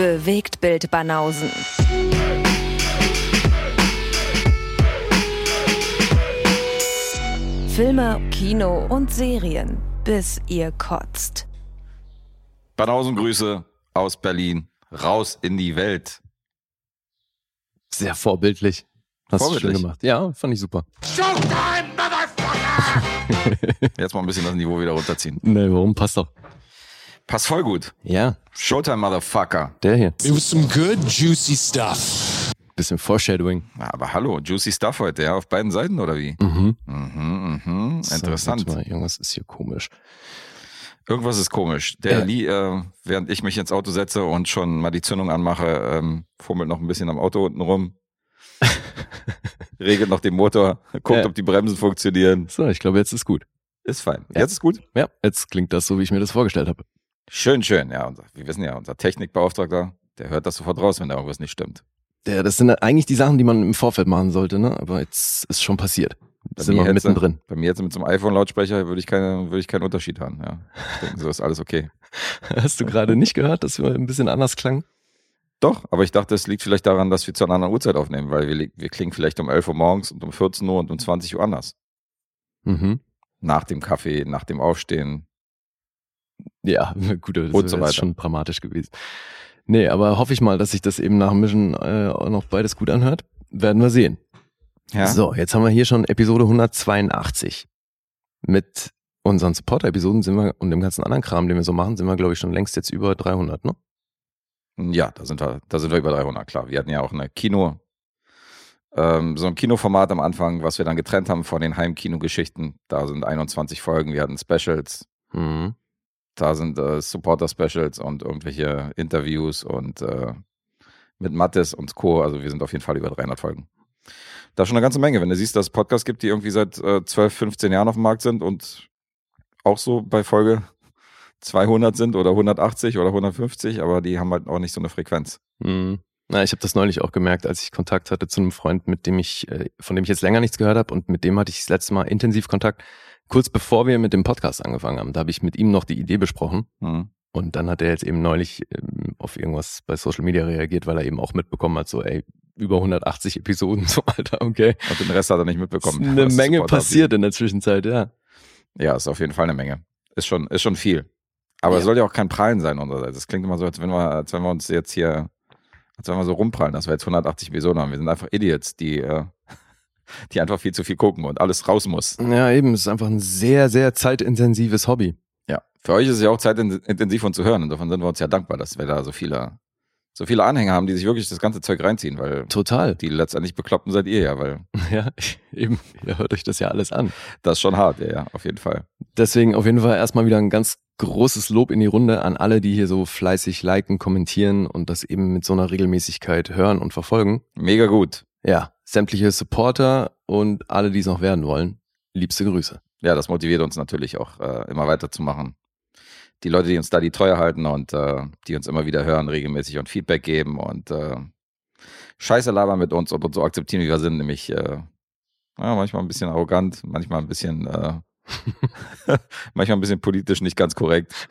Bewegt Bild Banausen. Filme, Kino und Serien, bis ihr kotzt. Banausen-Grüße aus Berlin, raus in die Welt. Sehr vorbildlich. Hast du schön Vorbildlich. gemacht. Ja, fand ich super. Showtime, Motherfucker! Jetzt mal ein bisschen das Niveau wieder runterziehen. Nee, warum? Passt doch. Passt voll gut. Ja, Showtime, Motherfucker. der hier. It was some good, juicy stuff. Bisschen Foreshadowing. Ja, aber hallo, juicy Stuff heute, ja, auf beiden Seiten oder wie? Mhm. Mhm, mhm, So, interessant. mal, irgendwas ist hier komisch. Irgendwas ist komisch. Der Ja. Lee, äh, während ich mich ins Auto setze und schon mal die Zündung anmache, ähm, fummelt noch ein bisschen am Auto unten rum. regelt noch den Motor, guckt, Ja. ob die Bremsen funktionieren. So, ich glaube, jetzt ist gut. Ist fein. Ja. Jetzt ist gut. Ja, jetzt klingt das so, wie ich mir das vorgestellt habe. Schön, schön. Ja, unser, wir wissen ja, unser Technikbeauftragter, der hört das sofort raus, wenn da irgendwas nicht stimmt. Der, das sind eigentlich die Sachen, die man im Vorfeld machen sollte, ne? Aber jetzt ist schon passiert. Bei sind wir mittendrin. Bei mir jetzt mit so einem iPhone-Lautsprecher würde ich, keine, würde ich keinen Unterschied haben. Ja. Ich denke, so ist alles okay. Hast du gerade nicht gehört, dass wir ein bisschen anders klangen? Doch, aber ich dachte, es liegt vielleicht daran, dass wir zu einer anderen Uhrzeit aufnehmen, weil wir, wir klingen vielleicht um 11 Uhr morgens und um 14 Uhr und um 20 Uhr anders. Mhm. Nach dem Kaffee, nach dem Aufstehen. Ja, gut, das Und so ist weiter. schon dramatisch gewesen. Nee, aber hoffe ich mal, dass sich das eben nach Mischen äh, auch noch beides gut anhört. Werden wir sehen. Ja. So, jetzt haben wir hier schon Episode 182. Mit unseren Supporter-Episoden sind wir und dem ganzen anderen Kram, den wir so machen, sind wir, glaube ich, schon längst jetzt über 300, ne? Ja, da sind wir, da sind wir über 300, klar. Wir hatten ja auch eine Kino, ähm, so ein Kinoformat am Anfang, was wir dann getrennt haben von den Heimkino-Geschichten. Da sind 21 Folgen, wir hatten Specials, Mhm. Da sind äh, Supporter-Specials und irgendwelche Interviews und äh, mit Mattes und Co. Also wir sind auf jeden Fall über 300 Folgen. Da ist schon eine ganze Menge. Wenn du siehst, dass es Podcasts gibt, die irgendwie seit äh, 12, 15 Jahren auf dem Markt sind und auch so bei Folge 200 sind oder 180 oder 150, aber die haben halt auch nicht so eine Frequenz. Mhm. Na, ich habe das neulich auch gemerkt, als ich Kontakt hatte zu einem Freund, mit dem ich, äh, von dem ich jetzt länger nichts gehört habe und mit dem hatte ich das letzte Mal intensiv Kontakt, kurz bevor wir mit dem Podcast angefangen haben. Da habe ich mit ihm noch die Idee besprochen Hm. und dann hat er jetzt eben neulich ähm, auf irgendwas bei Social Media reagiert, weil er eben auch mitbekommen hat, so ey, über 180 Episoden, so Alter, okay. Und den Rest hat er nicht Ist mitbekommen. eine was Menge passiert in der Zwischenzeit, ja. Ja, ist auf jeden Fall eine Menge. Ist schon, ist schon viel. Aber Ja. es soll ja auch kein Prallen sein unsererseits. Es klingt immer so, als wenn wir, als wenn wir uns jetzt hier, als wenn wir so rumprallen, dass wir jetzt 180 Episoden haben. Wir sind einfach Idiots, die, äh, die einfach viel zu viel gucken und alles raus muss. Ja, eben, es ist einfach ein sehr, sehr zeitintensives Hobby. Ja. Für euch ist es ja auch zeitintensiv und zu hören. Insofern sind wir uns ja dankbar, dass wir da so viele, so viele Anhänger haben, die sich wirklich das ganze Zeug reinziehen, weil Total. die letztendlich Bekloppten seid ihr ja, weil Ja, eben, ihr hört euch das ja alles an. das ist schon hart, ja, ja, auf jeden Fall. Deswegen auf jeden Fall erstmal wieder ein ganz großes Lob in die Runde an alle, die hier so fleißig liken, kommentieren und das eben mit so einer Regelmäßigkeit hören und verfolgen. Mega gut. Ja, sämtliche Supporter und alle, die es noch werden wollen, liebste Grüße. Ja, das motiviert uns natürlich auch äh, immer weiterzumachen. Die Leute, die uns da die Treue halten und äh, die uns immer wieder hören, regelmäßig und Feedback geben und äh, Scheiße labern mit uns und uns so akzeptieren, wie wir sind, nämlich äh, ja, manchmal ein bisschen arrogant, manchmal ein bisschen äh, manchmal ein bisschen politisch nicht ganz korrekt.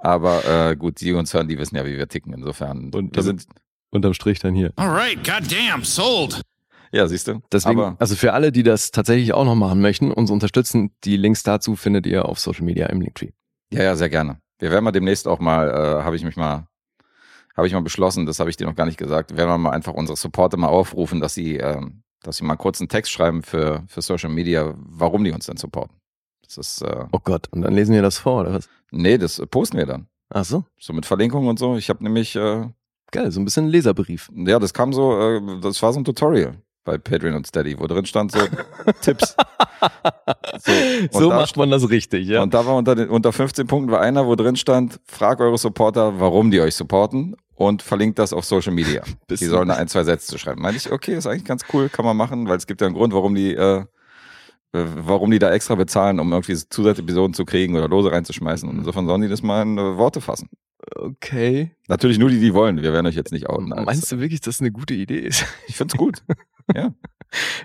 Aber äh, gut, die die uns hören, die wissen ja, wie wir ticken. Insofern, Und wir sind, Unterm Strich dann hier. All right, goddamn, sold. Ja, siehst du. Deswegen, Aber also für alle, die das tatsächlich auch noch machen möchten, uns unterstützen, die Links dazu findet ihr auf Social Media im Linktree. Ja, ja, sehr gerne. Wir werden mal demnächst auch mal, äh, habe ich mich mal, habe ich mal beschlossen, das habe ich dir noch gar nicht gesagt, werden wir mal einfach unsere Supporter mal aufrufen, dass sie, ähm, dass sie mal kurz einen Text schreiben für, für Social Media, warum die uns denn supporten. Das ist, äh, Oh Gott, und dann lesen wir das vor, oder was? nee, das posten wir dann. Ach so, So mit Verlinkungen und so. Ich habe nämlich, äh, geil, so ein bisschen Leserbrief. ja, das kam so, äh, das war so ein Tutorial bei Patreon und Steady, wo drin stand so Tipps. So, so macht man das richtig, ja. Und da war unter, den, unter 15 Punkten war einer, wo drin stand, frag eure Supporter, warum die euch supporten und verlinkt das auf Social Media. die sollen da ein, zwei Sätze zu schreiben. Meinte ich, okay, ist eigentlich ganz cool, kann man machen, weil es gibt ja einen Grund, warum die, äh, äh, warum die da extra bezahlen, um irgendwie Zusatzepisoden zu kriegen oder Lose reinzuschmeißen. Und insofern sollen die das mal in äh, Worte fassen. Okay. Natürlich nur die, die wollen. Wir werden euch jetzt nicht outen. Meinst du wirklich, dass das eine gute Idee ist? Ich find's gut. ja.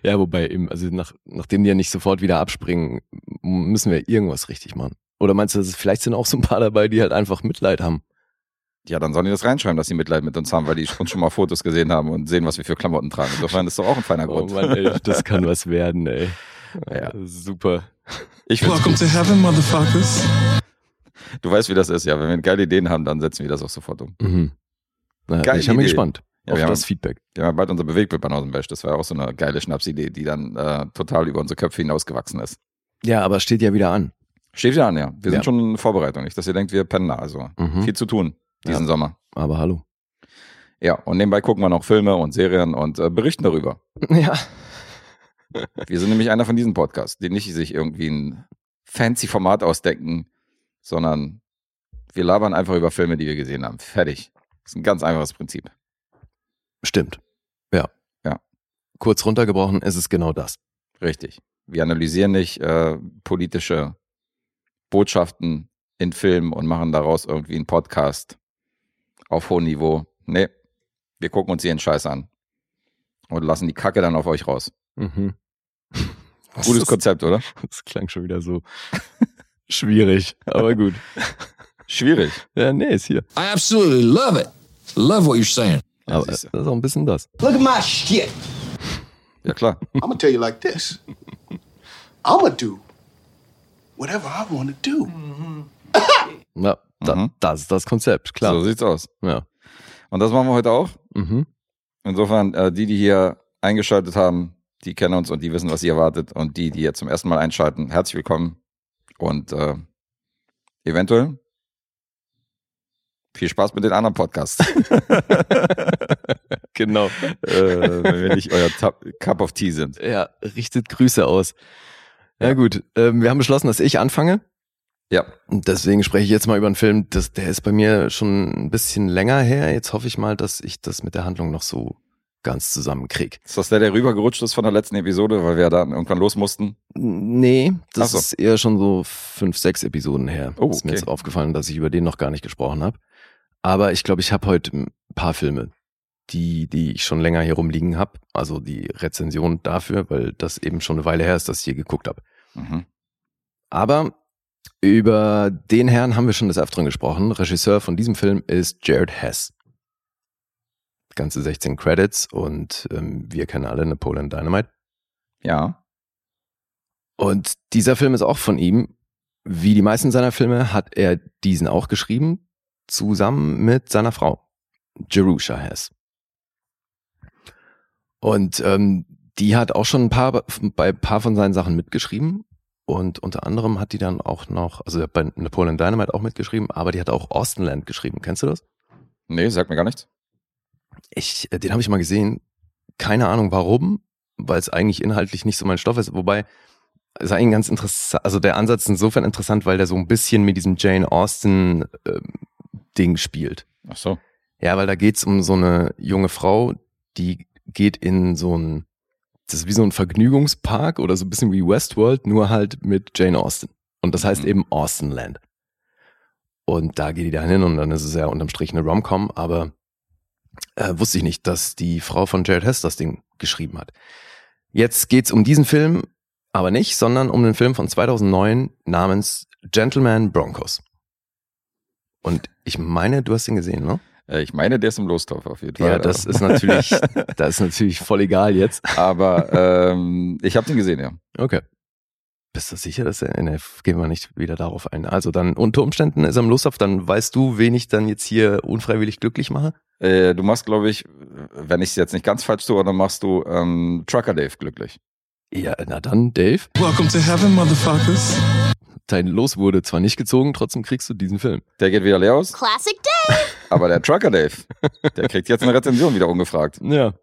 Ja, wobei eben, also nach, nachdem die ja nicht sofort wieder abspringen, müssen wir irgendwas richtig machen. Oder meinst du, dass es vielleicht sind auch so ein paar dabei, die halt einfach Mitleid haben? Ja, dann sollen die das reinschreiben, dass sie Mitleid mit uns haben, weil die uns schon mal Fotos gesehen haben und sehen, was wir für Klamotten tragen. Insofern ist doch auch ein feiner Oh Grund. Mann, ey, das kann was werden, ey. Ja. Super. Ich Welcome to heaven, motherfuckers. Du weißt, wie das ist, ja. Wenn wir geile Ideen haben, dann setzen wir das auch sofort um. Mhm. Na, Geile ich bin gespannt Ja, auf haben- das Feedback. Wir haben bald unser Bewegtbild bei Nausenbash. Das war ja auch so eine geile Schnapsidee, die dann äh, total über unsere Köpfe hinausgewachsen ist. Ja, aber steht ja wieder an. Steht ja an, ja. Wir sind Ja. schon in Vorbereitung. Nicht, dass ihr denkt, wir pennen da. Also Mhm. viel zu tun diesen Ja. Sommer. Aber hallo. Ja, und nebenbei gucken wir noch Filme und Serien und äh, berichten darüber. Ja. Wir sind nämlich einer von diesen Podcasts, die nicht sich irgendwie ein fancy Format ausdenken, sondern wir labern einfach über Filme, die wir gesehen haben. Fertig. Das ist ein ganz einfaches Prinzip. Stimmt. Ja. Ja. Kurz runtergebrochen ist es genau das. Richtig. Wir analysieren nicht äh, politische Botschaften in Filmen und machen daraus irgendwie einen Podcast auf hohem Niveau. Nee, wir gucken uns ihren Scheiß an und lassen die Kacke dann auf euch raus. Mhm. Gutes Konzept, oder? das klang schon wieder so schwierig, aber gut. Schwierig. Ja, nee, ist hier. I absolutely love it. Love what you're saying. Aber das ist auch ein bisschen das. Look at my shit. ja klar. I'm gonna tell you like this. I'm gonna do whatever I want to do. Ja, da, Mhm. das ist das Konzept, klar. So sieht's aus. Ja. Und das machen wir heute auch. Mhm. Insofern, äh, die, die hier eingeschaltet haben, die kennen uns und die wissen, was sie erwartet. Und die, die jetzt zum ersten Mal einschalten, herzlich willkommen. Und äh, eventuell viel Spaß mit den anderen Podcasts. Genau. äh, wenn wir nicht euer Cup of Tea sind. Ja, richtet Grüße aus. Ja, gut, ähm, wir haben beschlossen, dass ich anfange. Ja, Und deswegen spreche ich jetzt mal über einen Film, das, der ist bei mir schon ein bisschen länger her. Jetzt hoffe ich mal, dass ich das mit der Handlung noch so ganz zusammenkrieg. ist das der, der rübergerutscht ist von der letzten Episode, weil wir da irgendwann los mussten? Nee, das so. ist eher schon so fünf, sechs Episoden her. Oh, Ist mir okay. jetzt aufgefallen, dass ich über den noch gar nicht gesprochen habe. Aber ich glaube, ich habe heute ein paar Filme, die, die ich schon länger hier rumliegen habe. Also die Rezension dafür, weil das eben schon eine Weile her ist, dass ich hier geguckt habe. Mhm. Aber über den Herrn haben wir schon des Öfteren gesprochen. Regisseur von diesem Film ist Jared Hess. Ganze 16 Credits und ähm, wir kennen alle Napoleon Dynamite. Ja. Und dieser Film ist auch von ihm. Wie die meisten seiner Filme hat er diesen auch geschrieben, zusammen mit seiner Frau, Jerusha Hess. Und ähm, die hat auch schon ein paar bei ein paar von seinen Sachen mitgeschrieben. Und unter anderem hat die dann auch noch, also er hat bei Napoleon Dynamite auch mitgeschrieben, aber die hat auch Austinland geschrieben. Kennst du das? Nee, sagt mir gar nichts. Ich, äh, den habe ich mal gesehen. Keine Ahnung warum, weil es eigentlich inhaltlich nicht so mein Stoff ist. Wobei es ist eigentlich ganz interessant. Also der Ansatz ist insofern interessant, weil der so ein bisschen mit diesem Jane Austen ähm, Ding spielt. Ach so. Ja, weil da geht's um so eine junge Frau, die geht in so ein, das ist wie so ein Vergnügungspark oder so ein bisschen wie Westworld, nur halt mit Jane Austen. Und das heißt Mhm. eben Austenland. Und da geht die da hin und dann ist es ja unterm Strich eine Rom-Com, aber äh, wusste ich nicht, dass die Frau von Jared Hess das Ding geschrieben hat. Jetzt geht's um diesen Film, aber nicht, sondern um den Film von 2009 namens Gentleman Broncos. Und ich meine, du hast ihn gesehen, ne? Äh, ich meine, der ist im Lostopf auf jeden Fall. Ja, das ist natürlich, das ist natürlich voll egal jetzt. Aber ähm, ich habe den gesehen, ja. Okay. Bist du sicher, dass er, ne, gehen wir nicht wieder darauf ein. Also dann unter Umständen ist er im Lostopf, dann weißt du, wen ich dann jetzt hier unfreiwillig glücklich mache? Äh, du machst, glaube ich, wenn ich es jetzt nicht ganz falsch tue, dann machst du ähm, Trucker Dave glücklich. Ja, na dann, Dave. Welcome to heaven, motherfuckers. Dein Los wurde zwar nicht gezogen, trotzdem kriegst du diesen Film. Der geht wieder leer aus, Classic Dave. aber der Trucker Dave, der kriegt jetzt eine Rezension wieder ungefragt. Ja.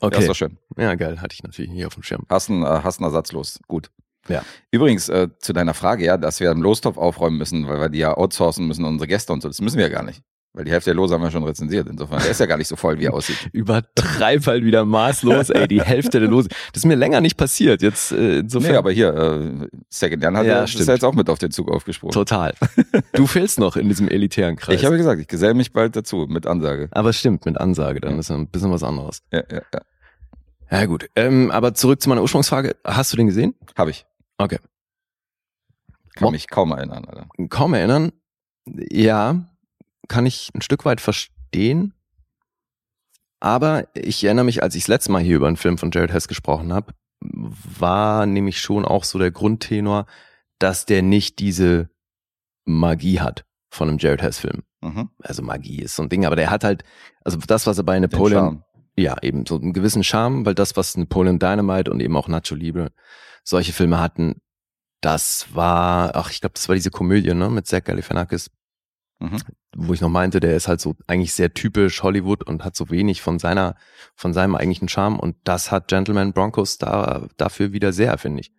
Okay. ist doch schön. Ja, geil, hatte ich natürlich nicht auf dem Schirm. Hast einen, äh, hast einen Ersatz los. Gut. Ja. Übrigens, äh, zu deiner Frage, ja, dass wir im Lostopf aufräumen müssen, weil wir die ja outsourcen müssen, unsere Gäste und so. Das müssen wir ja gar nicht. Weil die Hälfte der Lose haben wir schon rezensiert. Insofern, der ist ja gar nicht so voll, wie er aussieht. Übertreib halt wieder maßlos, ey, die Hälfte der Lose. Das ist mir länger nicht passiert, jetzt äh, insofern. Nee, aber hier, äh, Second Jan hat Ja, ja, ist ja jetzt auch mit auf den Zug aufgesprungen. Total. Du fehlst noch in diesem elitären Kreis. Ich habe gesagt, ich gesell mich bald dazu, mit Ansage. aber stimmt, mit Ansage, dann Ja. ist ein bisschen was anderes. Ja, ja, ja. Ja gut, ähm, aber zurück zu meiner Ursprungsfrage. Hast du den gesehen? Habe ich. Okay. Kann Mo- mich kaum erinnern, Alter. Kaum erinnern. Ja, kann ich ein Stück weit verstehen. Aber ich erinnere mich, als ich das letzte Mal hier über einen Film von Jared Hess gesprochen habe, war nämlich schon auch so der Grundtenor, dass der nicht diese Magie hat von einem Jared Hess-Film. Mhm. Also Magie ist so ein Ding, aber der hat halt, also das, was er bei Napoleon, ja, eben so einen gewissen Charme, weil das, was Napoleon Dynamite und eben auch Nacho Libre solche Filme hatten, das war, ach, ich glaube, das war diese Komödie, ne, mit Zach Galifianakis, Mhm. Wo ich noch meinte, der ist halt so eigentlich sehr typisch Hollywood und hat so wenig von seiner, von seinem eigentlichen Charme und das hat Gentleman Broncos da, dafür wieder sehr, finde ich.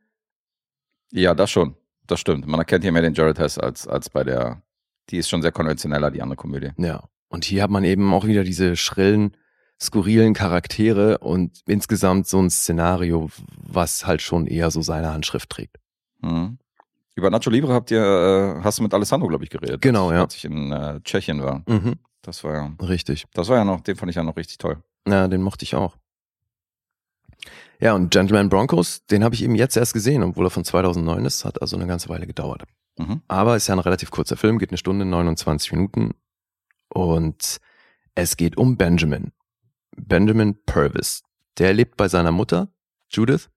Ja, das schon. Das stimmt. Man erkennt hier mehr den Jared Hess als, als bei der, die ist schon sehr konventioneller, die andere Komödie. Ja. Und hier hat man eben auch wieder diese schrillen, skurrilen Charaktere und insgesamt so ein Szenario, was halt schon eher so seine Handschrift trägt. Mhm. Über Nacho Libre habt ihr, äh, hast du mit Alessandro, glaube ich, geredet. Genau, ja. Als ich in äh, Tschechien war. Mhm. Das war ja, Richtig. das war ja noch, den fand ich ja noch richtig toll. Ja, den mochte ich auch. Ja, und Gentleman Broncos, den habe ich eben jetzt erst gesehen, obwohl er von 2009 ist, hat also eine ganze Weile gedauert. Mhm. Aber ist ja ein relativ kurzer Film, geht eine Stunde, 29 Minuten. Und es geht um Benjamin. Benjamin Purvis. Der lebt bei seiner Mutter, Judith.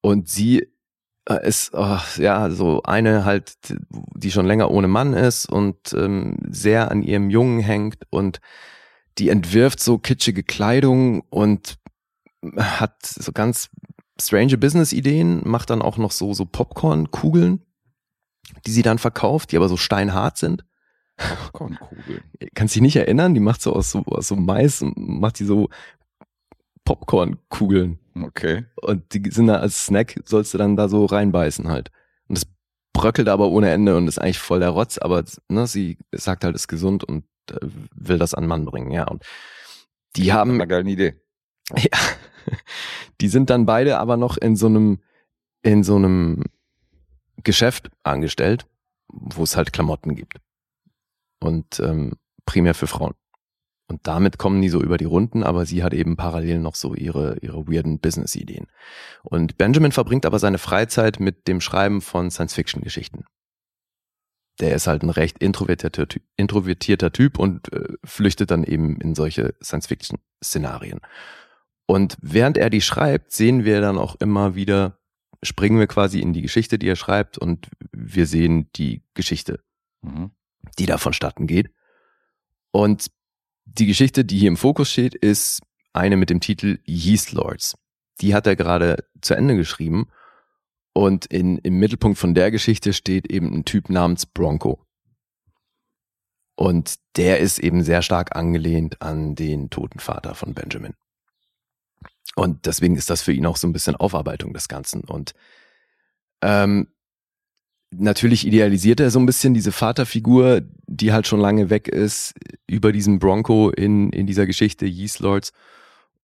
Und sie ist oh, ja so eine halt, die schon länger ohne Mann ist und ähm, sehr an ihrem Jungen hängt und die entwirft so kitschige Kleidung und hat so ganz strange Business-Ideen, macht dann auch noch so, so Popcorn-Kugeln, die sie dann verkauft, die aber so steinhart sind. Kornkugeln. Kannst dich nicht erinnern? Die macht so aus so, aus so Mais, macht die so Popcorn-Kugeln. Okay. Und die sind da als Snack, sollst du dann da so reinbeißen halt. Und das bröckelt aber ohne Ende und ist eigentlich voll der Rotz, aber ne, sie sagt halt, ist gesund und äh, will das an Mann bringen, ja. Und die haben, Eine geile Idee. ja, die sind dann beide aber noch in so einem, in so einem Geschäft angestellt, wo es halt Klamotten gibt. Und ähm, primär für Frauen. Und damit kommen die so über die Runden, aber sie hat eben parallel noch so ihre, ihre weirden Business-Ideen. Und Benjamin verbringt aber seine Freizeit mit dem Schreiben von Science-Fiction-Geschichten. Der ist halt ein recht introvertierter, introvertierter Typ und äh, flüchtet dann eben in solche Science-Fiction-Szenarien. Und während er die schreibt, sehen wir dann auch immer wieder, springen wir quasi in die Geschichte, die er schreibt und wir sehen die Geschichte Mhm. die da vonstatten geht. Und die Geschichte, die hier im Fokus steht, ist eine mit dem Titel Yeast Lords. Die hat er gerade zu Ende geschrieben. Und in, im Mittelpunkt von der Geschichte steht eben ein Typ namens Bronco. Und der ist eben sehr stark angelehnt an den toten Vater von Benjamin. Und deswegen ist das für ihn auch so ein bisschen Aufarbeitung des Ganzen. Und ähm, natürlich idealisiert er so ein bisschen diese Vaterfigur, die halt schon lange weg ist, über diesen Bronco in, in dieser Geschichte Yeast Lords.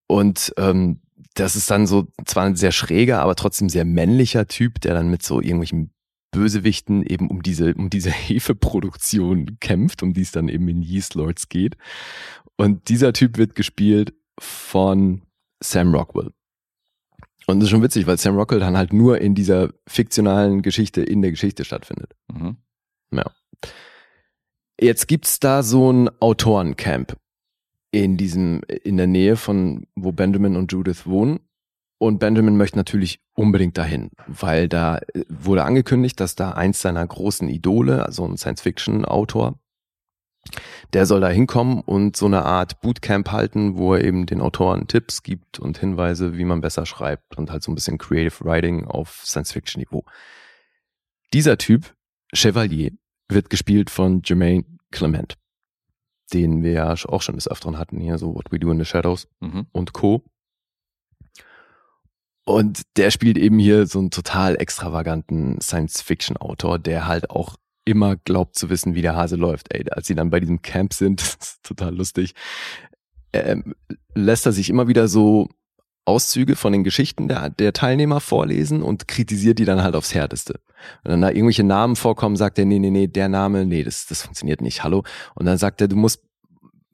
Und ähm, das ist dann so zwar ein sehr schräger, aber trotzdem sehr männlicher Typ, der dann mit so irgendwelchen Bösewichten eben um diese, um diese Hefeproduktion kämpft, um die es dann eben in Yeast Lords geht. Und dieser Typ wird gespielt von Sam Rockwell. Und das ist schon witzig, weil Sam Rockwell dann halt nur in dieser fiktionalen Geschichte in der Geschichte stattfindet. Mhm. Ja. Jetzt gibt's da so ein Autorencamp in diesem, in der Nähe von, wo Benjamin und Judith wohnen. Und Benjamin möchte natürlich unbedingt dahin, weil da äh, wurde angekündigt, dass da eins seiner großen Idole, also ein Science-Fiction-Autor, der soll da hinkommen und so eine Art Bootcamp halten, wo er eben den Autoren Tipps gibt und Hinweise, wie man besser schreibt und halt so ein bisschen Creative Writing auf Science-Fiction-Niveau. Dieser Typ, Chevalier, wird gespielt von Jermaine Clement, den wir ja auch schon des Öfteren hatten hier, so What We Do in the Shadows Mhm. und Co. Und der spielt eben hier so einen total extravaganten Science-Fiction-Autor, der halt auch immer glaubt zu wissen, wie der Hase läuft. Ey, als sie dann bei diesem Camp sind, das ist total lustig, ähm, lässt er sich immer wieder so Auszüge von den Geschichten der, der Teilnehmer vorlesen und kritisiert die dann halt aufs Härteste. Und dann da irgendwelche Namen vorkommen, sagt er, nee, nee, nee, der Name, nee, das, das funktioniert nicht, hallo. Und dann sagt er, du musst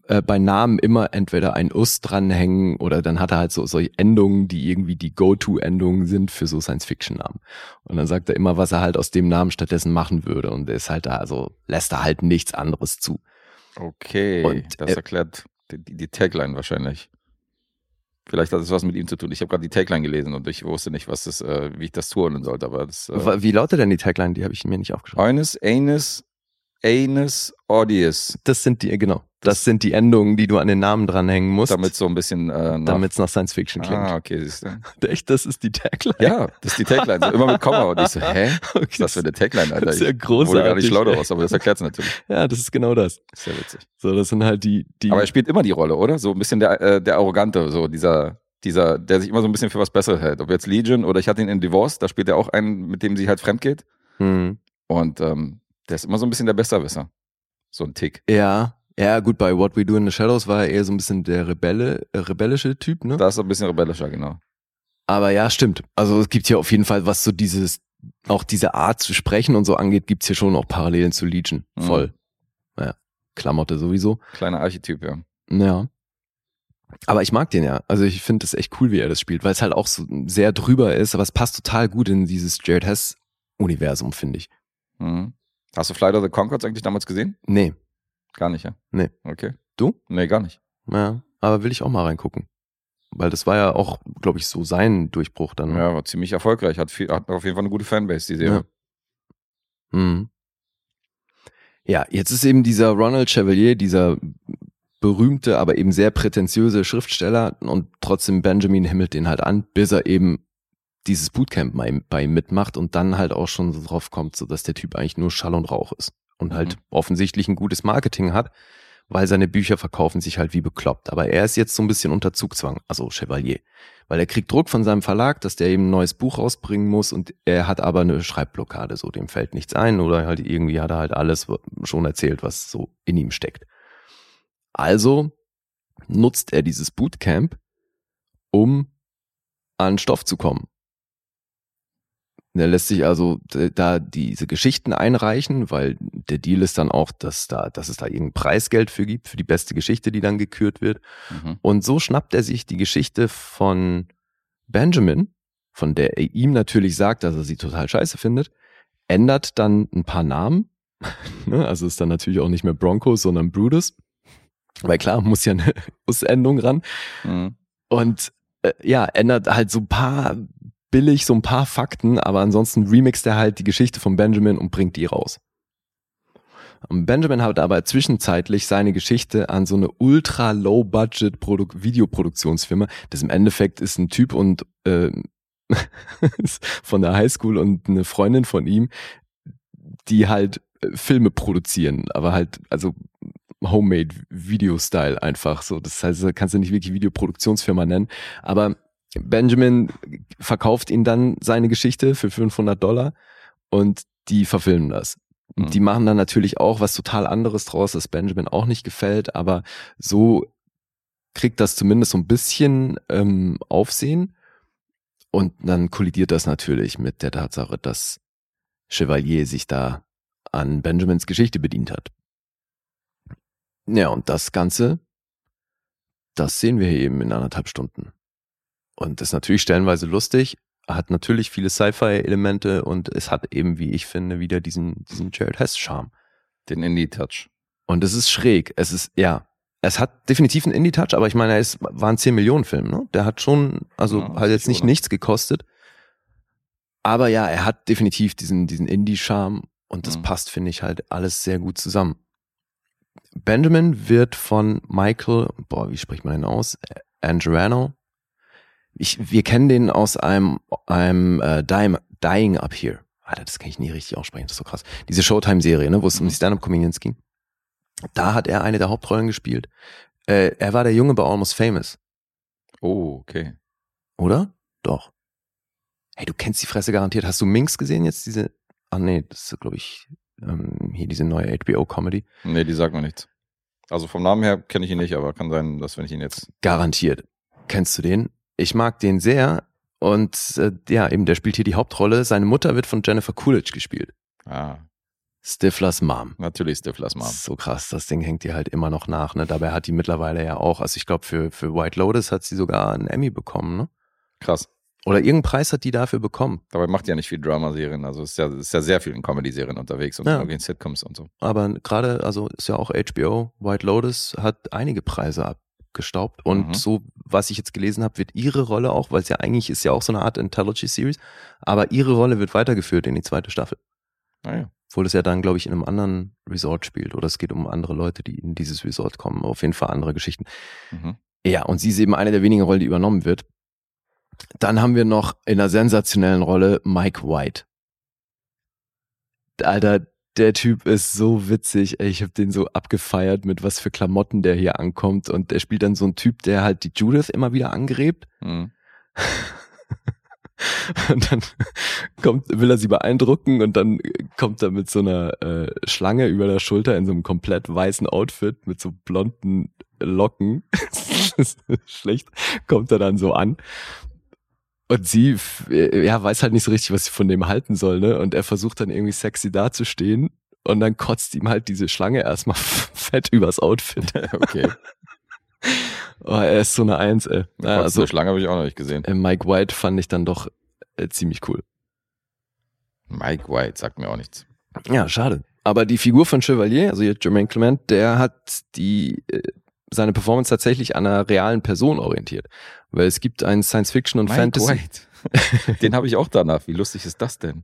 äh, bei Namen immer entweder ein Us dranhängen oder dann hat er halt so solche Endungen, die irgendwie die Go-To-Endungen sind für so Science-Fiction-Namen. Und dann sagt er immer, was er halt aus dem Namen stattdessen machen würde. Und ist halt da, also lässt er halt nichts anderes zu. Okay, Und, das äh, erklärt die, die Tagline wahrscheinlich. Vielleicht hat es was mit ihm zu tun. Ich habe gerade die Tagline gelesen und ich wusste nicht, was das, äh, wie ich das zuordnen sollte, aber das äh, Wie lautet denn die Tagline? Die habe ich mir nicht aufgeschrieben. Eines, Anus, Anus, Audius. Das sind die, genau. Das sind die Endungen, die du an den Namen dranhängen musst, Damit so ein bisschen äh, nach, damit es nach Science Fiction klingt. Ah, okay, siehst du. Echt, das ist die Tagline? Ja, das ist die Tagline. So immer mit Komma. Und ich so, hä? Okay, Was ist das für eine Tagline, Alter? das ist ja Ich wurde gar nicht großartig. schlau daraus, aber das erklärt es natürlich. Ja, das ist genau das. Sehr witzig. So, das sind halt die, die. Aber er spielt immer die Rolle, oder? So ein bisschen der, äh, der Arrogante, so dieser, dieser, der sich immer so ein bisschen für was Besseres hält. Ob jetzt Legion oder ich hatte ihn in Divorce, da spielt er auch einen, mit dem sie halt fremd geht. hm. Und ähm, der ist immer so ein bisschen der Besserwisser. So ein Tick. Ja, ja, gut, bei What We Do in the Shadows war er eher so ein bisschen der Rebelle, äh, rebellische Typ, ne? Da ist er ein bisschen rebellischer, genau. Aber ja, stimmt. Also es gibt hier auf jeden Fall, was so dieses, auch diese Art zu sprechen und so angeht, gibt's hier schon auch Parallelen zu Legion. Mhm. Voll. Ja, Klamotte sowieso. Kleiner Archetyp, ja. Ja. Aber ich mag den ja. Also ich finde es echt cool, wie er das spielt, weil es halt auch so sehr drüber ist, aber es passt total gut in dieses Jared Hess-Universum, finde ich. Mhm. Hast du Flight of the Concords eigentlich damals gesehen? Nee, Gar nicht, ja? Nee. Okay. Du? Nee, gar nicht. ja, aber will ich auch mal reingucken. Weil das war ja auch, glaube ich, so sein Durchbruch dann. ne? Ja, war ziemlich erfolgreich. Hat, viel, hat auf jeden Fall eine gute Fanbase, die Serie. Ja. Mhm. Ja, jetzt ist eben dieser Ronald Chevalier, dieser berühmte, aber eben sehr prätentiöse Schriftsteller und trotzdem Benjamin himmelt den halt an, bis er eben dieses Bootcamp bei, bei ihm mitmacht und dann halt auch schon so drauf kommt, so dass der Typ eigentlich nur Schall und Rauch ist und halt offensichtlich ein gutes Marketing hat, weil seine Bücher verkaufen sich halt wie bekloppt. Aber er ist jetzt so ein bisschen unter Zugzwang, also Chevalier, weil er kriegt Druck von seinem Verlag, dass der eben ein neues Buch rausbringen muss und er hat aber eine Schreibblockade, so dem fällt nichts ein oder halt irgendwie hat er halt alles schon erzählt, was so in ihm steckt. Also nutzt er dieses Bootcamp, um an Stoff zu kommen. Er lässt sich also d- da diese Geschichten einreichen, weil der Deal ist dann auch, dass da, dass es da irgendein Preisgeld für gibt, für die beste Geschichte, die dann gekürt wird. Mhm. Und so schnappt er sich die Geschichte von Benjamin, von der er ihm natürlich sagt, dass er sie total scheiße findet, ändert dann ein paar Namen. Ne, also ist dann natürlich auch nicht mehr Broncos, sondern Brutus. Weil klar, muss ja eine Us-Endung ran. Mhm. Und äh, ja, ändert halt so ein paar billig, so ein paar Fakten, aber ansonsten remixt er halt die Geschichte von Benjamin und bringt die raus. Benjamin hat aber zwischenzeitlich seine Geschichte an so eine ultra low budget Videoproduktionsfirma. Das im Endeffekt ist ein Typ und äh, von der Highschool und eine Freundin von ihm, die halt äh, Filme produzieren, aber halt also Homemade Video Style einfach so. Das heißt, kannst du nicht wirklich Videoproduktionsfirma nennen, aber Benjamin verkauft ihnen dann seine Geschichte für 500 Dollar und die verfilmen das. Mhm. Die machen dann natürlich auch was total anderes draus, das Benjamin auch nicht gefällt, aber so kriegt das zumindest so ein bisschen ähm, Aufsehen. Und dann kollidiert das natürlich mit der Tatsache, dass Chevalier sich da an Benjamins Geschichte bedient hat. Ja, und das Ganze, das sehen wir hier eben in anderthalb Stunden. Und ist natürlich stellenweise lustig, hat natürlich viele Sci-Fi-Elemente und es hat eben, wie ich finde, wieder diesen, diesen Jared Hess-Charme. Den Indie-Touch. Und es ist schräg. Es ist, ja, es hat definitiv einen Indie-Touch, aber ich meine, ist, war ein 10-Millionen-Film, ne? Der hat schon, also Ja, hat jetzt nicht oder? nichts gekostet. Aber ja, er hat definitiv diesen, diesen Indie-Charme und das Mhm. passt, finde ich, halt alles sehr gut zusammen. Benjamin wird von Michael, boah, wie spricht man den aus? Angerano. Ich, wir kennen den aus einem, einem äh, Dying, Dying Up Here. Alter, das kann ich nie richtig aussprechen, das ist so krass. Diese Showtime-Serie, ne, wo es um die Stand-Up-Comedians ging. Da hat er eine der Hauptrollen gespielt. Äh, er war der Junge bei Almost Famous, Oh, okay. oder? Doch. Hey, du kennst die Fresse garantiert. Hast du Minx gesehen jetzt? Diese, ah nee, das ist, glaube ich, ähm, hier diese neue HBO-Comedy. Nee, die sagt mir nichts. Also vom Namen her kenne ich ihn nicht, aber kann sein, dass wenn ich ihn jetzt. Garantiert. Kennst du den? Ich mag den sehr. Und äh, ja, eben, der spielt hier die Hauptrolle. Seine Mutter wird von Jennifer Coolidge gespielt. Ah, Stiflers Mom. natürlich Stiflers Mom. So krass, das Ding hängt dir halt immer noch nach. Ne? Dabei hat die mittlerweile ja auch, also ich glaube für, für White Lotus hat sie sogar einen Emmy bekommen. Ne? Krass. Oder irgendeinen Preis hat die dafür bekommen. Dabei macht die ja nicht viel Drama-Serien. Also ist ja, ist ja sehr viel in Comedy-Serien unterwegs und Ja. in Sitcoms und so. Aber gerade, also ist ja auch HBO, White Lotus hat einige Preise abgestaubt. Und Mhm. so, was ich jetzt gelesen habe, wird ihre Rolle auch, weil es ja eigentlich ist ja auch so eine Art Anthology-Series, aber ihre Rolle wird weitergeführt in die zweite Staffel. Naja. Obwohl es ja dann, glaube ich, in einem anderen Resort spielt. Oder es geht um andere Leute, die in dieses Resort kommen. Auf jeden Fall andere Geschichten. Mhm. Ja, und sie ist eben eine der wenigen Rollen, die übernommen wird. Dann haben wir noch in einer sensationellen Rolle Mike White. Alter, der Typ ist so witzig. Ey, Ich habe den so abgefeiert, mit was für Klamotten der hier ankommt. Und der spielt dann so einen Typ, der halt die Judith immer wieder angrebt. Mhm. Und dann kommt, will er sie beeindrucken und dann kommt er mit so einer äh, Schlange über der Schulter in so einem komplett weißen Outfit mit so blonden Locken. Schlecht, kommt er dann so an. Und sie, äh, ja, weiß halt nicht so richtig, was sie von dem halten soll, ne? Und er versucht dann irgendwie sexy dazustehen und dann kotzt ihm halt diese Schlange erstmal fett übers Outfit. Okay. Oh, er ist so eine Eins, ey. Ja, also, also, Schlange habe ich auch noch nicht gesehen. äh, Mike White fand ich dann doch äh, ziemlich cool. Mike White sagt mir auch nichts. Ja, schade. Aber die Figur von Chevalier, also hier Jermaine Clement, der hat die äh, seine Performance tatsächlich an einer realen Person orientiert. Weil es gibt einen Science-Fiction und Mike Fantasy. White. Den habe ich auch danach. Wie lustig ist das denn?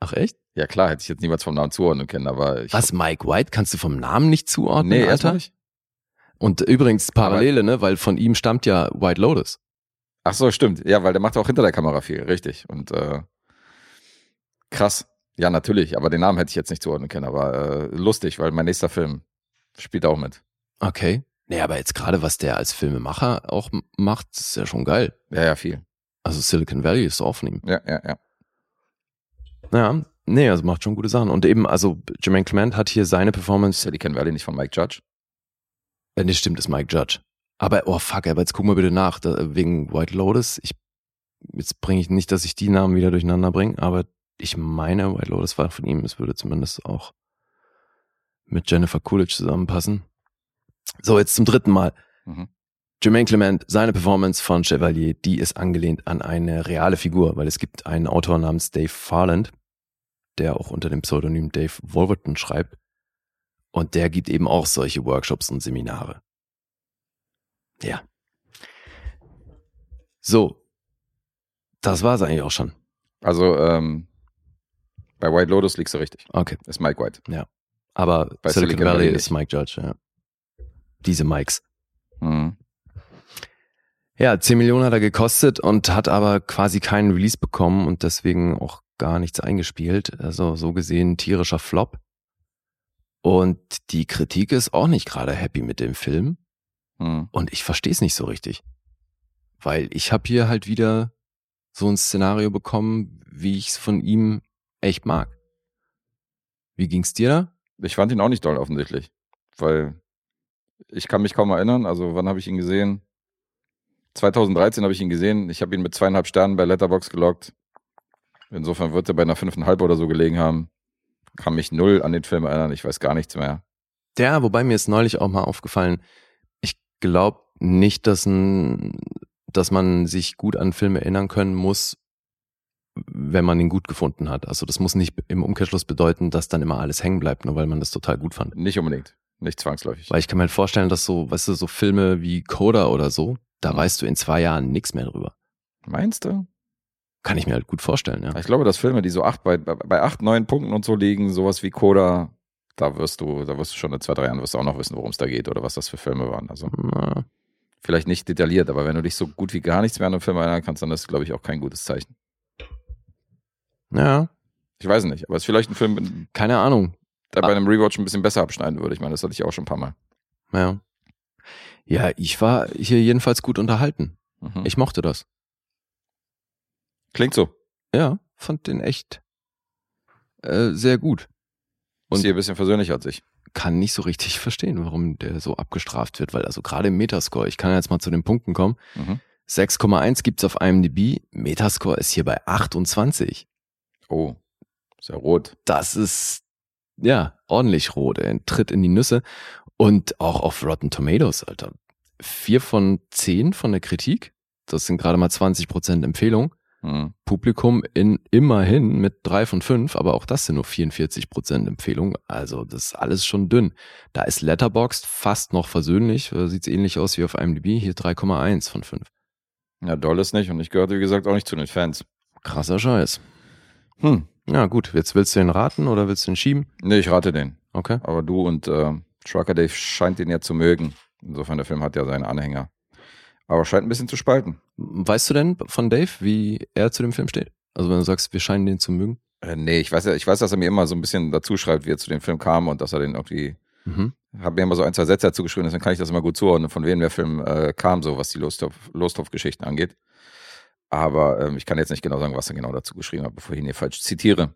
Ach echt? Ja klar, hätte ich jetzt niemals vom Namen zuordnen können, aber ich Was, Mike White? Kannst du vom Namen nicht zuordnen, Nee, Alter? nicht. Und übrigens Parallele, ne? Weil von ihm stammt ja White Lotus. Ach so, stimmt. Ja, weil der macht auch hinter der Kamera viel, richtig. Und äh, krass. Ja, natürlich, aber den Namen hätte ich jetzt nicht zuordnen können, aber äh, lustig, weil mein nächster Film spielt auch mit. Okay. Nee, aber jetzt gerade, was der als Filmemacher auch macht, ist ja schon geil. Ja, ja, viel. Also Silicon Valley ist auch von ihm. Ja, ja, ja. Ja, nee, also macht schon gute Sachen. Und eben, also Jermaine Clement hat hier seine Performance Silicon Valley nicht von Mike Judge. Ja, nee, stimmt, ist Mike Judge. Aber, oh fuck, aber jetzt guck mal bitte nach, da, wegen White Lotus. Ich, jetzt bringe ich nicht, dass ich die Namen wieder durcheinander bringe, aber ich meine, White Lotus war von ihm. Es würde zumindest auch mit Jennifer Coolidge zusammenpassen. So, jetzt zum dritten Mal. Mhm. Jermaine Clement, seine Performance von Chevalier, die ist angelehnt an eine reale Figur, weil es gibt einen Autor namens Dave Farland, der auch unter dem Pseudonym Dave Wolverton schreibt. Und der gibt eben auch solche Workshops und Seminare. Ja. So. Das war's eigentlich auch schon. Also ähm, bei White Lotus liegst du richtig. Okay. Ist Mike White. Aber Bei Silicon, Silicon Valley Valley ist Mike Judge, ja. Diese Mikes. Mhm. Ja, 10 Millionen hat er gekostet und hat aber quasi keinen Release bekommen und deswegen auch gar nichts eingespielt. Also so gesehen tierischer Flop. Und die Kritik ist auch nicht gerade happy mit dem Film. Mhm. Und ich verstehe es nicht so richtig. Weil ich habe hier halt wieder so ein Szenario bekommen, wie ich es von ihm echt mag. Wie ging's dir da? Ich fand ihn auch nicht doll offensichtlich, weil ich kann mich kaum erinnern. Also wann habe ich ihn gesehen? 2013 habe ich ihn gesehen. Ich habe ihn mit zweieinhalb Sternen bei Letterbox gelockt. Insofern wird er bei einer fünfeinhalb oder so gelegen haben. Kann mich null an den Film erinnern. Ich weiß gar nichts mehr. Ja, wobei mir ist neulich auch mal aufgefallen, ich glaube nicht, dass, ein, dass man sich gut an Filme erinnern können muss, wenn man ihn gut gefunden hat. Also das muss nicht im Umkehrschluss bedeuten, dass dann immer alles hängen bleibt, nur weil man das total gut fand. Nicht unbedingt. Nicht zwangsläufig. Weil ich kann mir halt vorstellen, dass so, weißt du, so Filme wie Coda oder so, da Mhm. weißt du in zwei Jahren nichts mehr drüber. Meinst du? Kann ich mir halt gut vorstellen, ja. Ich glaube, dass Filme, die so acht, bei, bei bei acht, neun Punkten und so liegen, sowas wie Coda, da wirst du, da wirst du schon in zwei, drei Jahren wirst du auch noch wissen, worum es da geht oder was das für Filme waren. Also Na, vielleicht nicht detailliert, aber wenn du dich so gut wie gar nichts mehr an einem Film erinnern kannst, dann ist, glaube ich, auch kein gutes Zeichen. Ja, Ich weiß nicht, aber es ist vielleicht ein Film, keine Ahnung. Der bei einem Rewatch ein bisschen besser abschneiden würde. Ich meine, das hatte ich auch schon ein paar Mal. Ja. Ja, ich war hier jedenfalls gut unterhalten. Mhm. Ich mochte das. Klingt so. Ja, fand den echt äh, sehr gut. Ist Und- hier ein bisschen versöhnlicher als ich. Kann nicht so richtig verstehen, warum der so abgestraft wird, weil also gerade im Metascore, ich kann jetzt mal zu den Punkten kommen. Mhm. 6,1 gibt's auf IMDb, Metascore ist hier bei 28. Oh, ist ja rot. Das ist ja ordentlich rot, er tritt in die Nüsse und auch auf Rotten Tomatoes, Alter. Vier von zehn von der Kritik, das sind gerade mal 20 Prozent Empfehlung Hm. Publikum in immerhin mit drei von fünf, aber auch das sind nur 44 Prozent Empfehlung. Also das ist alles schon dünn. Da ist Letterboxd fast noch versöhnlich. Sieht ähnlich aus wie auf IMDb. Hier 3,1 von 5. Ja, doll ist nicht und ich gehörte, wie gesagt, auch nicht zu den Fans. Krasser Scheiß. Hm. Ja gut, jetzt willst du den raten oder willst du den schieben? Nee, ich rate den. Okay. Aber du und äh, Trucker Dave scheint den ja zu mögen. Insofern, der Film hat ja seine Anhänger. Aber scheint ein bisschen zu spalten. Weißt du denn von Dave, wie er zu dem Film steht? Also wenn du sagst, wir scheinen den zu mögen. Äh, nee, ich weiß ja, ich weiß, dass er mir immer so ein bisschen dazu schreibt, wie er zu dem Film kam und dass er den irgendwie, Mhm. hat mir immer so ein, zwei Sätze dazu geschrieben, deswegen kann ich das immer gut zuordnen, von wem der Film äh, kam, so was die Losthoff-Geschichten angeht. Aber ähm, ich kann jetzt nicht genau sagen, was er genau dazu geschrieben hat, bevor ich ihn hier falsch zitiere.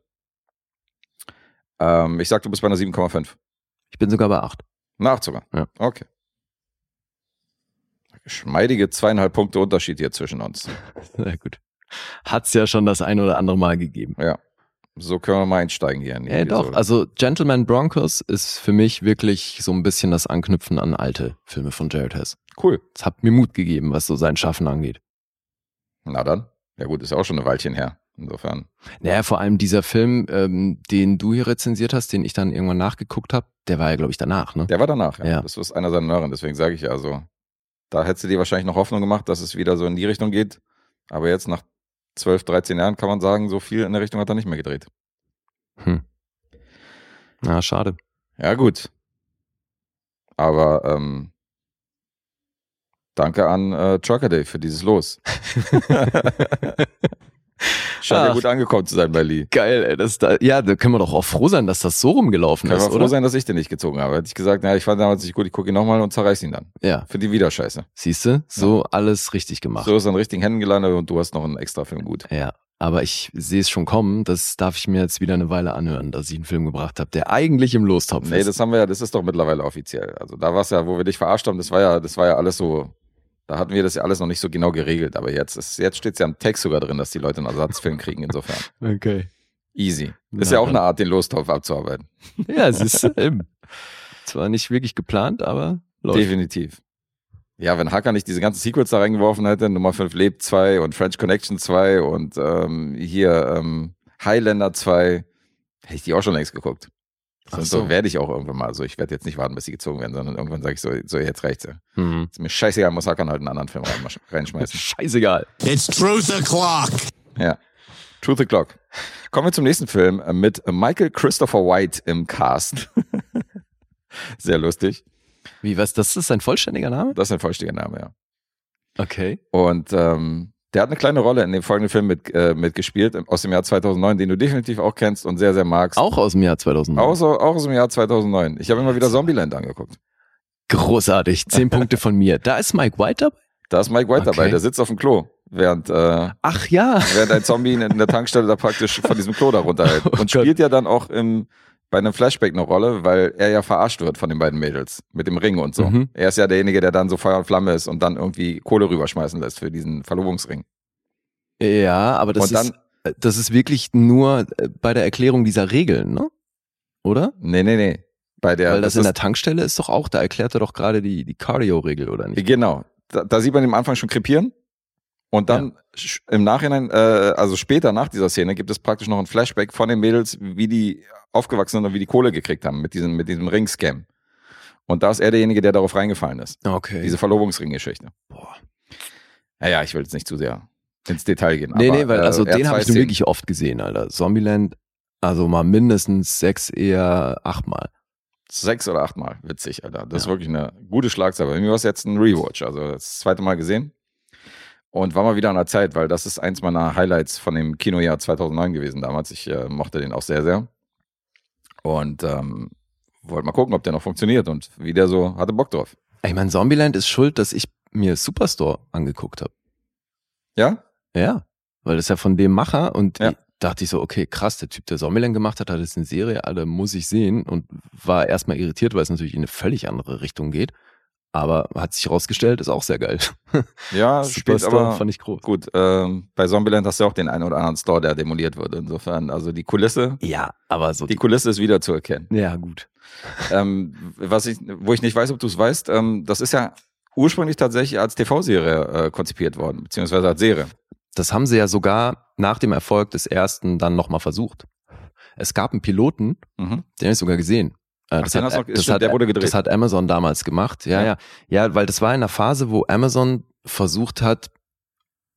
Ähm, ich sag, du bist bei einer 7,5. Ich bin sogar bei 8. Eine 8 sogar. Ja. Okay. Geschmeidige zweieinhalb Punkte Unterschied hier zwischen uns. Sehr gut. Hat's ja schon das ein oder andere Mal gegeben. Ja. So können wir mal einsteigen hier. in die Ja, doch. Episode. Also Gentleman Broncos ist für mich wirklich so ein bisschen das Anknüpfen an alte Filme von Jared Hess. cool. Es hat mir Mut gegeben, was so sein Schaffen angeht. Na dann. Ja gut, ist ja auch schon eine Weilchen her. Insofern. Naja, vor allem dieser Film, ähm, den du hier rezensiert hast, den ich dann irgendwann nachgeguckt habe, der war ja, glaube ich, danach, ne? Der war danach, ja. Ja. Das ist einer seiner neueren, deswegen sage ich ja, also, da hättest du dir wahrscheinlich noch Hoffnung gemacht, dass es wieder so in die Richtung geht. Aber jetzt nach 12, 13 Jahren kann man sagen, so viel in der Richtung hat er nicht mehr gedreht. Hm. Na, schade. Ja, gut. Aber ähm, danke an äh, Trucker Day für dieses Los. Scheint ja gut angekommen zu sein bei Lee. Geil, ey. Das da, ja, da können wir doch auch froh sein, dass das so rumgelaufen Kann ist, man froh oder? sein, dass ich den nicht gezogen habe. Hätte ich gesagt, naja, ich fand damals nicht gut, ich gucke ihn nochmal und zerreiß ihn dann. Ja, Für die wieder Scheiße. siehst du? So alles richtig gemacht. So ist er in richtigen Händen gelandet und du hast noch einen extra Film gut. Ja, aber ich sehe es schon kommen. Das darf ich mir jetzt wieder eine Weile anhören, dass ich einen Film gebracht habe, der eigentlich im Lostopf Nee, ist. das haben wir ja, das ist doch mittlerweile offiziell. Also da war es ja, wo wir dich verarscht haben, das war ja, das war ja alles so, da hatten wir das ja alles noch nicht so genau geregelt. Aber jetzt ist, jetzt steht es ja im Text sogar drin, dass die Leute einen Ersatzfilm kriegen, insofern. Okay. Easy. Ist ja auch dann. eine Art, den Lostopf abzuarbeiten. Ja, es ist ähm, zwar nicht wirklich geplant, aber läuft. Definitiv. Ja, wenn Hacker nicht diese ganzen Sequels da reingeworfen hätte, Nummer 5 Lebt 2 und French Connection 2 und ähm, hier ähm, Highlander 2, hätte ich die auch schon längst geguckt. Und so. werde ich auch irgendwann mal. Also ich werde jetzt nicht warten, bis sie gezogen werden, sondern irgendwann sage ich so, so jetzt reicht's. Mhm. Ist mir scheißegal, muss Hackern halt einen anderen Film reinschmeißen. Scheißegal. It's truth o'clock. Ja. Truth the Clock. Kommen wir zum nächsten Film äh, mit Michael Christopher White im Cast. Sehr lustig. Wie, was, das ist sein vollständiger Name? Das ist ein vollständiger Name, ja. Okay. Und ähm, der hat eine kleine Rolle in dem folgenden Film mit, äh, mitgespielt, aus dem Jahr 2009, den du definitiv auch kennst und sehr, sehr magst. Auch aus dem Jahr 2000. Auch, so, auch aus dem Jahr 2009. Ich habe immer wieder Zombieland angeguckt. Großartig. Zehn Punkte von mir. Da ist Mike White dabei? Da ist Mike White Okay. dabei, der sitzt auf dem Klo, während, äh, Ach ja. während ein Zombie in der Tankstelle da praktisch von diesem Klo da runterhält. Oh Und Gott. spielt ja dann auch im, bei einem Flashback eine Rolle, weil er ja verarscht wird von den beiden Mädels mit dem Ring und so. Mhm. Er ist ja derjenige, der dann so Feuer und Flamme ist und dann irgendwie Kohle rüberschmeißen lässt für diesen Verlobungsring. Ja, aber das dann- ist, äh, das ist wirklich nur äh, bei der Erklärung dieser Regeln, ne? Oder? Nee, nee, nee. Bei der, Weil das, in der Tankstelle ist doch auch, da erklärt er doch gerade die, die Cardio-Regel, oder nicht? Genau. Da, da sieht man am Anfang schon krepieren. Und dann sch- im Nachhinein, äh, also später nach dieser Szene, gibt es praktisch noch ein Flashback von den Mädels, wie die aufgewachsen sind und wie die Kohle gekriegt haben mit diesem, mit diesem Ring-Scam. Und da ist er derjenige, der darauf reingefallen ist. Okay. Diese Verlobungsring-Geschichte. Boah. Naja, ich will jetzt nicht zu sehr ins Detail gehen. Nee, aber, nee, weil äh, also hat den habe ich nun wirklich oft gesehen, Alter. Zombieland, also mal mindestens sechs, eher achtmal. Sechs oder achtmal. Witzig, Alter. Das ist Ja. wirklich eine gute Schlagzeile. Bei mir war es jetzt ein Rewatch, also das zweite Mal gesehen. Und war mal wieder an der Zeit, weil das ist eins meiner Highlights von dem Kinojahr 2009 gewesen damals. Ich äh, mochte den auch sehr, sehr. Und ähm, wollte mal gucken, ob der noch funktioniert und wie der so hatte Bock drauf. Ich meine, Zombieland ist schuld, dass ich mir Superstore angeguckt habe. Ja? Ja, weil das ist ja von dem Macher und Ja. ich dachte ich so, okay, krass, der Typ, der Zombieland gemacht hat, hat jetzt eine Serie, alle muss ich sehen und war erstmal irritiert, weil es natürlich in eine völlig andere Richtung geht. Aber hat sich herausgestellt, ist auch sehr geil. Ja, spielt aber fand ich groß. gut. Ähm, bei Zombieland hast du auch den einen oder anderen Store, der demoliert wird. Insofern, also die Kulisse, Ja, aber so. die Kulisse ist wieder zu erkennen. ja, gut. ähm, was ich, wo ich nicht weiß, ob du es weißt, ähm, das ist ja ursprünglich tatsächlich als TV-Serie äh, konzipiert worden, beziehungsweise als Serie. Das haben sie ja sogar nach dem Erfolg des ersten dann nochmal versucht. Es gab einen Piloten, Mhm. den habe ich sogar gesehen. Äh, Ach, Das, den hat, noch- das, stimmt, hat, das hat Amazon damals gemacht. Ja, Ja. ja, ja. weil das war in einer Phase, wo Amazon versucht hat,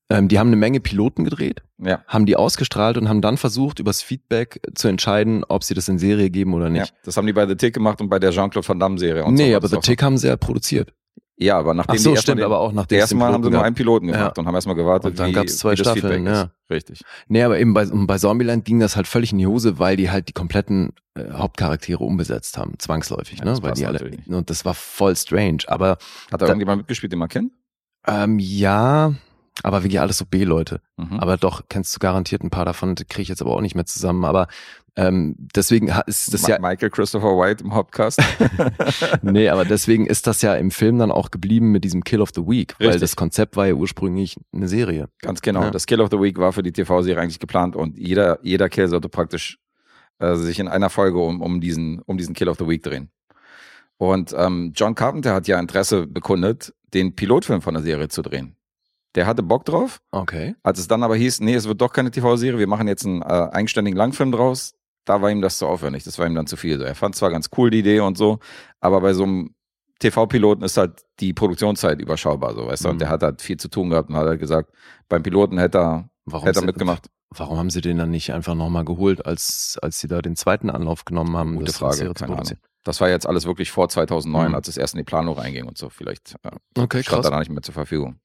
ähm, die haben eine Menge Piloten gedreht, Ja. haben die ausgestrahlt und haben dann versucht, übers Feedback zu entscheiden, ob sie das in Serie geben oder ja. nicht. Das haben die bei The Tick gemacht und bei der Jean-Claude Van Damme-Serie. und so nee, war aber The so. Tick haben sie ja produziert. Ja, aber nachdem Ach so, die stimmt, den, aber auch nachdem es Erstmal haben sie nur gab. einen Piloten Ja. gemacht und haben erstmal gewartet, Und dann wie, gab's zwei Staffeln, ja. ist. Richtig. Nee, aber eben bei, bei Zombieland ging das halt völlig in die Hose, weil die halt die kompletten äh, Hauptcharaktere umbesetzt haben, zwangsläufig, Ja, ne? das Weil die alle, nicht. und das war voll strange. Aber Hat da, Da- irgendjemand mitgespielt, den man kennt? ähm, ja, aber wirklich alles so B-Leute. Mhm. Aber doch, kennst du garantiert ein paar davon, kriege ich jetzt aber auch nicht mehr zusammen. Aber ähm, deswegen ist das Ma ja, Michael Christopher White im Hauptcast. nee, aber deswegen ist das ja im Film dann auch geblieben mit diesem Kill of the Week, weil Richtig. das Konzept war ja ursprünglich eine Serie. Ganz genau. Ja. Das Kill of the Week war für die TV-Serie eigentlich geplant und jeder, jeder Kill sollte praktisch äh, sich in einer Folge um, um, diesen, um diesen Kill of the Week drehen. Und ähm, John Carpenter hat ja Interesse bekundet, den Pilotfilm von der Serie zu drehen. Der hatte Bock drauf. Okay. Als es dann aber hieß, nee, es wird doch keine TV-Serie, wir machen jetzt einen äh, eigenständigen Langfilm draus, da war ihm das zu aufwendig. Das war ihm dann zu viel. Er fand zwar ganz cool die Idee und so, aber bei so einem TV-Piloten ist halt die Produktionszeit überschaubar, so weißt du. Mhm. Und der hat halt viel zu tun gehabt und hat halt gesagt, beim Piloten hätte er, Warum, hätte er mitgemacht. warum haben sie den dann nicht einfach nochmal geholt, als, als sie da den zweiten Anlauf genommen haben? Gute das- Frage, keine produzieren? Das war jetzt alles wirklich vor 2009, Mhm. als es erst in die Planung reinging und so. Vielleicht äh, Okay, stand krass. da nicht mehr zur Verfügung.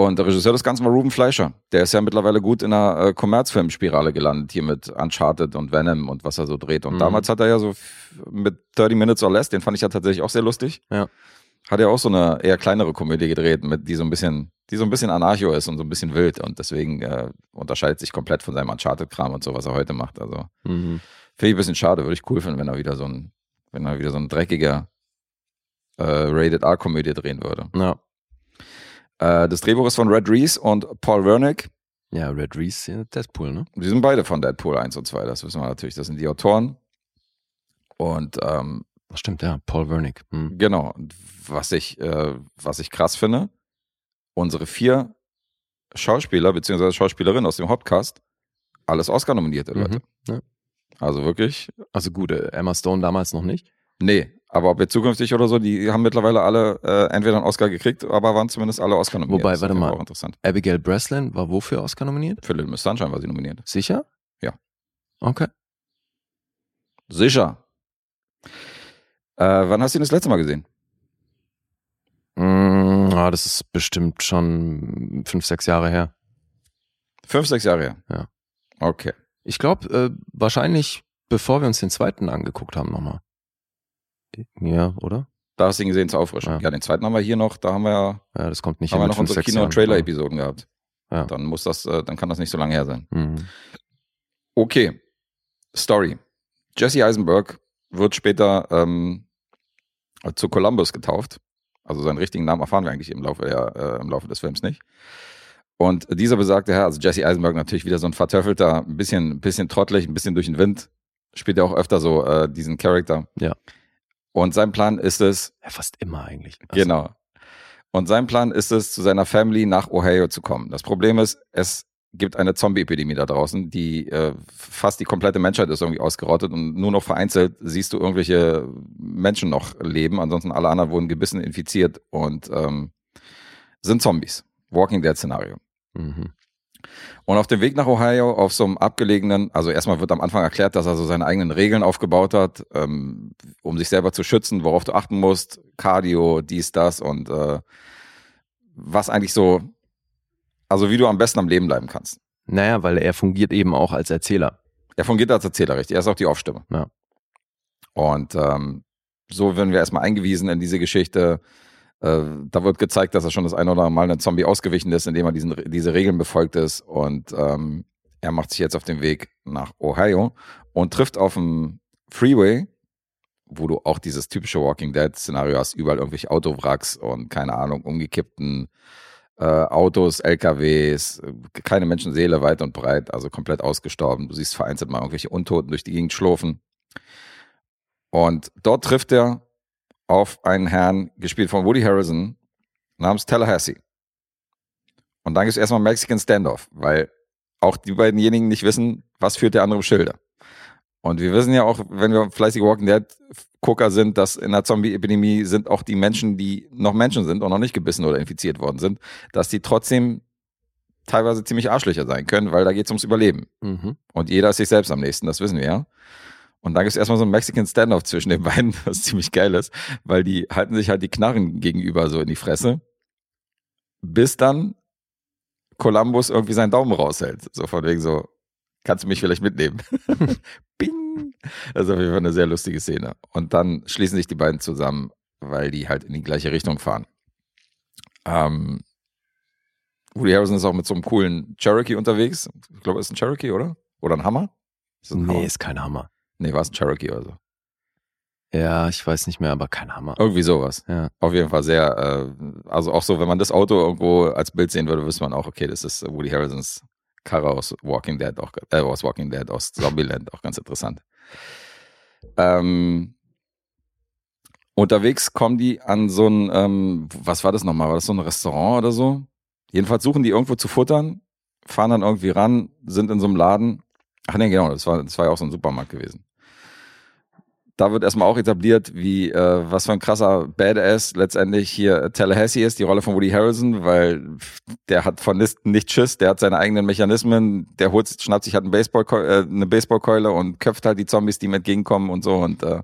Und der Regisseur des Ganzen war Ruben Fleischer. Der ist ja mittlerweile gut in einer äh, Kommerzfilmspirale gelandet, hier mit Uncharted und Venom und was er so dreht. Und Mhm. damals hat er ja so mit 30 Minutes or Less, den fand ich ja tatsächlich auch sehr lustig. Ja. Hat er auch so eine eher kleinere Komödie gedreht, mit, die so ein bisschen, die so ein bisschen anarcho ist und so ein bisschen wild. Und deswegen äh, unterscheidet sich komplett von seinem Uncharted-Kram und so, was er heute macht. Also Mhm. Finde ich ein bisschen schade, würde ich cool finden, wenn er wieder so ein, wenn er wieder so ein dreckiger äh, Rated R-Komödie drehen würde. Ja. Äh, das Drehbuch ist von Red Reese und Paul Wernick. ja, Red Reese, ja, Deadpool, ne? Die sind beide von Deadpool 1 und 2, das wissen wir natürlich. Das sind die Autoren. Und ähm, Ach, stimmt, ja, Paul Wernick. Hm. genau, und was ich, äh, was ich krass finde, unsere vier Schauspieler bzw. Schauspielerinnen aus dem Hauptcast, alles Oscar-nominierte Mhm, Leute. ja. Also wirklich Also gut, äh, Emma Stone damals noch nicht. Nee, aber ob wir zukünftig oder so, die haben mittlerweile alle äh, entweder einen Oscar gekriegt, aber waren zumindest alle Oscar nominiert. Wobei, warte mal. Abigail Breslin war wofür Oscar nominiert? Für Little Miss Sunshine war sie nominiert. Sicher? Ja. Okay. Sicher. Äh, wann hast du ihn das letzte Mal gesehen? Mm, ah, das ist bestimmt schon fünf, sechs Jahre her. Fünf, sechs Jahre her. Ja. Okay. Ich glaube, äh, wahrscheinlich bevor wir uns den zweiten angeguckt haben nochmal. Ja, oder? Da hast du ihn gesehen zur Auffrischung. Ja. Ja. den zweiten haben wir hier noch, da haben wir, ja- Ja, das kommt nicht haben wir noch unsere Kino- und. Trailer-Episoden gehabt. Ja. Dann muss das, äh, dann kann das nicht so lange her sein. Mhm. Okay. Story. Jesse Eisenberg wird später ähm, zu Columbus getauft. Also seinen richtigen Namen erfahren wir eigentlich im Laufe, der, äh, im Laufe des Films nicht. Und dieser besagte Herr, also Jesse Eisenberg natürlich wieder so ein vertöffelter, ein bisschen, ein bisschen trottelig, ein bisschen durch den Wind, spielt er auch öfter so äh, diesen Charakter. Ja. Und sein Plan ist es, Ja, fast immer eigentlich. Also, Genau. Und sein Plan ist es, zu seiner Family nach Ohio zu kommen. Das Problem ist, es gibt eine Zombie-Epidemie da draußen, die äh, fast die komplette Menschheit ist irgendwie ausgerottet und nur noch vereinzelt siehst du irgendwelche Menschen noch leben. Ansonsten alle anderen wurden gebissen, infiziert und ähm, sind Zombies. Walking Dead-Szenario. Mhm. Und auf dem Weg nach Ohio, auf so einem abgelegenen, also erstmal wird am Anfang erklärt, dass er so seine eigenen Regeln aufgebaut hat, ähm, um sich selber zu schützen, worauf du achten musst, Cardio, dies, das und äh, was eigentlich so, also wie du am besten am Leben bleiben kannst. Naja, weil er fungiert eben auch als Erzähler. Er fungiert als Erzähler, richtig. Er ist auch die Aufstimme. Ja. Und ähm, so werden wir erstmal eingewiesen in diese Geschichte. Äh, da wird gezeigt, dass er schon das eine oder andere Mal ein Zombie ausgewichen ist, indem er diesen, diese Regeln befolgt ist. Und ähm, er macht sich jetzt auf den Weg nach Ohio und trifft auf dem Freeway, wo du auch dieses typische Walking Dead-Szenario hast, überall irgendwelche Autowracks und keine Ahnung, umgekippten äh, Autos, LKWs, äh, keine Menschenseele weit und breit, also komplett ausgestorben. Du siehst vereinzelt mal irgendwelche Untoten durch die Gegend schlurfen. Und dort trifft er auf einen Herrn, gespielt von Woody Harrison, namens Tallahassee. Und dann gibt es erstmal Mexican Standoff, weil auch die beidenjenigen nicht wissen, was führt der andere im Schilde. Und wir wissen ja auch, wenn wir fleißige Walking Dead Gucker sind, dass in der Zombie-Epidemie sind auch die Menschen, die noch Menschen sind und noch nicht gebissen oder infiziert worden sind, dass die trotzdem teilweise ziemlich Arschlöcher sein können, weil da geht es ums Überleben. Mhm. Und jeder ist sich selbst am nächsten, das wissen wir ja. Und dann gibt es erstmal so ein Mexican Standoff zwischen den beiden, was ziemlich geil ist, weil die halten sich halt die Knarren gegenüber so in die Fresse, bis dann Columbus irgendwie seinen Daumen raushält. So von wegen so, kannst du mich vielleicht mitnehmen? Bing! Das ist auf jeden Fall eine sehr lustige Szene. Und dann schließen sich die beiden zusammen, weil die halt in die gleiche Richtung fahren. Ähm, Woody Harrison ist auch mit so einem coolen Cherokee unterwegs. Ich glaube, es ist ein Cherokee, oder? Oder ein Hammer? Ist ein Nee, Hammer? ist kein Hammer. Nee, war es ein Cherokee oder so. Ja, ich weiß nicht mehr, aber kein Hammer. Irgendwie sowas. Ja. Auf jeden Fall sehr, äh, also auch so, wenn man das Auto irgendwo als Bild sehen würde, wüsste man auch, okay, das ist Woody Harrisons Karre aus Walking Dead, auch, äh, aus Walking Dead, aus Zombieland, auch ganz interessant. Ähm, unterwegs kommen die an so ein, ähm, was war das nochmal? War das so ein Restaurant oder so? Jedenfalls suchen die irgendwo zu futtern, fahren dann irgendwie ran, sind in so einem Laden. Ach nee, genau, das war, das war ja auch so ein Supermarkt gewesen da wird erstmal auch etabliert, wie äh, was für ein krasser Badass letztendlich hier Tallahassee ist, die Rolle von Woody Harrelson, weil der hat von Listen nicht Schiss, der hat seine eigenen Mechanismen, der holt, schnappt sich halt einen Baseball, äh, eine Baseballkeule und köpft halt die Zombies, die ihm entgegenkommen und so und äh,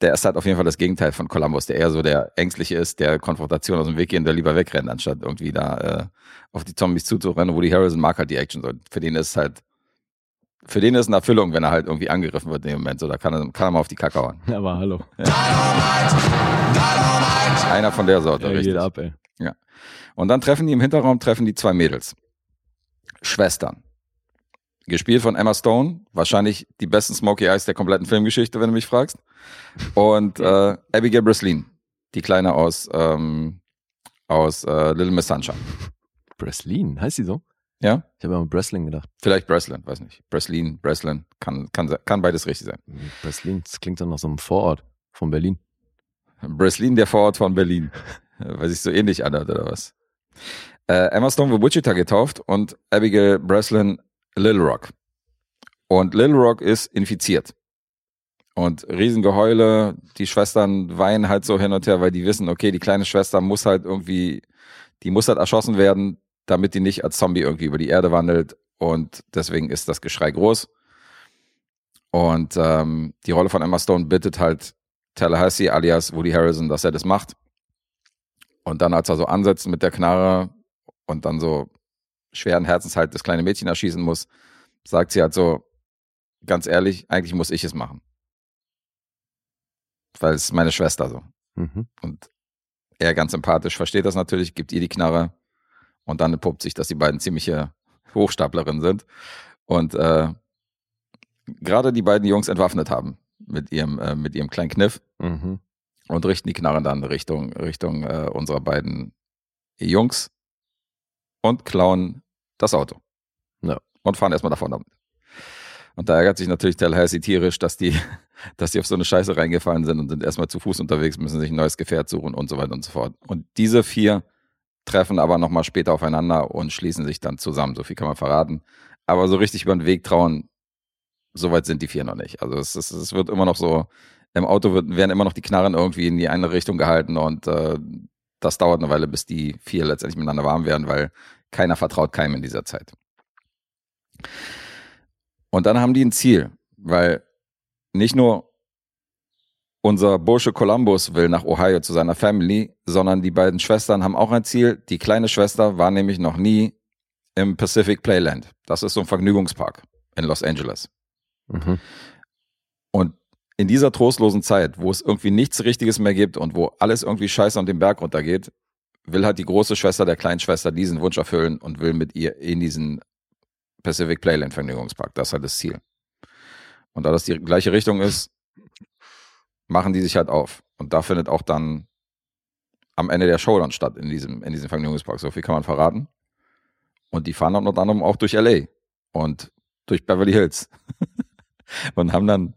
der ist halt auf jeden Fall das Gegenteil von Columbus, der eher so der Ängstliche ist, der Konfrontation aus dem Weg gehen, der lieber wegrennt, anstatt irgendwie da äh, auf die Zombies zuzurennen. Woody Harrelson mag halt die Action so. Für den ist halt für den ist eine Erfüllung, wenn er halt irgendwie angegriffen wird in dem Moment. So, da kann er, kann er mal auf die Kacke hauen. Aber hallo. Einer von der Sorte, Er richtig. geht ab, ey. Und dann treffen die im Hinterraum, treffen die zwei Mädels. Schwestern. Gespielt von Emma Stone, wahrscheinlich die besten Smokey Eyes der kompletten Filmgeschichte, wenn du mich fragst. Und äh, Abigail Breslin, die Kleine aus, ähm, aus äh, Little Miss Sunshine. Breslin, heißt sie so? Ja? Ich habe immer Breslin gedacht. Vielleicht Breslin, weiß nicht. Breslin, Breslin, kann, kann, kann beides richtig sein. Breslin, das klingt dann nach so einem Vorort von Berlin. Breslin, der Vorort von Berlin. Weil sich so ähnlich anhört, oder was? Äh, Emma Stone wird Wichita getauft und Abigail Breslin Little Rock. Und Little Rock ist infiziert. Und Riesengeheule, die Schwestern weinen halt so hin und her, weil die wissen, okay, die kleine Schwester muss halt irgendwie, die muss halt erschossen werden, damit die nicht als Zombie irgendwie über die Erde wandelt. Und deswegen ist das Geschrei groß. Und ähm, die Rolle von Emma Stone bittet halt Tallahassee alias Woody Harrison, dass er das macht. Und dann, als er so ansetzt mit der Knarre und dann so schweren Herzens halt das kleine Mädchen erschießen muss, sagt sie halt so, ganz ehrlich, eigentlich muss ich es machen. Weil es ist meine Schwester so. Mhm. Und er ganz sympathisch versteht das natürlich, gibt ihr die Knarre und dann entpuppt sich, dass die beiden ziemliche Hochstaplerinnen sind und äh, gerade die beiden Jungs entwaffnet haben mit ihrem, äh, mit ihrem kleinen Kniff Mhm. und richten die Knarre dann Richtung, Richtung äh, unserer beiden Jungs und klauen das Auto. Ja. Und fahren erstmal davon damit. Und da ärgert sich natürlich Tallahassee tierisch, dass die, dass die auf so eine Scheiße reingefallen sind und sind erstmal zu Fuß unterwegs, müssen sich ein neues Gefährt suchen und so weiter und so fort. Und diese vier treffen aber nochmal später aufeinander und schließen sich dann zusammen. So viel kann man verraten. Aber so richtig über den Weg trauen, so weit sind die vier noch nicht. Also es, es, es wird immer noch so, im Auto wird, werden immer noch die Knarren irgendwie in die eine Richtung gehalten und äh, das dauert eine Weile, bis die vier letztendlich miteinander warm werden, weil keiner vertraut keinem in dieser Zeit. Und dann haben die ein Ziel, weil nicht nur unser Bursche Columbus will nach Ohio zu seiner Family, sondern die beiden Schwestern haben auch ein Ziel. Die kleine Schwester war nämlich noch nie im Pacific Playland. Das ist so ein Vergnügungspark in Los Angeles. Mhm. Und in dieser trostlosen Zeit, wo es irgendwie nichts Richtiges mehr gibt und wo alles irgendwie scheiße und den Berg runtergeht, will halt die große Schwester der kleinen Schwester diesen Wunsch erfüllen und will mit ihr in diesen Pacific Playland Vergnügungspark. Das ist halt das Ziel. Und da das die gleiche Richtung ist, machen die sich halt auf. Und da findet auch dann am Ende der Show dann statt in diesem, in diesem Vergnügungspark. So viel kann man verraten. Und die fahren dann unter anderem auch durch LA und durch Beverly Hills. und haben dann,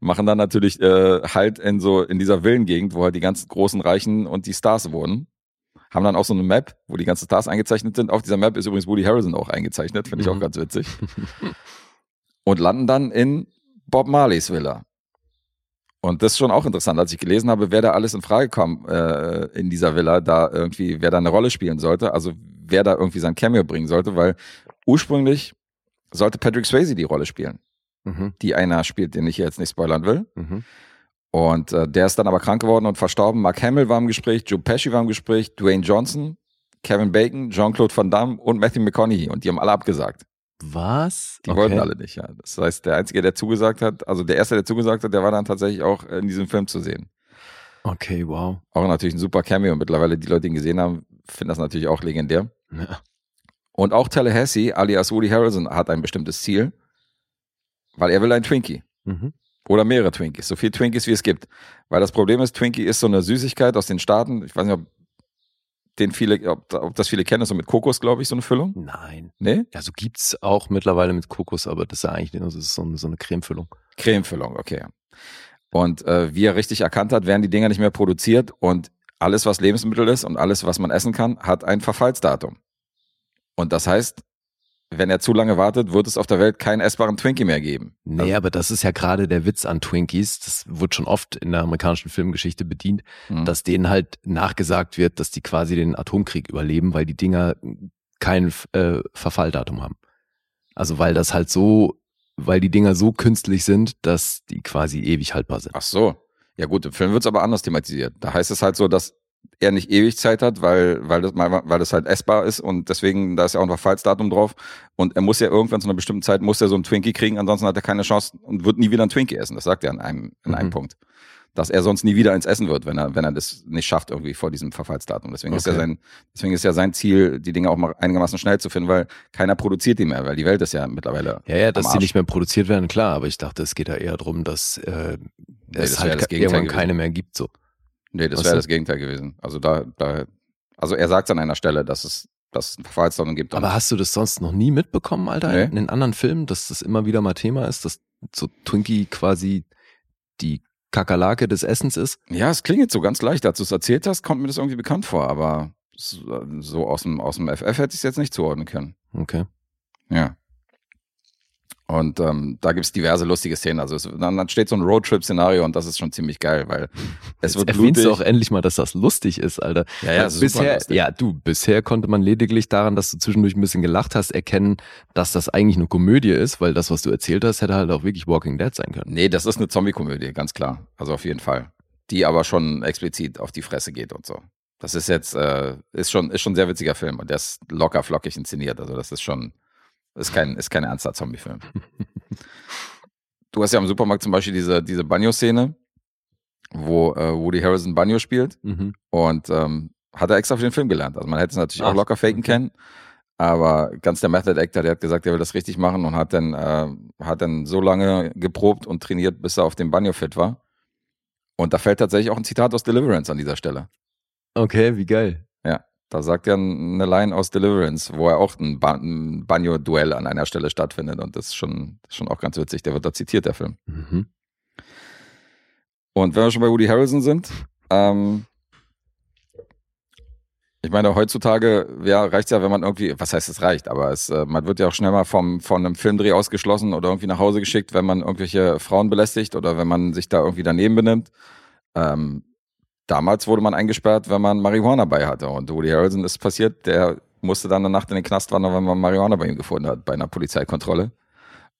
machen dann natürlich äh, halt in so, in dieser Villengegend, wo halt die ganzen großen Reichen und die Stars wohnen. haben dann auch so eine Map, wo die ganzen Stars eingezeichnet sind. Auf dieser Map ist übrigens Woody Harrelson auch eingezeichnet, finde ich auch Mhm. ganz witzig. Und landen dann in Bob Marleys Villa. Und das ist schon auch interessant, als ich gelesen habe, wer da alles in Frage kam äh, in dieser Villa, da irgendwie, wer da eine Rolle spielen sollte, also wer da irgendwie sein Cameo bringen sollte, weil ursprünglich sollte Patrick Swayze die Rolle spielen, Mhm. die einer spielt, den ich hier jetzt nicht spoilern will. Mhm. Und äh, der ist dann aber krank geworden und verstorben. Mark Hamill war im Gespräch, Joe Pesci war im Gespräch, Dwayne Johnson, Kevin Bacon, Jean-Claude Van Damme und Matthew McConaughey. Und die haben alle abgesagt. Was? Die wollten alle nicht, ja. Das heißt, der Einzige, der zugesagt hat, also der Erste, der zugesagt hat, der war dann tatsächlich auch in diesem Film zu sehen. Okay, wow. Auch natürlich ein super Cameo. Mittlerweile, die Leute, die ihn gesehen haben, finden das natürlich auch legendär. Ja. Und auch Tallahassee, alias Woody Harrelson, hat ein bestimmtes Ziel, weil er will ein Twinkie. Mhm. Oder mehrere Twinkies, so viel Twinkies wie es gibt. Weil das Problem ist, Twinkie ist so eine Süßigkeit aus den Staaten. Ich weiß nicht, ob, den viele, ob, ob das viele kennen, ist so mit Kokos, glaube ich, so eine Füllung. Nein. Nee? Also gibt's auch mittlerweile mit Kokos, aber das ist ja eigentlich nur so, so, eine, so eine Cremefüllung. Cremefüllung, okay. Und äh, wie er richtig erkannt hat, werden die Dinger nicht mehr produziert und alles, was Lebensmittel ist und alles, was man essen kann, hat ein Verfallsdatum. Und das heißt, wenn er zu lange wartet, wird es auf der Welt keinen essbaren Twinkie mehr geben. Nee, Also- aber das ist ja gerade der Witz an Twinkies. Das wird schon oft in der amerikanischen Filmgeschichte bedient, Mhm. dass denen halt nachgesagt wird, dass die quasi den Atomkrieg überleben, weil die Dinger kein äh, Verfalldatum haben. Also weil das halt so, weil die Dinger so künstlich sind, dass die quasi ewig haltbar sind. Ach so. Ja gut, im Film wird es aber anders thematisiert. Da heißt es halt so, dass er nicht ewig Zeit hat, weil, weil, das, weil das halt essbar ist und deswegen, da ist ja auch ein Verfallsdatum drauf. Und er muss ja irgendwann zu einer bestimmten Zeit, muss er so einen Twinkie kriegen, ansonsten hat er keine Chance und wird nie wieder einen Twinkie essen. Das sagt er in einem, in einem Mhm. Punkt. Dass er sonst nie wieder eins essen wird, wenn er, wenn er das nicht schafft, irgendwie vor diesem Verfallsdatum. Deswegen ist ja Okay. sein, deswegen ist ja sein Ziel, die Dinge auch mal einigermaßen schnell zu finden, weil keiner produziert die mehr, weil die Welt ist ja mittlerweile. Ja, ja, dass die nicht mehr produziert werden, klar, aber ich dachte, es geht da eher darum, dass äh, das es halt das irgendwann keine mehr gibt. So. Nee, das wäre das Gegenteil gewesen. Also da, da, also er sagt an einer Stelle, dass es, dass es ein Verfallsdatum gibt. Aber hast du das sonst noch nie mitbekommen, Alter, Nee. in den anderen Filmen, dass das immer wieder mal Thema ist, dass so Twinkie quasi die Kakerlake des Essens ist? ja, es klingt jetzt so ganz leicht, als du es erzählt hast, kommt mir das irgendwie bekannt vor, aber so so aus dem, aus dem FF hätte ich es jetzt nicht zuordnen können. Okay. Ja. Und ähm, da gibt's diverse lustige Szenen. Also es, dann, dann steht so ein Roadtrip-Szenario und das ist schon ziemlich geil, weil es Jetzt wird erwähnst blutig. du auch endlich mal, dass das lustig ist, Alter. ja, ja, es super bisher, ja, du, bisher konnte man lediglich daran, dass du zwischendurch ein bisschen gelacht hast, erkennen, dass das eigentlich eine Komödie ist, weil das, was du erzählt hast, hätte halt auch wirklich Walking Dead sein können. Nee, das ist eine Zombie-Komödie, ganz klar. Also auf jeden Fall. Die aber schon explizit auf die Fresse geht und so. Das ist jetzt, äh, ist schon, ist schon ein sehr witziger Film und der ist locker flockig inszeniert. Also das ist schon, ist kein, ist kein ernster Zombie-Film. du hast ja im Supermarkt zum Beispiel diese, diese Banjo-Szene, wo äh, Woody Harrison Banjo spielt Mhm. und ähm, hat er extra für den Film gelernt. Also man hätte es natürlich Ach, auch locker faken okay. können. Aber ganz der Method Actor, der hat gesagt, er will das richtig machen und hat dann, äh, hat dann so lange geprobt und trainiert, bis er auf dem Banjo fit war. Und da fällt tatsächlich auch ein Zitat aus Deliverance an dieser Stelle. Okay, wie geil. Da sagt er eine Line aus Deliverance, wo er auch ein, ein Banjo-Duell an einer Stelle stattfindet. Und das ist schon, das ist schon auch ganz witzig. Der wird da zitiert, der Film. Mhm. Und wenn wir schon bei Woody Harrelson sind, ähm, ich meine, heutzutage ja, reicht ja, wenn man irgendwie, was heißt es reicht, aber es, äh, man wird ja auch schnell mal vom, von einem Filmdreh ausgeschlossen oder irgendwie nach Hause geschickt, wenn man irgendwelche Frauen belästigt oder wenn man sich da irgendwie daneben benimmt. Ähm, damals wurde man eingesperrt, wenn man Marihuana bei hatte. Und Woody Harrelson ist passiert, der musste dann eine Nacht in den Knast wandern, wenn man Marihuana bei ihm gefunden hat, bei einer Polizeikontrolle.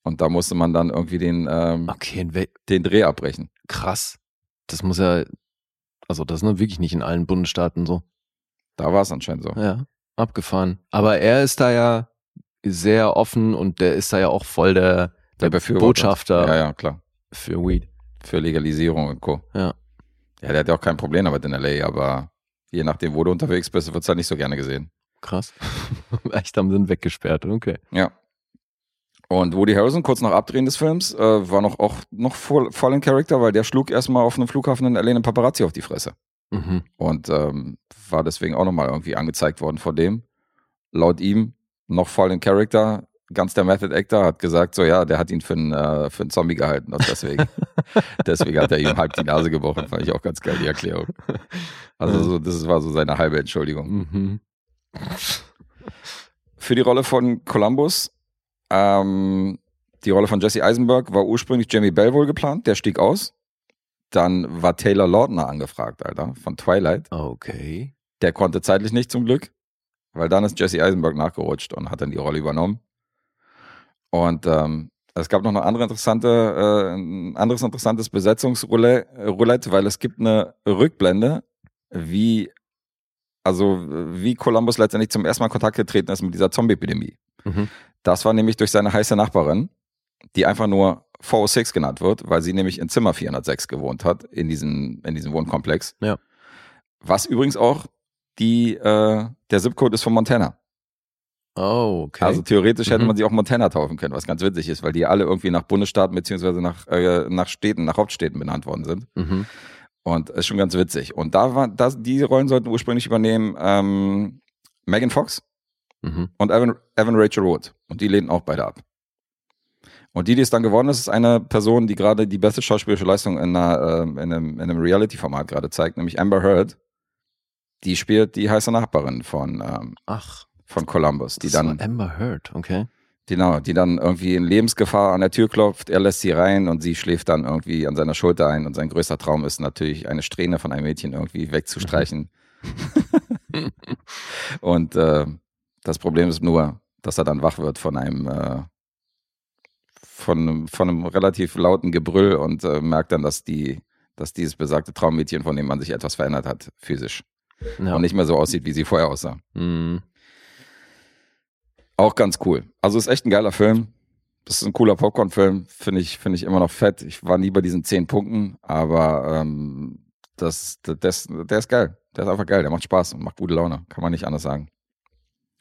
Und da musste man dann irgendwie den, ähm, Okay, den Dreh abbrechen. krass. Das muss ja, also das ist wirklich nicht in allen Bundesstaaten so. Da war es anscheinend so. Ja, abgefahren. Aber er ist da ja sehr offen und der ist da ja auch voll der, der, Befürworter. Botschafter Ja, ja, klar. für Weed. Für Legalisierung und Co. Ja. Ja, der hat ja auch kein Problem damit in LA, aber je nachdem, wo du unterwegs bist, wird es halt nicht so gerne gesehen. Krass. Echt am Sinn weggesperrt, okay. Ja. Und Woody Harrison, kurz nach Abdrehen des Films, äh, war noch auch noch voll, voll in Charakter, weil der schlug erstmal auf einem Flughafen in LA einen Paparazzi auf die Fresse. Mhm. Und ähm, war deswegen auch nochmal irgendwie angezeigt worden vor dem. Laut ihm noch voll in Charakter, ganz der Method Actor hat gesagt, so ja, der hat ihn für einen, äh, für einen Zombie gehalten und deswegen, deswegen hat er ihm halb die Nase gebrochen. Fand ich auch ganz geil, die Erklärung. Also so, das war so seine halbe Entschuldigung. Mhm. Für die Rolle von Columbus, ähm, die Rolle von Jesse Eisenberg war ursprünglich Jamie Bell wohl geplant, der stieg aus. Dann war Taylor Lautner angefragt, Alter, von Twilight. Okay. Der konnte zeitlich nicht zum Glück, weil dann ist Jesse Eisenberg nachgerutscht und hat dann die Rolle übernommen. Und ähm, es gab noch eine andere interessante, äh, ein anderes interessantes Besetzungsroulette, weil es gibt eine Rückblende, wie also wie Columbus letztendlich zum ersten Mal in Kontakt getreten ist mit dieser Zombie-Epidemie. Mhm. Das war nämlich durch seine heiße Nachbarin, die einfach nur 406 genannt wird, weil sie nämlich in Zimmer 406 gewohnt hat, in diesem, in diesem Wohnkomplex. Ja. Was übrigens auch die, äh, der Zipcode ist von Montana. Oh, okay. Also theoretisch hätte Mhm. man sie auch Montana taufen können, was ganz witzig ist, weil die alle irgendwie nach Bundesstaaten beziehungsweise nach, äh, nach Städten, nach Hauptstädten benannt worden sind. mhm. Und ist schon ganz witzig. Und da war, das, die Rollen sollten ursprünglich übernehmen ähm, Megan Fox Mhm. und Evan, Evan Rachel Wood. Und die lehnen auch beide ab. Und die, die es dann geworden ist, ist eine Person, die gerade die beste schauspielerische Leistung in, einer, ähm, in einem, in einem Reality-Format gerade zeigt, nämlich Amber Heard. Die spielt die heiße Nachbarin von, ähm, Ach, von Columbus, die das dann Amber Heard, okay. Genau, die dann irgendwie in Lebensgefahr an der Tür klopft, er lässt sie rein und sie schläft dann irgendwie an seiner Schulter ein und sein größter Traum ist natürlich, eine Strähne von einem Mädchen irgendwie wegzustreichen. und äh, das Problem ist nur, dass er dann wach wird von einem äh, von, von einem relativ lauten Gebrüll und äh, merkt dann, dass die, dass dieses besagte Traummädchen, von dem man sich etwas verändert hat, physisch Ja. und nicht mehr so aussieht, wie sie vorher aussah. Mhm. Auch ganz cool. Also ist echt ein geiler Film. Das ist ein cooler Popcorn-Film. Finde ich, finde ich immer noch fett. Ich war nie bei diesen zehn Punkten, aber ähm, das, das, der ist geil. Der ist einfach geil. Der macht Spaß und macht gute Laune. Kann man nicht anders sagen.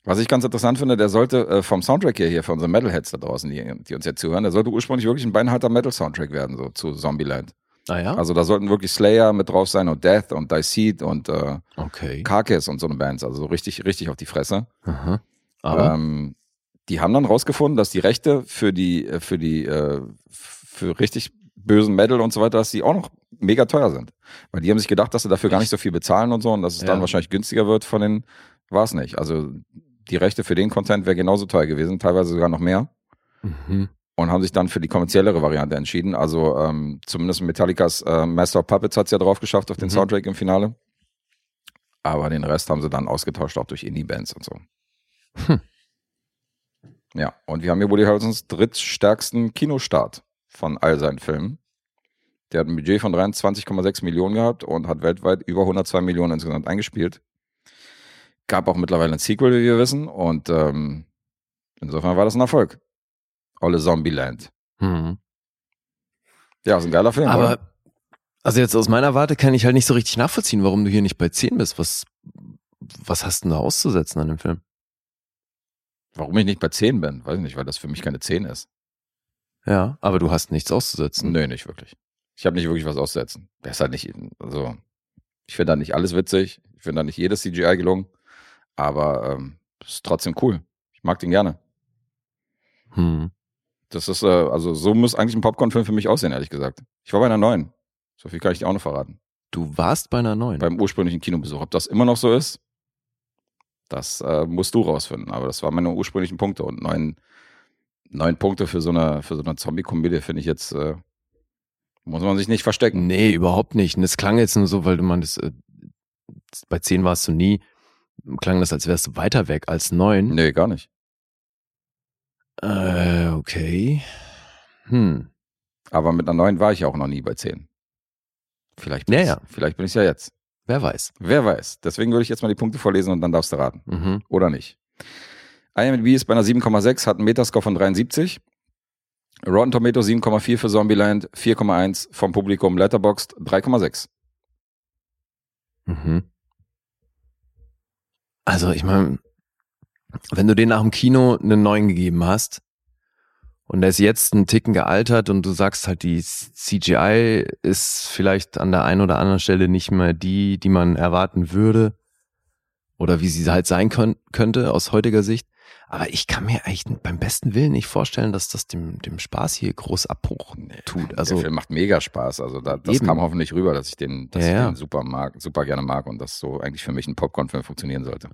Was ich ganz interessant finde, der sollte äh, vom Soundtrack hier, hier für unsere Metalheads da draußen, die, die uns jetzt zuhören, der sollte ursprünglich wirklich ein beinharter Metal-Soundtrack werden, so zu Zombieland. Ah ja? Also da sollten wirklich Slayer mit drauf sein und Death und Diseed und äh, okay. Carcass und so eine Bands. Also so richtig, richtig auf die Fresse. Aha. Aber, Ähm, die haben dann rausgefunden, dass die Rechte für die, äh, für die, äh, für richtig bösen Metal und so weiter, dass die auch noch mega teuer sind. Weil die haben sich gedacht, dass sie dafür gar nicht so viel bezahlen und so und dass es dann Ja. wahrscheinlich günstiger wird von den, war es nicht. Also die Rechte für den Content wäre genauso teuer gewesen, teilweise sogar noch mehr. mhm. Und haben sich dann für die kommerziellere Variante entschieden. Also ähm, zumindest Metallicas äh, Master of Puppets hat es ja drauf geschafft auf den Mhm. Soundtrack im Finale. Aber den Rest haben sie dann ausgetauscht, auch durch Indie-Bands und so. Hm. Ja, und wir haben hier Woody Harrelsons drittstärksten Kinostart von all seinen Filmen. Der hat ein Budget von 23,6 Millionen gehabt und hat weltweit über 102 Millionen insgesamt eingespielt. Gab auch mittlerweile ein Sequel, wie wir wissen, und ähm, insofern war das ein Erfolg. Olle Zombieland. Mhm. Ja, ist ein geiler Film. oder? Aber, also jetzt aus meiner Warte kann ich halt nicht so richtig nachvollziehen, warum du hier nicht bei 10 bist. Was, was hast du denn da auszusetzen an dem Film? Warum ich nicht bei 10 bin, weiß ich nicht, weil das für mich keine 10 ist. Ja, aber du hast nichts auszusetzen. Nö, nicht wirklich. Ich habe nicht wirklich was auszusetzen. Ist halt nicht, also, ich finde da nicht alles witzig. Ich finde da nicht jedes CGI gelungen. Aber ähm, ist trotzdem cool. Ich mag den gerne. Hm. Das ist, äh, also so muss eigentlich ein Popcorn-Film für mich aussehen, ehrlich gesagt. Ich war bei einer neuen. So viel kann ich dir auch noch verraten. Du warst bei einer neuen. Beim ursprünglichen Kinobesuch. Ob das immer noch so ist, das äh, musst du rausfinden. Aber das waren meine ursprünglichen Punkte. Und neun, neun Punkte für so eine, für so eine Zombie-Komödie finde ich jetzt, äh, muss man sich nicht verstecken. Nee, überhaupt nicht. Und es klang jetzt nur so, weil du meintest, äh, bei 10 warst du nie. Klang das, als wärst du weiter weg als 9. Nee, gar nicht. Äh, okay. Hm. Aber mit einer neuen war ich auch noch nie bei 10. Vielleicht bin Ja, ich's- ja. Vielleicht bin ich ja jetzt. Wer weiß. Wer weiß. Deswegen würde ich jetzt mal die Punkte vorlesen und dann darfst du raten. Mhm. Oder nicht. IMDb ist bei einer 7,6, hat einen Metascore von 73. Rotten Tomato 7,4 für Zombieland, 4,1 vom Publikum, Letterboxd 3,6. Mhm. Also, ich meine, wenn du den nach dem Kino einen neuen gegeben hast und der ist jetzt einen Ticken gealtert und du sagst halt, die CGI ist vielleicht an der einen oder anderen Stelle nicht mehr die, die man erwarten würde oder wie sie halt sein könnt, könnte aus heutiger Sicht, Aber ich kann mir eigentlich beim besten Willen nicht vorstellen, dass das dem, dem Spaß hier groß Abbruch tut. Also der Film macht mega Spaß. Also da, das Eben. kam hoffentlich rüber, dass ich den, dass Ja, ich den super mag, super gerne mag und das so eigentlich für mich ein Popcorn-Film funktionieren sollte.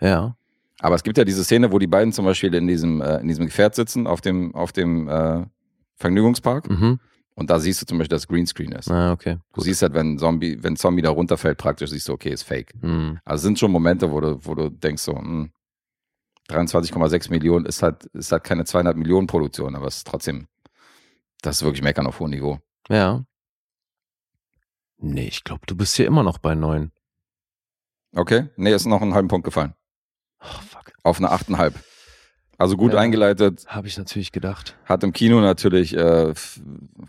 ja. Aber es gibt ja diese Szene, wo die beiden zum Beispiel in diesem, äh, in diesem Gefährt sitzen, auf dem, auf dem äh, Vergnügungspark. Mhm. Und da siehst du zum Beispiel, dass Greenscreen ist. Ah, okay. Du siehst halt, wenn Zombie, wenn Zombie da runterfällt, praktisch siehst du, okay, ist fake. Mhm. Also es sind schon Momente, wo du, wo du denkst so, hm, 23,6 Millionen ist halt, ist halt keine 200 Millionen Produktion, aber es ist trotzdem, das ist wirklich Meckern auf hohem Niveau. Ja. Nee, ich glaube, du bist hier immer noch bei neun. Okay? Nee, ist noch einen halben Punkt gefallen. Oh, fuck. Auf eine 8,5. Also gut Ja. eingeleitet, Habe ich natürlich gedacht. hat im Kino natürlich, äh,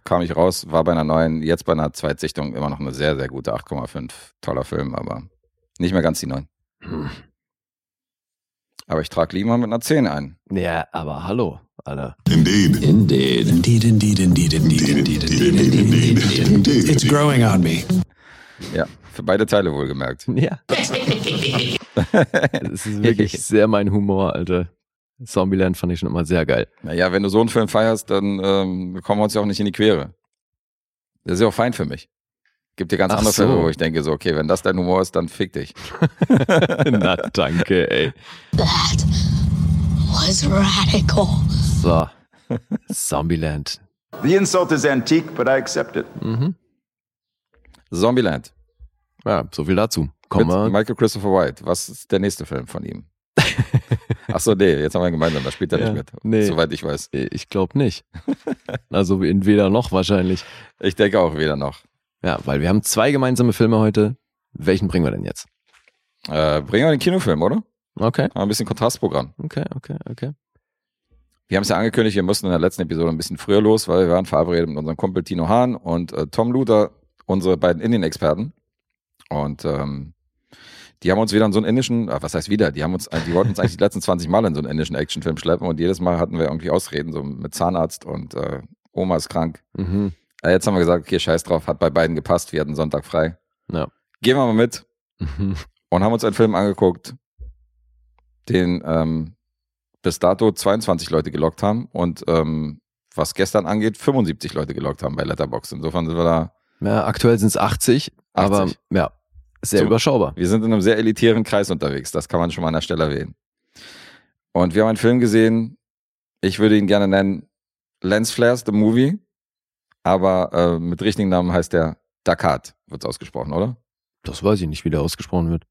kam ich raus, war bei einer neuen, jetzt bei einer Zweitsichtung immer noch eine sehr, sehr gute 8,5. Toller Film, aber nicht mehr ganz die 9. Hm. Aber ich trage lieber mit einer 10 ein. Ja, aber hallo, Alter. Indeed. Indeed, indeed, indeed, indeed, indeed, indeed, indeed, indeed, indeed. It's growing on me. Ja, für beide Teile wohlgemerkt. Ja. Das ist wirklich sehr mein Humor, Alter. Zombieland fand ich schon immer sehr geil. Naja, wenn du so einen Film feierst, dann ähm, kommen wir uns ja auch nicht in die Quere. Das ist ja auch fein für mich. Gibt dir ganz Ach andere so. Filme, wo ich denke so, okay, wenn das dein Humor ist, dann fick dich. Na, danke, ey. That was radical. So. Zombieland. The insult is antique, but I accept it. Mhm. Zombieland. Ja, so viel dazu. Kommen Mit wir. Michael Christopher White. Was ist der nächste Film von ihm? Ach so, nee, jetzt haben wir gemeinsam, da spielt er Ja, nicht mit. nee. Soweit ich weiß. Ich glaube nicht. Also in weder noch wahrscheinlich. Ich denke auch weder noch. Ja, weil wir haben zwei gemeinsame Filme heute. Welchen bringen wir denn jetzt? Äh, bringen wir den Kinofilm, oder? Okay, Mal ein bisschen Kontrastprogramm. okay, okay, okay. Wir haben es ja angekündigt, wir mussten in der letzten Episode ein bisschen früher los, weil wir waren verabredet mit unserem Kumpel Tino Hahn und äh, Tom Luther, unsere beiden Indien-Experten. Und ähm, die haben uns wieder in so einen indischen, äh, was heißt wieder, die haben uns, die wollten uns eigentlich die letzten 20 Mal in so einen indischen Actionfilm schleppen und jedes Mal hatten wir irgendwie Ausreden, so mit Zahnarzt und äh, Oma ist krank. Mhm. Äh, jetzt haben wir gesagt, okay, scheiß drauf, hat bei beiden gepasst, wir hatten Sonntag frei. Ja. Gehen wir mal mit Mhm. und haben uns einen Film angeguckt, den ähm, bis dato 22 Leute gelockt haben und ähm, was gestern angeht, 75 Leute gelockt haben bei Letterboxd. Insofern sind wir da, Ja, aktuell sind es 80, aber 80. ja, sehr So. überschaubar. wir sind in einem sehr elitären Kreis unterwegs, das kann man schon mal an der Stelle erwähnen. Und wir haben einen Film gesehen, ich würde ihn gerne nennen Lens Flares, the Movie, aber äh, mit richtigen Namen heißt der Dakat, wird ausgesprochen, oder? Das weiß ich nicht, wie der ausgesprochen wird.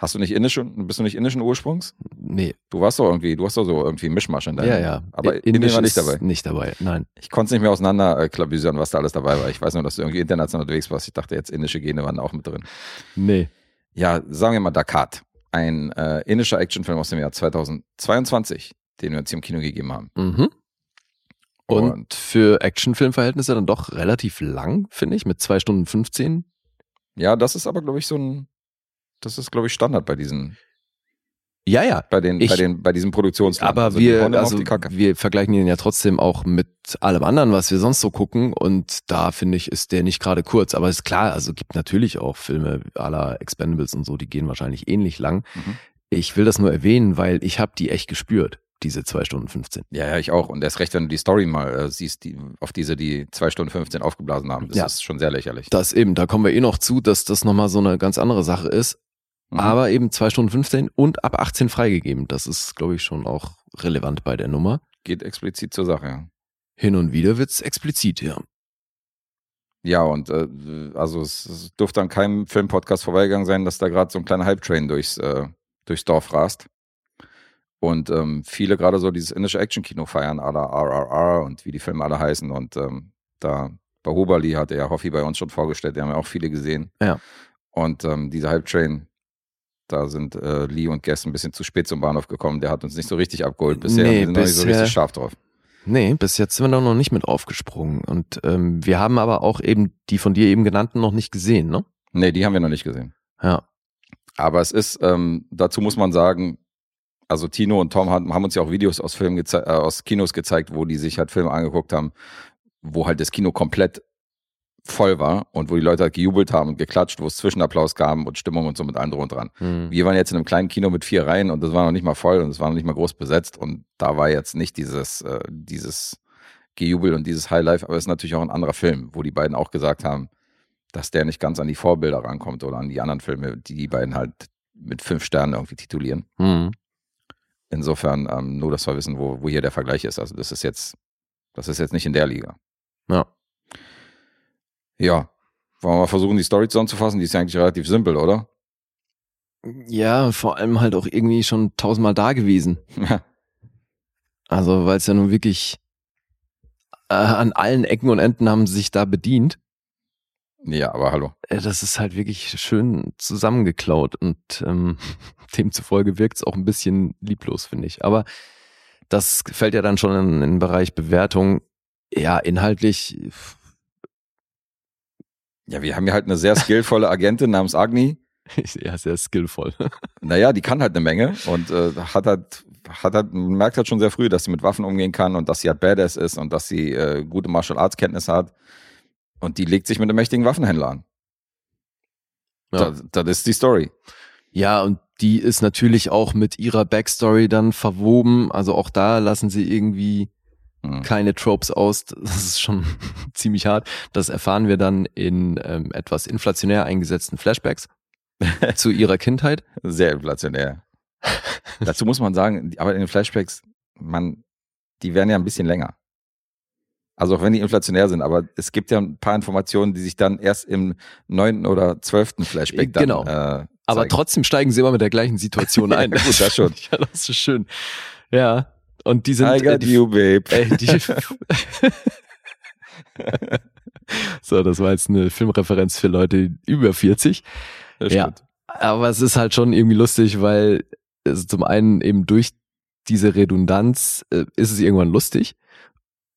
Hast du nicht indischen, bist du nicht indischen Ursprungs? Nee, Du warst doch irgendwie, du hast doch so irgendwie Mischmasch in deinem. ja, ja. Aber I- Indien war nicht dabei. Nicht dabei, nein. Ich konnte es nicht mehr auseinander äh, klabüsern, was da alles dabei war. Ich weiß nur, dass du irgendwie international unterwegs warst. Ich dachte jetzt, indische Gene waren auch mit drin. Nee. Ja, sagen wir mal Dakat. Ein äh, indischer Actionfilm aus dem Jahr 2022, den wir uns hier im Kino gegeben haben. Mhm. Und, Und- für Actionfilmverhältnisse dann doch relativ lang, finde ich, mit zwei Stunden 15. Ja, das ist aber, glaube ich, so ein, das ist, glaube ich, Standard bei diesen, Ja, ja. bei den, Ich- bei den, bei diesen Produktionsfilmen. Aber Also, wir, auf also die Kacke. wir vergleichen ihn ja trotzdem auch mit allem anderen, was wir sonst so gucken. Und da finde ich, ist der nicht gerade kurz. Aber ist klar, also gibt natürlich auch Filme aller Expendables und so, die gehen wahrscheinlich ähnlich lang. Mhm. Ich will das nur erwähnen, weil ich habe die echt gespürt, diese zwei Stunden 15. Ja, ja, ich auch. Und erst recht, wenn du die Story mal äh, siehst, die, auf diese die zwei Stunden 15 aufgeblasen haben. Das Ja. ist schon sehr lächerlich. Das eben, da kommen wir eh noch zu, dass das nochmal so eine ganz andere Sache ist. Mhm. Aber eben zwei Stunden 15 und ab 18 freigegeben. Das ist, glaube ich, schon auch relevant bei der Nummer. Geht explizit zur Sache, ja. Hin und wieder wird's explizit, ja. Ja, und äh, also es, es dürfte an keinem Filmpodcast vorbeigegangen sein, dass da gerade so ein kleiner Hype-Train durchs, äh, durchs Dorf rast. Und ähm, viele gerade so dieses indische Action-Kino feiern, la RRR und wie die Filme alle heißen. Und ähm, da Bahubali hatte ja Hoffi bei uns schon vorgestellt, die haben ja auch viele gesehen. Ja. Und ähm, dieser Hype-Train, da sind äh, Lee und Guest ein bisschen zu spät zum Bahnhof gekommen. Der hat uns nicht so richtig abgeholt bisher. Nee, wir sind noch nicht so bisher- richtig scharf drauf. Nee, bis jetzt sind wir da noch nicht mit aufgesprungen. Und ähm, wir haben aber auch eben die von dir eben genannten noch nicht gesehen, ne? Nee, die haben wir noch nicht gesehen. Ja. Aber es ist, ähm, dazu muss man sagen, also Tino und Tom haben, haben uns ja auch Videos aus Filmen äh, aus Kinos gezeigt, wo die sich halt Filme angeguckt haben, wo halt das Kino komplett voll war und wo die Leute halt gejubelt haben und geklatscht, wo es Zwischenapplaus gab und Stimmung und so mit allem drum und dran. Mhm. Wir waren jetzt in einem kleinen Kino mit vier Reihen und das war noch nicht mal voll und es war noch nicht mal groß besetzt und da war jetzt nicht dieses, äh, dieses Gejubel und dieses Highlife, aber es ist natürlich auch ein anderer Film, wo die beiden auch gesagt haben, dass der nicht ganz an die Vorbilder rankommt oder an die anderen Filme, die die beiden halt mit fünf Sternen irgendwie titulieren. Mhm. Insofern ähm, nur, dass wir wissen, wo, wo hier der Vergleich ist. Also das ist jetzt, das ist jetzt nicht in der Liga. Ja. Ja. Wollen wir mal versuchen, die Story zusammenzufassen? Die ist ja eigentlich relativ simpel, oder? Ja, vor allem halt auch irgendwie schon tausendmal da gewesen. Ja. Also, weil es ja nun wirklich äh, an allen Ecken und Enden haben sie sich da bedient. Ja, aber hallo. Äh, Das ist halt wirklich schön zusammengeklaut und ähm, demzufolge wirkt es auch ein bisschen lieblos, finde ich. Aber das fällt ja dann schon in, in den Bereich Bewertung. Ja, inhaltlich, Ja, wir haben hier halt eine sehr skillvolle Agentin namens Agni. ja, sehr skillvoll. Naja, die kann halt eine Menge und äh, hat halt, hat halt, man merkt halt schon sehr früh, dass sie mit Waffen umgehen kann und dass sie halt Badass ist und dass sie äh, gute Martial Arts Kenntnisse hat. Und die legt sich mit einem mächtigen Waffenhändler an. Ja. Das, das ist die Story. Ja, und die ist natürlich auch mit ihrer Backstory dann verwoben. Also auch da lassen sie irgendwie Mhm. keine Tropes aus. Das ist schon ziemlich hart. Das erfahren wir dann in ähm, etwas inflationär eingesetzten Flashbacks zu ihrer Kindheit. Sehr inflationär. Dazu muss man sagen, aber in den Flashbacks, man, die werden ja ein bisschen länger. Also auch wenn die inflationär sind, aber es gibt ja ein paar Informationen, die sich dann erst im neunten oder zwölften Flashback dann Genau. äh, Aber trotzdem steigen sie immer mit der gleichen Situation ein. Ja, gut, das schon. ja, das ist schön. Ja. Und die sind. I got äh, die, you, babe. Ey, die so, das war jetzt eine Filmreferenz für Leute über 40. Das Ja. Aber es ist halt schon irgendwie lustig, weil also zum einen eben durch diese Redundanz äh, ist es irgendwann lustig.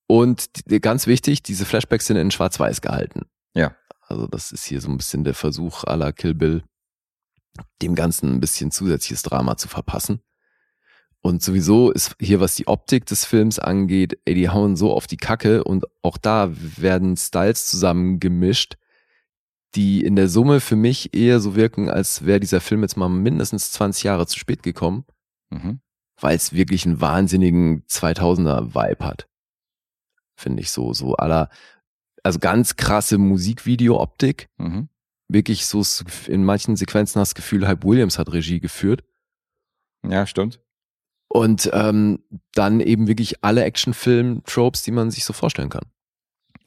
Und die, ganz wichtig, diese Flashbacks sind in Schwarz-Weiß gehalten. Ja. Also das ist hier so ein bisschen der Versuch à la Kill Bill, dem Ganzen ein bisschen zusätzliches Drama zu verpassen. Und sowieso ist hier, was die Optik des Films angeht, ey, die hauen so auf die Kacke und auch da werden Styles zusammengemischt, die in der Summe für mich eher so wirken, als wäre dieser Film jetzt mal mindestens 20 Jahre zu spät gekommen, Mhm. weil es wirklich einen wahnsinnigen 2000er Vibe hat. Finde ich so, so aller, also ganz krasse Musikvideo-Optik. Mhm. Wirklich so, in manchen Sequenzen hast du das Gefühl, Hype Williams hat Regie geführt. Ja, stimmt. Und ähm, dann eben wirklich alle Actionfilm-Tropes, die man sich so vorstellen kann.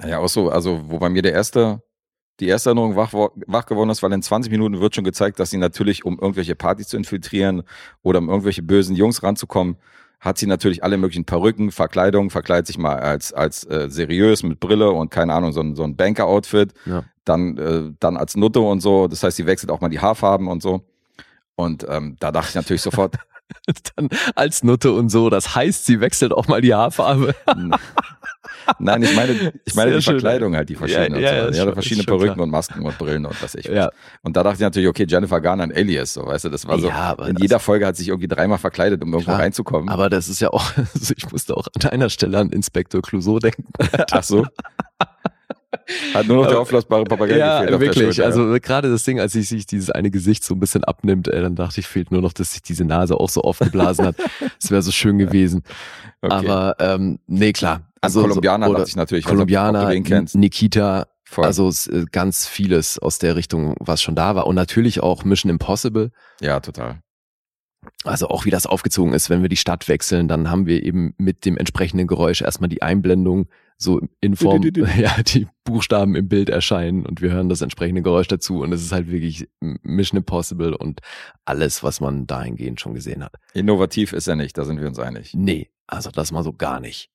Ja, auch so, also wo bei mir der erste, die erste Erinnerung wach, wach geworden ist, weil in 20 Minuten wird schon gezeigt, dass sie natürlich, um irgendwelche Partys zu infiltrieren oder um irgendwelche bösen Jungs ranzukommen, hat sie natürlich alle möglichen Perücken, Verkleidungen, verkleidet sich mal als, als äh, seriös mit Brille und keine Ahnung, so ein, so ein Banker-Outfit, Ja. dann, äh, dann als Nutte und so, das heißt, sie wechselt auch mal die Haarfarben und so. Und ähm, da dachte ich natürlich sofort, Dann als Nutte und so. Das heißt, sie wechselt auch mal die Haarfarbe. Nein, ich meine, ich meine Sehr die schön. Verschleidung halt, die verschiedenen. Ja, ja, und so. schon- verschiedene Perücken klar. und Masken und Brillen und was ich Ja. was. Und da dachte ich natürlich, okay, Jennifer Garner, ein Alias, so, weißt du, das war so. Ja, in jeder Folge hat sich irgendwie dreimal verkleidet, um irgendwo Klar. reinzukommen. Aber das ist ja auch, also ich musste auch an einer Stelle an Inspektor Clouseau denken. Ach so. Hat nur noch der Aber- auflassbar Papagei ja, gefehlt wirklich. Schulter, also gerade das Ding, als sich sich dieses eine Gesicht so ein bisschen abnimmt, ey, dann dachte ich, fehlt nur noch, dass sich diese Nase auch so aufgeblasen hat. Es wäre so schön gewesen. Okay. Aber ähm, nee, klar. Also, Kolumbianer oder dachte ich natürlich, Kolumbianer. Nikita, Voll. also äh, ganz vieles aus der Richtung, was schon da war. Und natürlich auch Mission Impossible. ja, total. Also auch wie das aufgezogen ist, wenn wir die Stadt wechseln, dann haben wir eben mit dem entsprechenden Geräusch erstmal die Einblendung so in Form, Du, du, du, ja, die Buchstaben im Bild erscheinen und wir hören das entsprechende Geräusch dazu und es ist halt wirklich Mission Impossible und alles, was man dahingehend schon gesehen hat. Innovativ ist er nicht, da sind wir uns einig. Nee, also das mal so gar nicht.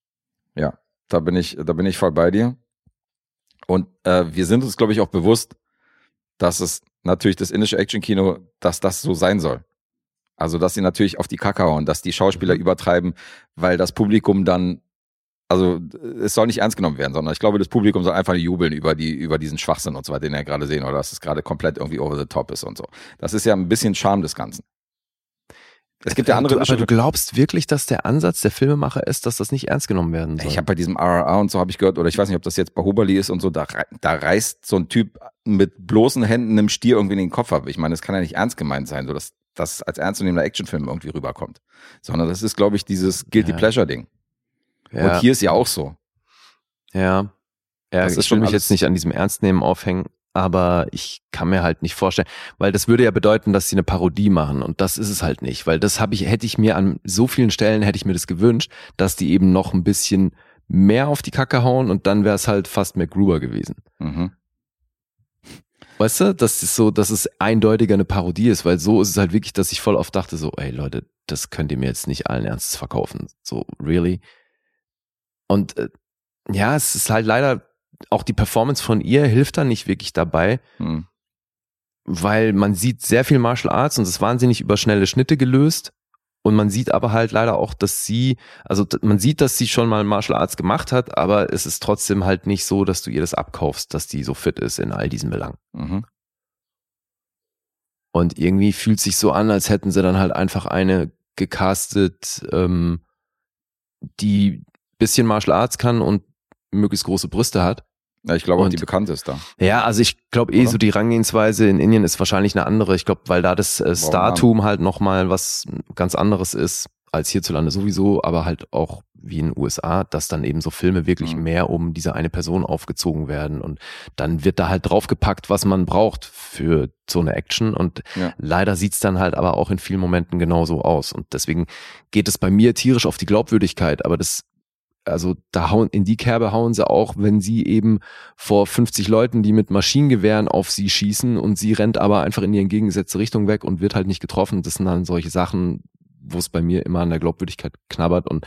Ja, da bin ich, da bin ich voll bei dir. Und äh, wir sind uns, glaube ich, auch bewusst, dass es natürlich das indische Actionkino, dass das so sein soll. Also, dass sie natürlich auf die Kacke hauen, dass die Schauspieler Mhm. übertreiben, weil das Publikum dann, also es soll nicht ernst genommen werden, sondern ich glaube, das Publikum soll einfach jubeln über die, über diesen Schwachsinn und so weiter, den wir gerade sehen, oder dass es gerade komplett irgendwie over the top ist und so. Das ist ja ein bisschen Charme des Ganzen. Es gibt ja andere. du, aber du glaubst wirklich, dass der Ansatz der Filmemacher ist, dass das nicht ernst genommen werden soll? Ich habe bei diesem RRA und so habe ich gehört, oder ich weiß nicht, ob das jetzt bei Hubali ist und so, da, da reißt so ein Typ mit bloßen Händen einem Stier irgendwie in den Kopf ab. Ich meine, das kann ja nicht ernst gemeint sein, so dass das als ernstzunehmender Actionfilm irgendwie rüberkommt. Sondern das ist, glaube ich, dieses Guilty Ja. Pleasure-Ding. ja, Und hier ist ja auch so. ja. Ja, Das ist ich will mich jetzt nicht an diesem Ernstnehmen aufhängen, aber ich kann mir halt nicht vorstellen, weil das würde ja bedeuten, dass sie eine Parodie machen und das ist es halt nicht, weil das habe ich, hätte ich mir an so vielen Stellen hätte ich mir das gewünscht, dass die eben noch ein bisschen mehr auf die Kacke hauen und dann wäre es halt fast MacGruber gewesen. Mhm. Weißt du, dass es so, dass es eindeutiger eine Parodie ist, weil so ist es halt wirklich, dass ich voll oft dachte so, ey Leute, das könnt ihr mir jetzt nicht allen Ernstes verkaufen. So, really? Und äh, ja, es ist halt leider, auch die Performance von ihr hilft da nicht wirklich dabei, Mhm. weil man sieht sehr viel Martial Arts und es ist wahnsinnig über schnelle Schnitte gelöst. Und man sieht aber halt leider auch, dass sie, also man sieht, dass sie schon mal Martial Arts gemacht hat, aber es ist trotzdem halt nicht so, dass du ihr das abkaufst, dass die so fit ist in all diesen Belangen. Mhm. Und irgendwie fühlt sich so an, als hätten sie dann halt einfach eine gecastet, ähm, die bisschen Martial Arts kann und möglichst große Brüste hat. Ja, ich glaube auch, Und- die bekannt ist da. Ja, also ich glaube eh so die Rangehensweise in Indien ist wahrscheinlich eine andere. Ich glaube, weil da das äh, Startum halt nochmal was ganz anderes ist als hierzulande sowieso, aber halt auch wie in den USA, dass dann eben so Filme wirklich Mhm. mehr um diese eine Person aufgezogen werden und dann wird da halt draufgepackt, was man braucht für so eine Action und Ja. leider sieht's dann halt aber auch in vielen Momenten genauso aus und deswegen geht es bei mir tierisch auf die Glaubwürdigkeit, aber das also da hauen in die Kerbe hauen sie auch, wenn sie eben vor 50 Leuten, die mit Maschinengewehren auf sie schießen und sie rennt aber einfach in die entgegengesetzte Richtung weg und wird halt nicht getroffen. Das sind dann solche Sachen, wo es bei mir immer an der Glaubwürdigkeit knabbert und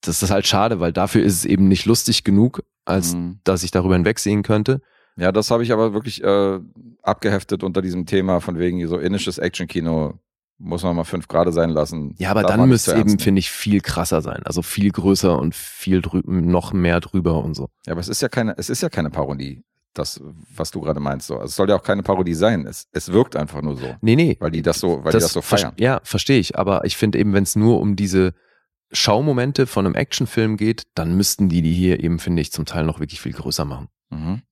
das ist halt schade, weil dafür ist es eben nicht lustig genug, als Mhm. dass ich darüber hinwegsehen könnte. Ja, das habe ich aber wirklich äh, abgeheftet unter diesem Thema von wegen so indisches Actionkino muss man mal fünf Grade sein lassen. Ja, aber Darf dann müsste es eben, finde ich, viel krasser sein. Also viel größer und viel noch mehr drüber und so. Ja, aber es ist ja keine, es ist ja keine Parodie, das, was du gerade meinst. So. Also es soll ja auch keine Parodie sein. Es, es wirkt einfach nur so. Nee, nee. Weil die das so, weil die das so ver- feiern. Ja, verstehe ich. Aber ich finde eben, wenn es nur um diese Schaumomente von einem Actionfilm geht, dann müssten die die hier eben, finde ich, zum Teil noch wirklich viel größer machen. Mhm.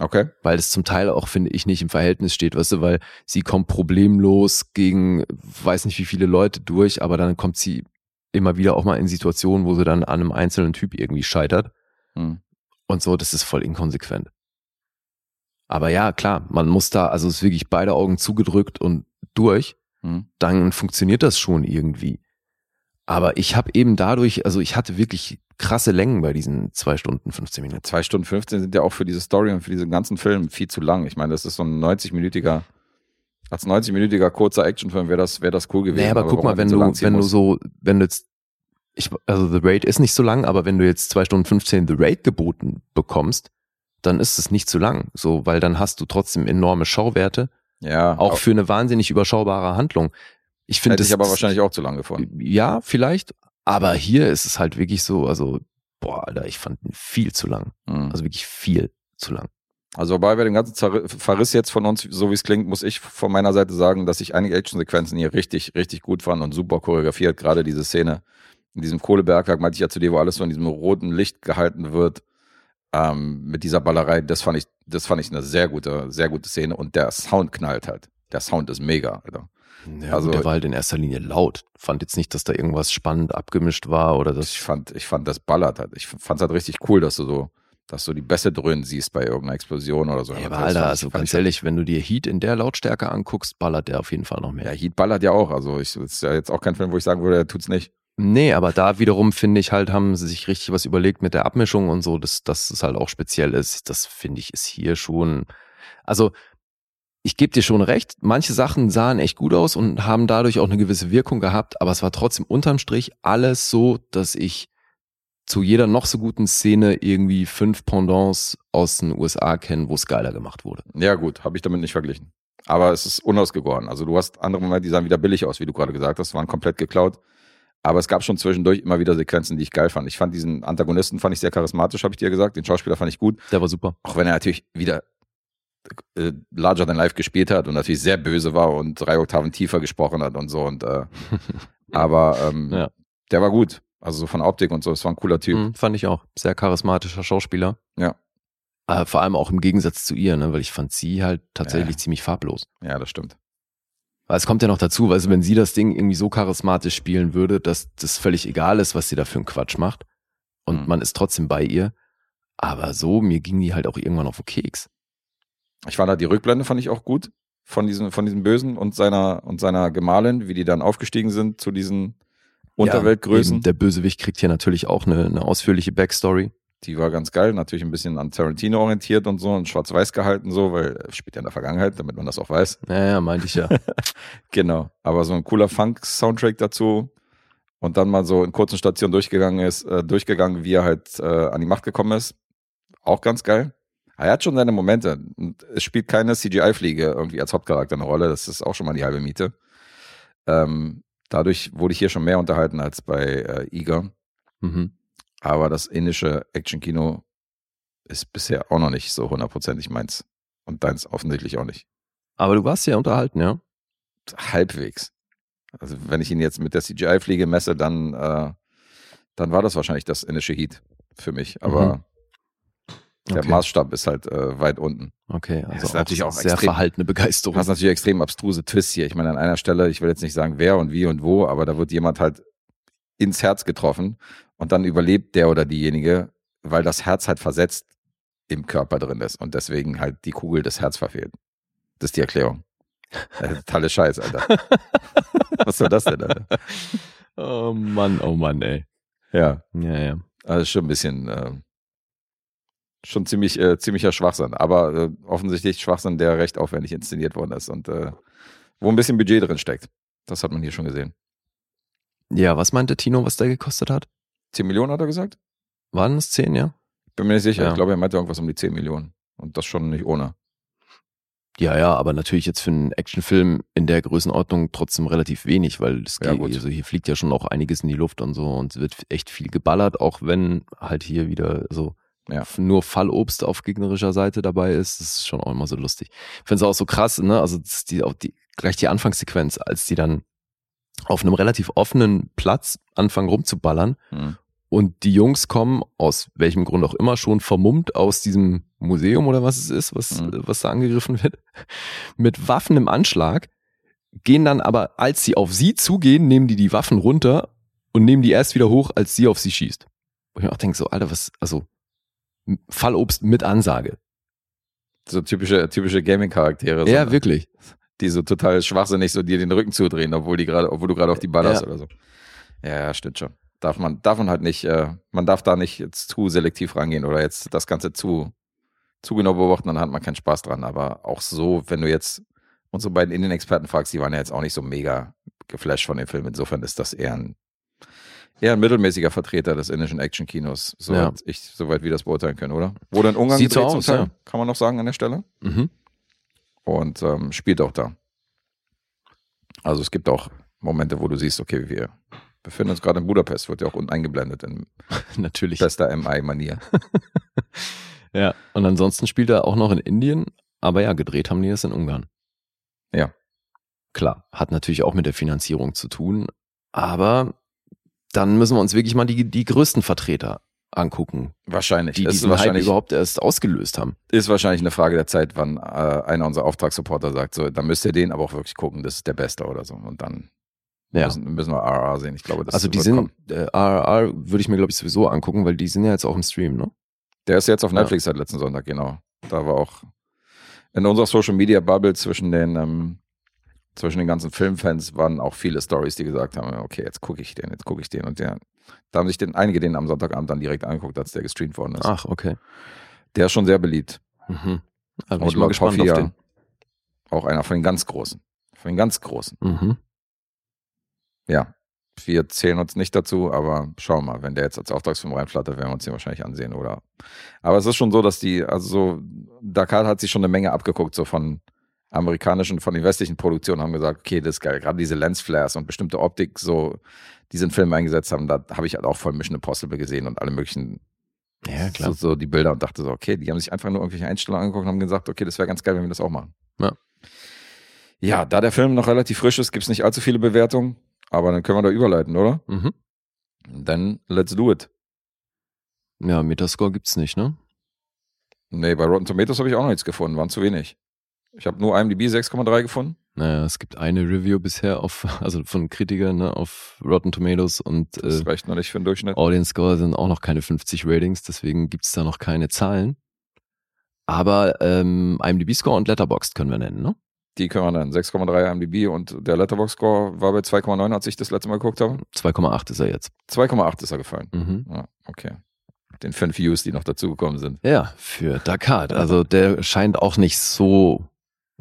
Okay. Weil es zum Teil auch, finde ich, nicht im Verhältnis steht, weißt du, weil sie kommt problemlos gegen weiß nicht wie viele Leute durch, aber dann kommt sie immer wieder auch mal in Situationen, wo sie dann an einem einzelnen Typ irgendwie scheitert. Mhm. Und so, das ist voll inkonsequent. Aber ja, klar, man muss da, also es ist wirklich beide Augen zugedrückt und durch, Mhm. dann funktioniert das schon irgendwie. Aber ich habe eben dadurch, also ich hatte wirklich krasse Längen bei diesen zwei Stunden, 15 Minuten. Zwei Stunden 15 sind ja auch für diese Story und für diesen ganzen Film viel zu lang. Ich meine, das ist so ein 90-minütiger, als 90-minütiger kurzer Actionfilm wäre das, wäre das cool gewesen. Nee, aber, guck warum mal, wenn so du, wenn du so, wenn du jetzt, ich, also The Raid ist nicht so lang, aber wenn du jetzt zwei Stunden 15 The Raid geboten bekommst, dann ist es nicht zu lang. So, weil dann hast du trotzdem enorme Schauwerte, ja, auch für eine wahnsinnig überschaubare Handlung. Ich finde hätte es ich aber wahrscheinlich auch zu lang gefunden. Ja, vielleicht. Aber hier ist es halt wirklich so, also, boah, Alter, ich fand ihn viel zu lang. Mhm. Also wirklich viel zu lang. Also wobei wir den ganzen Verriss jetzt von uns, so wie es klingt, muss ich von meiner Seite sagen, dass ich einige Actionsequenzen hier richtig, richtig gut fand und super choreografiert. Gerade diese Szene in diesem Kohlebergwerk, meinte ich ja zu dir, wo alles so in diesem roten Licht gehalten wird, ähm, mit dieser Ballerei, das fand ich, das fand ich eine sehr gute, sehr gute Szene und der Sound knallt halt. Der Sound ist mega, Alter. Ja, Also- der war halt in erster Linie laut. Fand jetzt nicht, dass da irgendwas spannend abgemischt war oder das. Ich fand, ich fand, das ballert halt. Ich fand es halt richtig cool, dass du so, dass du die Bässe dröhnen siehst bei irgendeiner Explosion oder so. Ja, aber Alter, also ganz ich- ehrlich, wenn du dir Heat in der Lautstärke anguckst, ballert der auf jeden Fall noch Ja, mehr. Heat ballert ja auch. Also ich, das ist ja jetzt auch kein Film, wo ich sagen würde, er tut's nicht. Nee, aber da wiederum finde ich halt, haben sie sich richtig was überlegt mit der Abmischung und so, dass, dass es halt auch speziell ist. Das finde ich ist hier schon. Also, ich gebe dir schon recht, manche Sachen sahen echt gut aus und haben dadurch auch eine gewisse Wirkung gehabt, aber es war trotzdem unterm Strich alles so, dass ich zu jeder noch so guten Szene irgendwie fünf Pendants aus den USA kenne, wo es geiler gemacht wurde. Ja, gut, habe ich damit nicht verglichen. Aber es ist unausgegoren. Also du hast andere Momente, die sahen wieder billig aus, wie du gerade gesagt hast, waren komplett geklaut. Aber es gab schon zwischendurch immer wieder Sequenzen, die ich geil fand. Ich fand diesen Antagonisten fand ich sehr charismatisch, habe ich dir gesagt. Den Schauspieler fand ich gut. Der war super. Auch wenn er natürlich wieder äh, Larger Than Life gespielt hat und natürlich sehr böse war und drei Oktaven tiefer gesprochen hat und so. Und äh, aber ähm, Ja. der war gut. Also so von Optik und so, es war ein cooler Typ. Mhm, fand ich auch. Sehr charismatischer Schauspieler. Ja. Äh, vor allem auch im Gegensatz zu ihr, ne? weil ich fand sie halt tatsächlich Ja. ziemlich farblos. Ja, das stimmt. Weil es kommt ja noch dazu, weil wenn sie das Ding irgendwie so charismatisch spielen würde, dass das völlig egal ist, was sie da für einen Quatsch macht. Und Mhm. man ist trotzdem bei ihr. Aber so, mir ging die halt auch irgendwann auf den Keks. Ich fand da die Rückblende fand ich auch gut von diesem von diesem Bösen und seiner und seiner Gemahlin, wie die dann aufgestiegen sind zu diesen Unterweltgrößen. Ja, der Bösewicht kriegt hier natürlich auch eine, eine ausführliche Backstory. die war ganz geil, natürlich ein bisschen an Tarantino orientiert und so und schwarz-weiß gehalten so, weil spielt ja in der Vergangenheit, damit man das auch weiß. Ja, ja, meinte ich ja. Genau, aber so ein cooler Funk-Soundtrack dazu und dann mal so in kurzen Stationen durchgegangen ist, äh, durchgegangen, wie er halt äh, an die Macht gekommen ist. Auch ganz geil. Er hat schon seine Momente. Und es spielt keine CGI-Fliege irgendwie als Hauptcharakter eine Rolle. Das ist auch schon mal die halbe Miete. Ähm, dadurch wurde ich hier schon mehr unterhalten als bei äh, Iga. mhm. Aber das indische Action-Kino ist bisher auch noch nicht so hundertprozentig meins. Und deins offensichtlich auch nicht. Aber du warst ja unterhalten, ja? halbwegs. Also wenn ich ihn jetzt mit der CGI-Fliege messe, dann, äh, dann war das wahrscheinlich das indische Heat für mich. Aber der Okay. Maßstab ist halt äh, weit unten. Okay, Das also ist natürlich auch sehr extrem- verhaltene Begeisterung. hast natürlich extrem abstruse Twists hier. Ich meine, an einer Stelle, ich will jetzt nicht sagen, wer und wie und wo, aber da wird jemand halt ins Herz getroffen und dann überlebt der oder diejenige, weil das Herz halt versetzt im Körper drin ist und deswegen halt die Kugel des Herz verfehlt. Das ist die Erklärung. Äh, Totalle Scheiß, Alter. Was soll das denn, Alter? Oh Mann, oh Mann, ey. Ja, Ja, ja. also schon ein bisschen, äh, schon ziemlich, äh, ziemlicher Schwachsinn, aber äh, offensichtlich Schwachsinn, der recht aufwendig inszeniert worden ist und äh, wo ein bisschen Budget drin steckt. Das hat man hier schon gesehen. Ja, was meinte Tino, was der gekostet hat? 10 Millionen hat er gesagt? Waren es 10, ja? Bin mir nicht sicher. Ja. Ich glaube, er meinte irgendwas um die 10 Millionen. Und das schon nicht ohne. Ja, ja, aber natürlich jetzt für einen Actionfilm in der Größenordnung trotzdem relativ wenig, weil es Ja, geht, also hier fliegt ja schon auch einiges in die Luft und so und es wird echt viel geballert, auch wenn halt hier wieder so Ja. nur Fallobst auf gegnerischer Seite dabei ist. Das ist schon auch immer so lustig. Ich finde es auch so krass, ne? Also die, auch die, gleich die Anfangssequenz, als die dann auf einem relativ offenen Platz anfangen rumzuballern Hm. und die Jungs kommen, aus welchem Grund auch immer, schon vermummt aus diesem Museum oder was es ist, was, Mhm. was da angegriffen wird, mit Waffen im Anschlag, gehen dann aber, als sie auf sie zugehen, nehmen die die Waffen runter und nehmen die erst wieder hoch, als sie auf sie schießt. Und ich mir auch denke so, Alter, was, also Fallobst mit Ansage. So typische, typische Gaming-Charaktere. so, ja, ne? wirklich. Die so total schwachsinnig so dir den Rücken zudrehen, obwohl die gerade, obwohl du gerade auf die ballerst Ja. oder so. Ja, ja, stimmt schon. Darf man, darf man halt nicht, äh, man darf da nicht jetzt zu selektiv rangehen oder jetzt das Ganze zu, zu genau beobachten, dann hat man keinen Spaß dran. Aber auch so, wenn du jetzt unsere beiden Indien-Experten fragst, die waren ja jetzt auch nicht so mega geflasht von dem Film. Insofern ist das eher ein, eher ein mittelmäßiger Vertreter des indischen Action-Kinos, soweit ich, soweit wir das beurteilen können, oder? Wurde in Ungarn Sieht so gedreht zum aus, Teil, ja. kann man noch sagen an der Stelle. Mhm. Und ähm, spielt auch da. Also es gibt auch Momente, wo du siehst, okay, wir befinden uns gerade in Budapest, wird ja auch unten eingeblendet in Natürlich. bester MI-Manier. Ja. Und ansonsten spielt er auch noch in Indien, aber ja, gedreht haben die das in Ungarn. Ja. Klar, hat natürlich auch mit der Finanzierung zu tun, aber dann müssen wir uns wirklich mal die, die größten Vertreter angucken, Wahrscheinlich. die diesen Hype wahrscheinlich, überhaupt erst ausgelöst haben. ist wahrscheinlich eine Frage der Zeit, wann äh, einer unserer Auftragssupporter sagt, so, dann müsst ihr den aber auch wirklich gucken, das ist der Beste oder so. Und dann Ja. müssen, müssen wir RR sehen. Ich glaube, das also die sind, äh, RRR würde ich mir glaube ich sowieso angucken, weil die sind ja jetzt auch im Stream, ne? Der ist jetzt auf Ja. Netflix seit letzten Sonntag, genau. Da war auch in unserer Social Media Bubble zwischen den, ähm, zwischen den ganzen Filmfans waren auch viele Stories, die gesagt haben, okay, jetzt gucke ich den, jetzt gucke ich den. Und der, da haben sich den, einige den am Sonntagabend dann direkt angeguckt, als der gestreamt worden ist. Ach, okay. Der ist schon sehr beliebt. Mhm. Bin Und ich laut gespannt Hoffi auf den. Auch einer von den ganz Großen. Von den ganz Großen. Mhm. Ja. Wir zählen uns nicht dazu, aber schauen wir mal, wenn der jetzt als Auftragsfilm reinflattert, werden wir uns den wahrscheinlich ansehen, oder? Aber es ist schon so, dass die, also so, Dakar hat sich schon eine Menge abgeguckt, so von amerikanischen, von den westlichen Produktionen, haben gesagt, okay, das ist geil. Gerade diese Lensflares und bestimmte Optik, so, die sind Filme eingesetzt haben, da habe ich halt auch voll Mission Impossible gesehen und alle möglichen Ja, klar. So, so die Bilder und dachte so, okay, die haben sich einfach nur irgendwelche Einstellungen angeguckt und haben gesagt, okay, das wäre ganz geil, wenn wir das auch machen. Ja. Ja, da der Film noch relativ frisch ist, gibt es nicht allzu viele Bewertungen, aber dann können wir da überleiten, oder? Mhm. Dann let's do it. Ja, Metascore gibt's nicht, ne? Nee, bei Rotten Tomatoes habe ich auch noch nichts gefunden, waren zu wenig. Ich habe nur IMDb 6,3 gefunden. Naja, es gibt eine Review bisher auf, also von Kritikern, ne, auf Rotten Tomatoes und Das äh, reicht noch nicht für den Durchschnitt. Audience Score sind auch noch keine 50 Ratings, deswegen gibt's da noch keine Zahlen. Aber ähm, IMDb Score und Letterboxd können wir nennen, ne? Die können wir dann. 6,3 IMDb und der Letterboxd Score war bei 2,9, als ich das letzte Mal geguckt habe. 2,8 ist er jetzt. 2,8 ist er gefallen. Mhm. Ja, okay. Den fünf Views, die noch dazugekommen sind. Ja, für Dakar. Also der scheint auch nicht so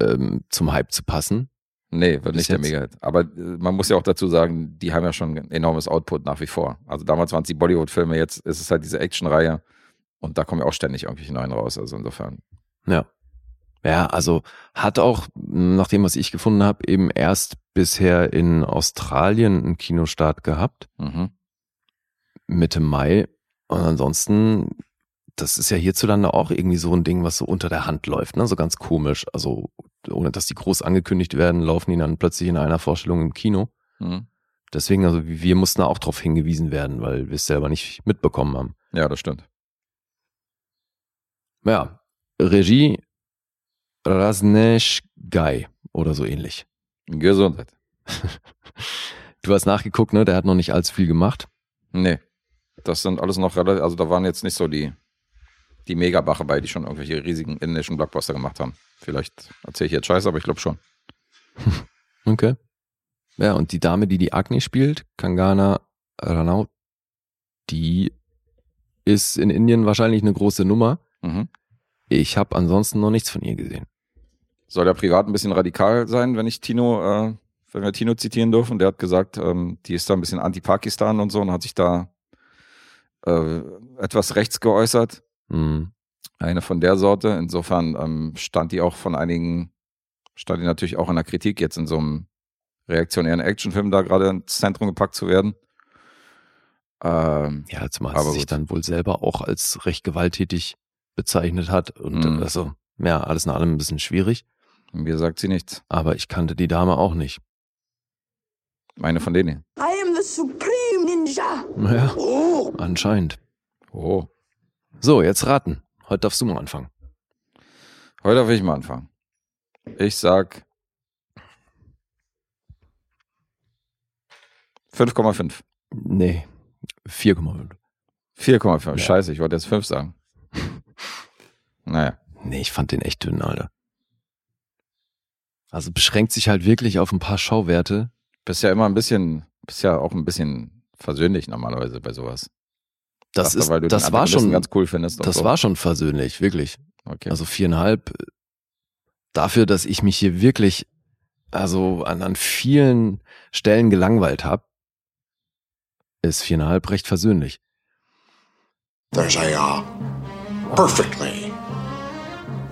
ähm, zum Hype zu passen. Nee, wird nicht der jetzt. Mega-Hit. Aber äh, man muss ja auch dazu sagen, die haben ja schon ein enormes Output nach wie vor. Also damals waren es die Bollywood-Filme, jetzt ist es halt diese Actionreihe. Und da kommen ja auch ständig irgendwelche neuen raus. Also insofern. Ja. Ja, also hat auch, nach dem, was ich gefunden habe, eben erst bisher in Australien einen Kinostart gehabt, Mhm. Mitte Mai. Und ansonsten, das ist ja hierzulande auch irgendwie so ein Ding, was so unter der Hand läuft, ne? So ganz komisch. Also, ohne dass die groß angekündigt werden, laufen die dann plötzlich in einer Vorstellung im Kino. Mhm. Deswegen, also wir mussten da auch drauf hingewiesen werden, weil wir es selber nicht mitbekommen haben. Ja, das stimmt. Ja, Regie Raznesh Guy oder so ähnlich. Gesundheit. Du hast nachgeguckt, ne? Der hat noch nicht allzu viel gemacht. Nee. Das sind alles noch relativ, also da waren jetzt nicht so die, die Megabache bei, die schon irgendwelche riesigen indischen Blockbuster gemacht haben. Vielleicht erzähle ich jetzt Scheiße, aber ich glaube schon. Okay. Ja, und die Dame, die die Agni spielt, Kangana Ranaut, die ist in Indien wahrscheinlich eine große Nummer. Mhm. Ich habe ansonsten noch nichts von ihr gesehen. Soll der privat ein bisschen radikal sein, wenn ich Tino, äh, wenn wir Tino zitieren dürfen? Der hat gesagt, ähm, die ist da ein bisschen anti-Pakistan und so und hat sich da äh, etwas rechts geäußert. Hm. Eine von der Sorte. Insofern ähm, stand die auch von einigen, stand die natürlich auch in der Kritik, jetzt in so einem reaktionären Actionfilm da gerade ins Zentrum gepackt zu werden. Ähm, Ja, zumal Aber sie sich gut. dann wohl selber auch als recht gewalttätig bezeichnet hat. Und Mhm. also, ja, alles in allem ein bisschen schwierig. mir sagt sie nichts. Aber ich kannte die Dame auch nicht. Eine von denen. I am the supreme ninja. Ja, Oh, anscheinend. Oh. So, jetzt raten. Heute darfst du mal anfangen. Heute will ich mal anfangen. Ich sag 5,5. Nee, 4,5. 4,5. Ja. Scheiße, ich wollte jetzt 5 sagen. Naja. Nee, ich fand den echt dünn, Alter. Also beschränkt sich halt wirklich auf ein paar Schauwerte. Bist ja immer ein bisschen, bist ja auch ein bisschen versöhnlich normalerweise bei sowas. Das du, ist, weil du das den war schon, ganz cool findest. das so. war schon versöhnlich, wirklich. Okay. Also viereinhalb. Dafür, dass ich mich hier wirklich, also an, an vielen Stellen gelangweilt habe, ist viereinhalb recht versöhnlich. There's a uh, perfectly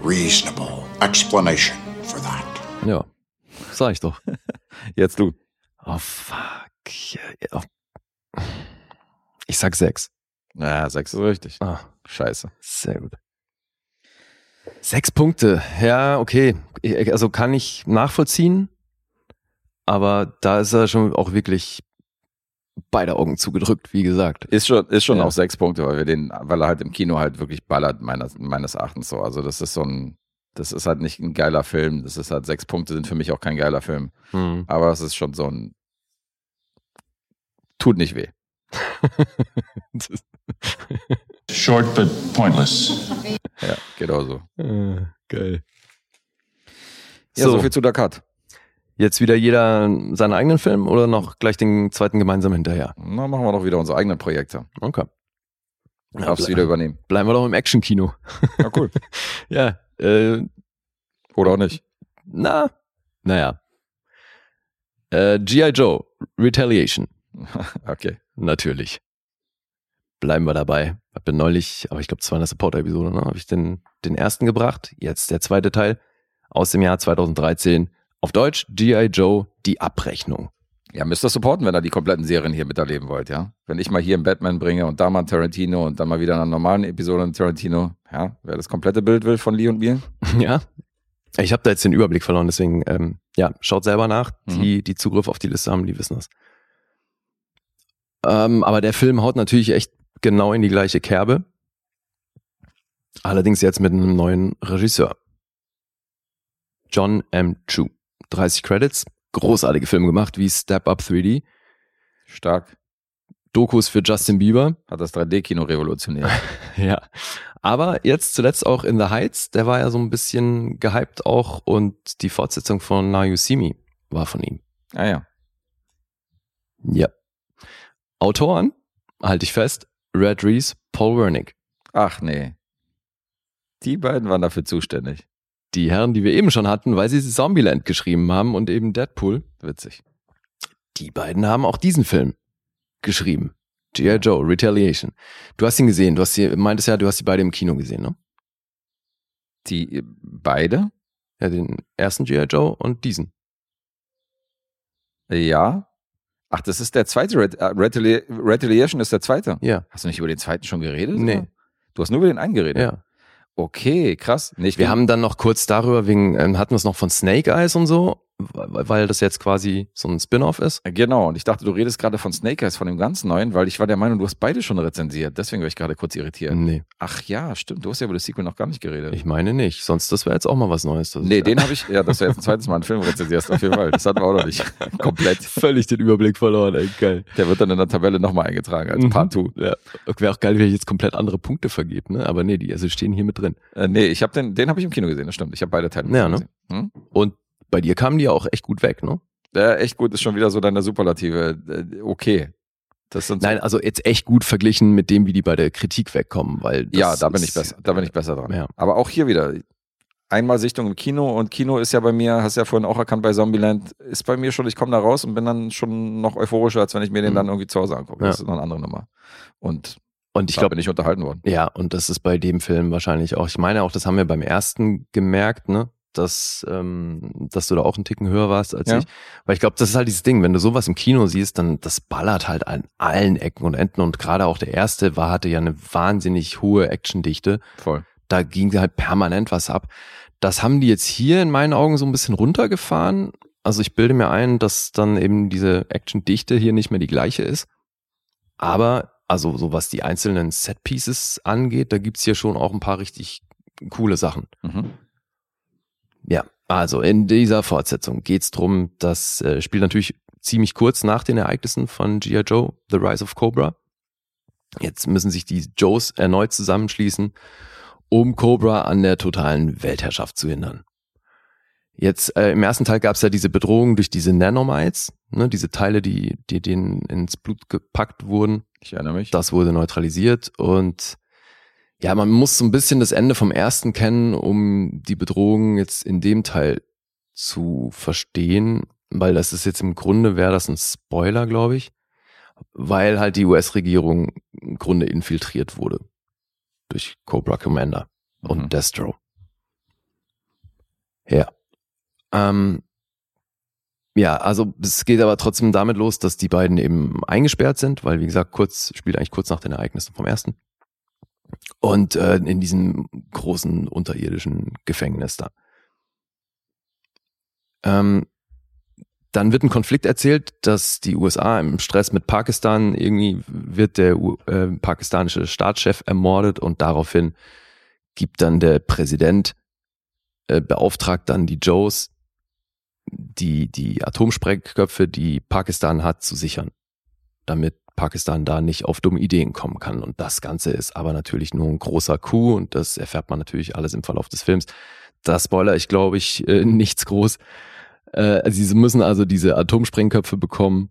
reasonable explanation for that. Ja, sag ich doch. jetzt du. Oh fuck. Ja. Ich sag sechs. Ja, 6 ist richtig. Ah, Scheiße. sehr gut. Sechs Punkte. Ja, okay. Also kann ich nachvollziehen. Aber da ist er schon auch wirklich beide Augen zugedrückt, wie gesagt. Ist schon, ist schon Ja. auch sechs Punkte, weil wir den, weil er halt im Kino halt wirklich ballert, meines, meines Erachtens so. Also das ist so ein, das ist halt nicht ein geiler Film. Das ist halt sechs Punkte sind für mich auch kein geiler Film. Hm. Aber es ist schon so ein, tut nicht weh. Short but pointless. Ja, genau so. Äh, geil. Ja, so, viel zu Cut. Jetzt wieder jeder seinen eigenen Film oder noch gleich den zweiten gemeinsam hinterher? Na, machen wir doch wieder unsere eigenen Projekte. Okay. Ja, Darfst du wieder übernehmen. bleiben wir doch im Action-Kino. Ja, cool. Ja, äh, Oder auch nicht. na, naja. Äh, G.I. Joe, Retaliation, Okay. Natürlich. Bleiben wir dabei. Hab ja neulich, aber ich glaube, es war eine Supporter-Episode, ne? Habe ich den, den ersten gebracht. Jetzt der zweite Teil aus dem Jahr 2013. Auf Deutsch G.I. Joe, die Abrechnung. Ja, müsst ihr supporten, wenn ihr die kompletten Serien hier miterleben wollt, ja. Wenn ich mal hier einen Batman bringe und da mal einen Tarantino und dann mal wieder in einer normalen Episode einen Tarantino, ja, wer das komplette Bild will von Lee und mir. Ja. Ich habe da jetzt den Überblick verloren, deswegen, ähm, ja, schaut selber nach. Mhm. Die, die Zugriff auf die Liste haben, die wissen das. Ähm, aber der Film haut natürlich echt genau in die gleiche Kerbe. Allerdings jetzt mit einem neuen Regisseur. John M. Chu. 30 Credits. Großartige Filme gemacht, wie Step Up 3D. Stark. Dokus für Justin Bieber. Hat das 3D-Kino revolutioniert. Ja. Aber jetzt zuletzt auch In the Heights, der war ja so ein bisschen gehypt auch und die Fortsetzung von Now You See Me war von ihm. ah ja. Ja. Autoren, halte ich fest, Red Reese, Paul Wernick. Ach nee. Die beiden waren dafür zuständig. Die Herren, die wir eben schon hatten, weil sie Zombieland geschrieben haben und eben Deadpool. Witzig. Die beiden haben auch diesen Film geschrieben. G.I. Joe, Retaliation. Du hast ihn gesehen, du hast sie, meintest ja, du hast die beide im Kino gesehen, ne? Die beide? Ja, den ersten G.I. Joe und diesen. Ja. Ach, das ist der zweite. Ret Retali Retaliation ist der zweite. Ja. Hast du nicht über den zweiten schon geredet? Nee. oder? Du hast nur über den einen geredet. Ja. Okay, krass. Nicht Wir haben dann noch kurz darüber, wegen, ähm, hatten wir es noch von Snake Eyes und so, weil das jetzt quasi so ein Spin-off ist. Genau, und ich dachte, du redest gerade von Snake Eyes, von dem ganz neuen, weil ich war der Meinung, du hast beide schon rezensiert. Deswegen war ich gerade kurz irritiert. Nee, Ach ja, stimmt. Du hast ja über das Sequel noch gar nicht geredet. ich meine nicht. Sonst, das wäre jetzt auch mal was Neues. Das nee, den habe ich, ja, dass du jetzt ein zweites Mal einen Film rezensierst, auf jeden Fall. Das hatten wir auch noch nicht. Komplett. völlig den Überblick verloren, ey, geil. Der wird dann in der Tabelle nochmal eingetragen als Mhm. Part 2. Ja. Wäre auch geil, wenn ich jetzt komplett andere Punkte vergebe, ne? Aber nee, die also stehen hier mit drin. Äh, nee, ich habe den, den habe ich im Kino gesehen, das stimmt. Ich habe beide Teile Ja, ne? Hm? Und bei dir kamen die ja auch echt gut weg, ne? Ja, echt gut, ist schon wieder so deine Superlative. Äh, Okay. Das sind so, Nein, also jetzt echt gut verglichen mit dem, wie die bei der Kritik wegkommen, weil ja, da bin ich besser, da bin ich besser dran. Ja. Aber auch hier wieder. Einmal Sichtung im Kino und Kino ist ja bei mir, hast ja vorhin auch erkannt bei Zombieland, ist bei mir schon, ich komme da raus und bin dann schon noch euphorischer, als wenn ich mir den Mhm. dann irgendwie zu Hause angucke. Ja. Das ist noch eine andere Nummer. Und Und ich glaube, bin ich unterhalten worden. Ja, und das ist bei dem Film wahrscheinlich auch. Ich meine auch, das haben wir beim ersten gemerkt, ne? Dass, ähm, dass du da auch einen Ticken höher warst als Ja. ich. Weil ich glaube, das ist halt dieses Ding, wenn du sowas im Kino siehst, dann das ballert halt an allen Ecken und Enden. Und gerade auch der erste war, hatte ja eine wahnsinnig hohe Actiondichte. Voll. Da ging halt permanent was ab. Das haben die jetzt hier in meinen Augen so ein bisschen runtergefahren. Also ich bilde mir ein, dass dann eben diese Actiondichte hier nicht mehr die gleiche ist. Aber, also so was die einzelnen Setpieces angeht, da gibt's hier schon auch ein paar richtig coole Sachen. Mhm. Ja, also in dieser Fortsetzung geht's drum, das äh, spielt natürlich ziemlich kurz nach den Ereignissen von G.I. Joe, The Rise of Cobra. Jetzt müssen sich die Joes erneut zusammenschließen, um Cobra an der totalen Weltherrschaft zu hindern. Jetzt äh, im ersten Teil gab's ja diese Bedrohung durch diese Nanomites, ne, diese Teile, die, die denen ins Blut gepackt wurden. Ich erinnere mich. Das wurde neutralisiert und ja, man muss so ein bisschen das Ende vom ersten kennen, um die Bedrohung jetzt in dem Teil zu verstehen, weil das ist jetzt im Grunde, wäre das ein Spoiler, glaube ich, weil halt die US-Regierung im Grunde infiltriert wurde durch Cobra Commander und Mhm. Destro. Ja. Ähm, ja, also es geht aber trotzdem damit los, dass die beiden eben eingesperrt sind, weil wie gesagt, kurz spielt eigentlich kurz nach den Ereignissen vom ersten. Und äh, in diesem großen unterirdischen Gefängnis da. Ähm, dann wird ein Konflikt erzählt, dass die USA im Stress mit Pakistan irgendwie wird der äh, pakistanische Staatschef ermordet und daraufhin gibt dann der Präsident äh, beauftragt dann die Joes, die, die Atomsprengköpfe, die Pakistan hat, zu sichern, damit Pakistan da nicht auf dumme Ideen kommen kann. Und das Ganze ist aber natürlich nur ein großer Coup und das erfährt man natürlich alles im Verlauf des Films. Da spoiler ich, glaube ich, äh, nichts groß. Äh, sie müssen also diese Atomsprengköpfe bekommen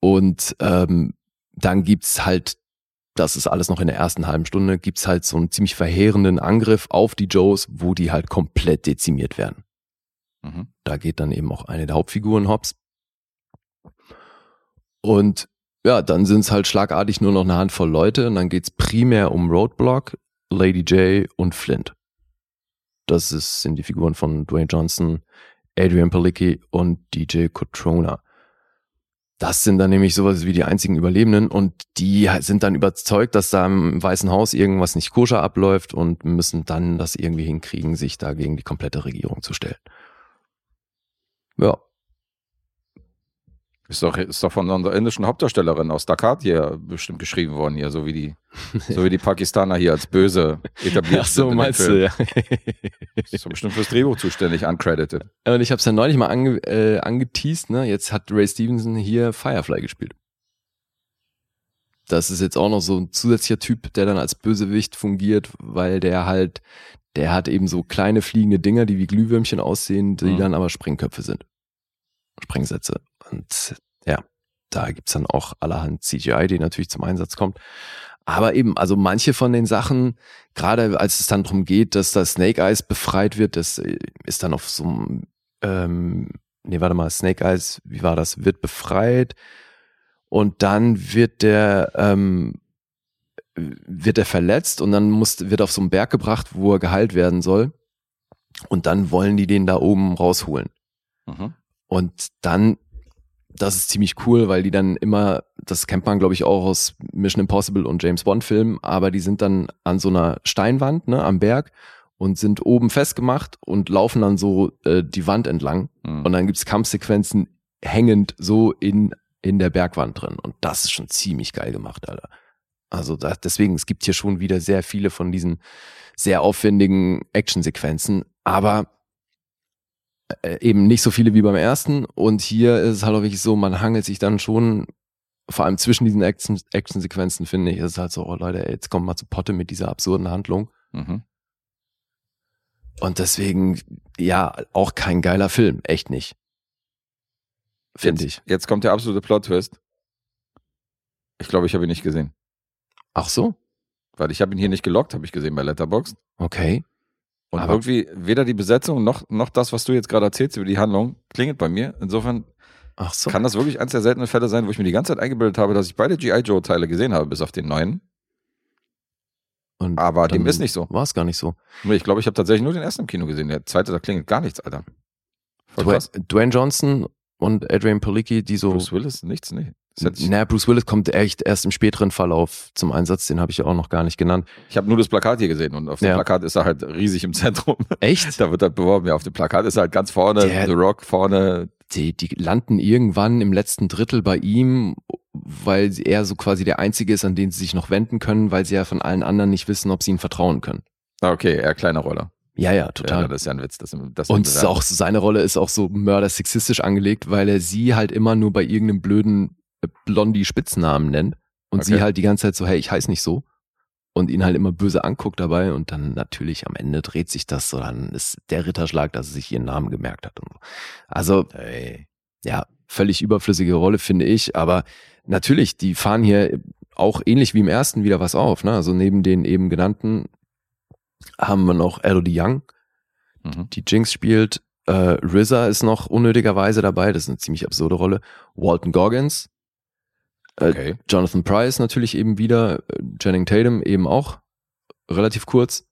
und ähm, dann gibt's halt, das ist alles noch in der ersten halben Stunde, gibt's halt so einen ziemlich verheerenden Angriff auf die Joes, wo die halt komplett dezimiert werden. Mhm. Da geht dann eben auch eine der Hauptfiguren hops. Und ja, dann sind es halt schlagartig nur noch eine Handvoll Leute und dann geht's primär um Roadblock, Lady J und Flint. Das ist, sind die Figuren von Dwayne Johnson, Adrian Palicki und DJ Cotrona. Das sind dann nämlich sowas wie die einzigen Überlebenden und die sind dann überzeugt, dass da im Weißen Haus irgendwas nicht koscher abläuft und müssen dann das irgendwie hinkriegen, sich da gegen die komplette Regierung zu stellen. Ja. Ist doch, ist doch von einer indischen Hauptdarstellerin aus Dakar hier bestimmt geschrieben worden, hier, so wie die, so wie die Pakistaner hier als böse etabliert Ach so, sind. meinst du, ja. Ist doch bestimmt fürs Drehbuch zuständig, uncredited. Und ich habe es ja neulich mal ange, äh, angeteased, ne? Jetzt hat Ray Stevenson hier Firefly gespielt. Das ist jetzt auch noch so ein zusätzlicher Typ, der dann als Bösewicht fungiert, weil der halt, der hat eben so kleine fliegende Dinger, die wie Glühwürmchen aussehen, die Mhm. dann aber Sprengköpfe sind. Sprengsätze. Und ja, da gibt's dann auch allerhand CGI, die natürlich zum Einsatz kommt. Aber eben, also manche von den Sachen, gerade als es dann darum geht, dass das Snake Eyes befreit wird, das äh, ist dann auf so einem, ähm, nee, warte mal, Snake Eyes, wie war das, wird befreit und dann wird der, ähm, wird er verletzt und dann muss, wird auf so einen Berg gebracht, wo er geheilt werden soll und dann wollen die den da oben rausholen. Mhm. Und dann, das ist ziemlich cool, weil die dann immer, das kennt man glaube ich auch aus Mission Impossible und James Bond Filmen, aber die sind dann an so einer Steinwand, ne, am Berg und sind oben festgemacht und laufen dann so äh, die Wand entlang Mhm. und dann gibt's Kampfsequenzen hängend so in, in der Bergwand drin und das ist schon ziemlich geil gemacht, Alter. Also da, deswegen, es gibt hier schon wieder sehr viele von diesen sehr aufwendigen Actionsequenzen, aber eben nicht so viele wie beim ersten. Und hier ist es halt auch wirklich so, man hangelt sich dann schon, vor allem zwischen diesen Action- Action-Sequenzen, finde ich, ist es halt so, oh Leute, ey, jetzt kommt mal zu Potte mit dieser absurden Handlung. Mhm. Und deswegen, ja, auch kein geiler Film, echt nicht. Finde ich. Jetzt, jetzt kommt der absolute Plot-Twist. Ich glaube, ich habe ihn nicht gesehen. Ach so, Weil ich habe ihn hier nicht gelockt, habe ich gesehen bei Letterboxd. okay. Und Aber- irgendwie weder die Besetzung noch, noch das, was du jetzt gerade erzählst über die Handlung, klingelt bei mir. Insofern so. kann das wirklich eins der seltenen Fälle sein, wo ich mir die ganze Zeit eingebildet habe, dass ich beide G.I. Joe-Teile gesehen habe, bis auf den neuen. Und Aber dem ist nicht so. War es gar nicht so. Nee, Ich glaube, ich habe tatsächlich nur den ersten im Kino gesehen. Der zweite, da klingelt gar nichts, Alter. Voll. Dwayne Johnson und Adrian Palicki, die so Bruce Willis, nichts, nee. Naja, Bruce Willis kommt echt erst im späteren Verlauf zum Einsatz, den habe ich ja auch noch gar nicht genannt. ich habe nur das Plakat hier gesehen und auf dem Ja. Plakat ist er halt riesig im Zentrum. Echt? Da wird halt beworben, ja, auf dem Plakat ist er halt ganz vorne, Der- The Rock vorne. Die, die landen irgendwann im letzten Drittel bei ihm, weil er so quasi der Einzige ist, an den sie sich noch wenden können, weil sie ja von allen anderen nicht wissen, ob sie ihm vertrauen können. Ah, Okay, eher kleine Rolle. Ja, ja, Ja, total. das ist ja ein Witz. Das, das Und ist auch seine Rolle ist auch so mördersexistisch angelegt, weil er sie halt immer nur bei irgendeinem blöden Blondie Spitznamen nennt und Okay. sie halt die ganze Zeit so, hey, ich heiß nicht so und ihn halt immer böse anguckt dabei und dann natürlich am Ende dreht sich das so, dann ist der Ritterschlag, dass er sich ihren Namen gemerkt hat und so. Also, Hey. ja, völlig überflüssige Rolle, finde ich, aber natürlich, die fahren hier auch ähnlich wie im ersten wieder was auf, ne? Also neben den eben genannten haben wir noch Elodie Young, Mhm. die Jinx spielt. Äh, RZA ist noch unnötigerweise dabei, das ist eine ziemlich absurde Rolle. Walton Goggins, äh, Okay. Jonathan Price natürlich eben wieder, äh, Channing Tatum eben auch relativ kurz.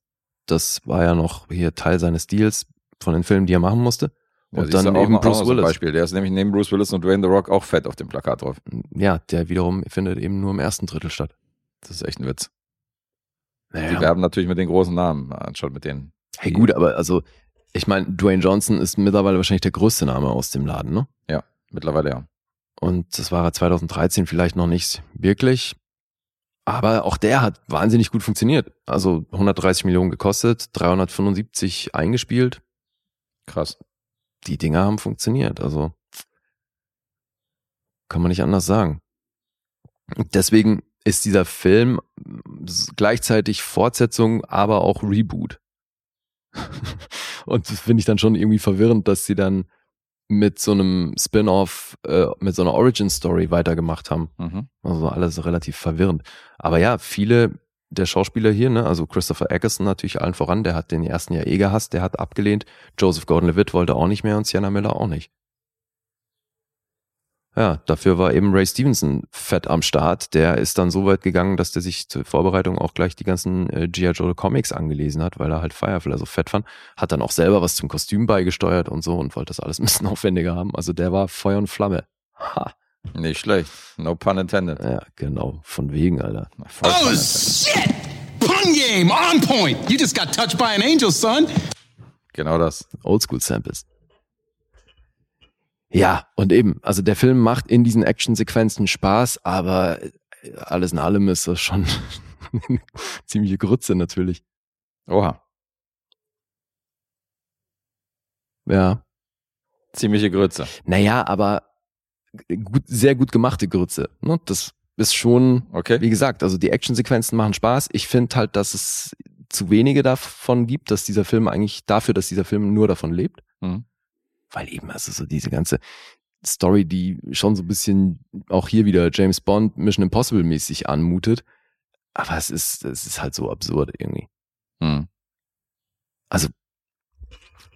Das war ja noch hier Teil seines Deals von den Filmen, die er machen musste. Ja, Und du dann eben Bruce Willis. Beispiel. Der ist nämlich neben Bruce Willis und Dwayne The Rock auch fett auf dem Plakat drauf. Ja, der wiederum findet eben nur im ersten Drittel statt. Das ist echt ein Witz. Die Naja. werben natürlich mit den großen Namen, anstatt mit den. Hey, gut, aber also, ich meine, Dwayne Johnson ist mittlerweile wahrscheinlich der größte Name aus dem Laden, ne? Mittlerweile ja. Und das war er 2013 vielleicht noch nicht wirklich. Aber auch der hat wahnsinnig gut funktioniert. Also 130 Millionen gekostet, 375 eingespielt. Krass. Die Dinger haben funktioniert. Also kann man nicht anders sagen. Deswegen ist dieser Film gleichzeitig Fortsetzung, aber auch Reboot. Und das finde ich dann schon irgendwie verwirrend, dass sie dann mit so einem Spin-off, äh, mit so einer Origin-Story weitergemacht haben. Mhm. Also alles relativ verwirrend. Aber ja, viele der Schauspieler hier, ne, also Christopher Eccleston natürlich allen voran, der hat den ersten ja eh gehasst, der hat abgelehnt. Joseph Gordon-Levitt wollte auch nicht mehr und Sienna Miller auch nicht. Ja, dafür war eben Ray Stevenson fett am Start. Der ist dann so weit gegangen, dass der sich zur Vorbereitung auch gleich die ganzen äh, G.I. Joe Comics angelesen hat, weil er halt Firefly so fett fand. Hat dann auch selber was zum Kostüm beigesteuert und so und wollte das alles ein bisschen aufwendiger haben. Also der war Feuer und Flamme. Ha, Nicht schlecht. No pun intended. Ja, genau. Von wegen, Alter. Voll Oh, shit! Pun game, on point! You just got touched by an angel, son! Genau das. Oldschool-Samples. Ja, und eben, also der Film macht in diesen Actionsequenzen Spaß, aber alles in allem ist das schon eine ziemliche Grütze natürlich. Oha. Ja. Ziemliche Grütze. Naja, aber gut, sehr gut gemachte Grütze. Ne? Das ist schon, Okay. wie gesagt, also die Actionsequenzen machen Spaß. Ich finde halt, dass es zu wenige davon gibt, dass dieser Film eigentlich dafür, dass dieser Film nur davon lebt. Mhm. Weil eben, also so diese ganze Story, die schon so ein bisschen auch hier wieder James Bond Mission Impossible mäßig anmutet. Aber es ist, es ist halt so absurd irgendwie. Mhm. Also,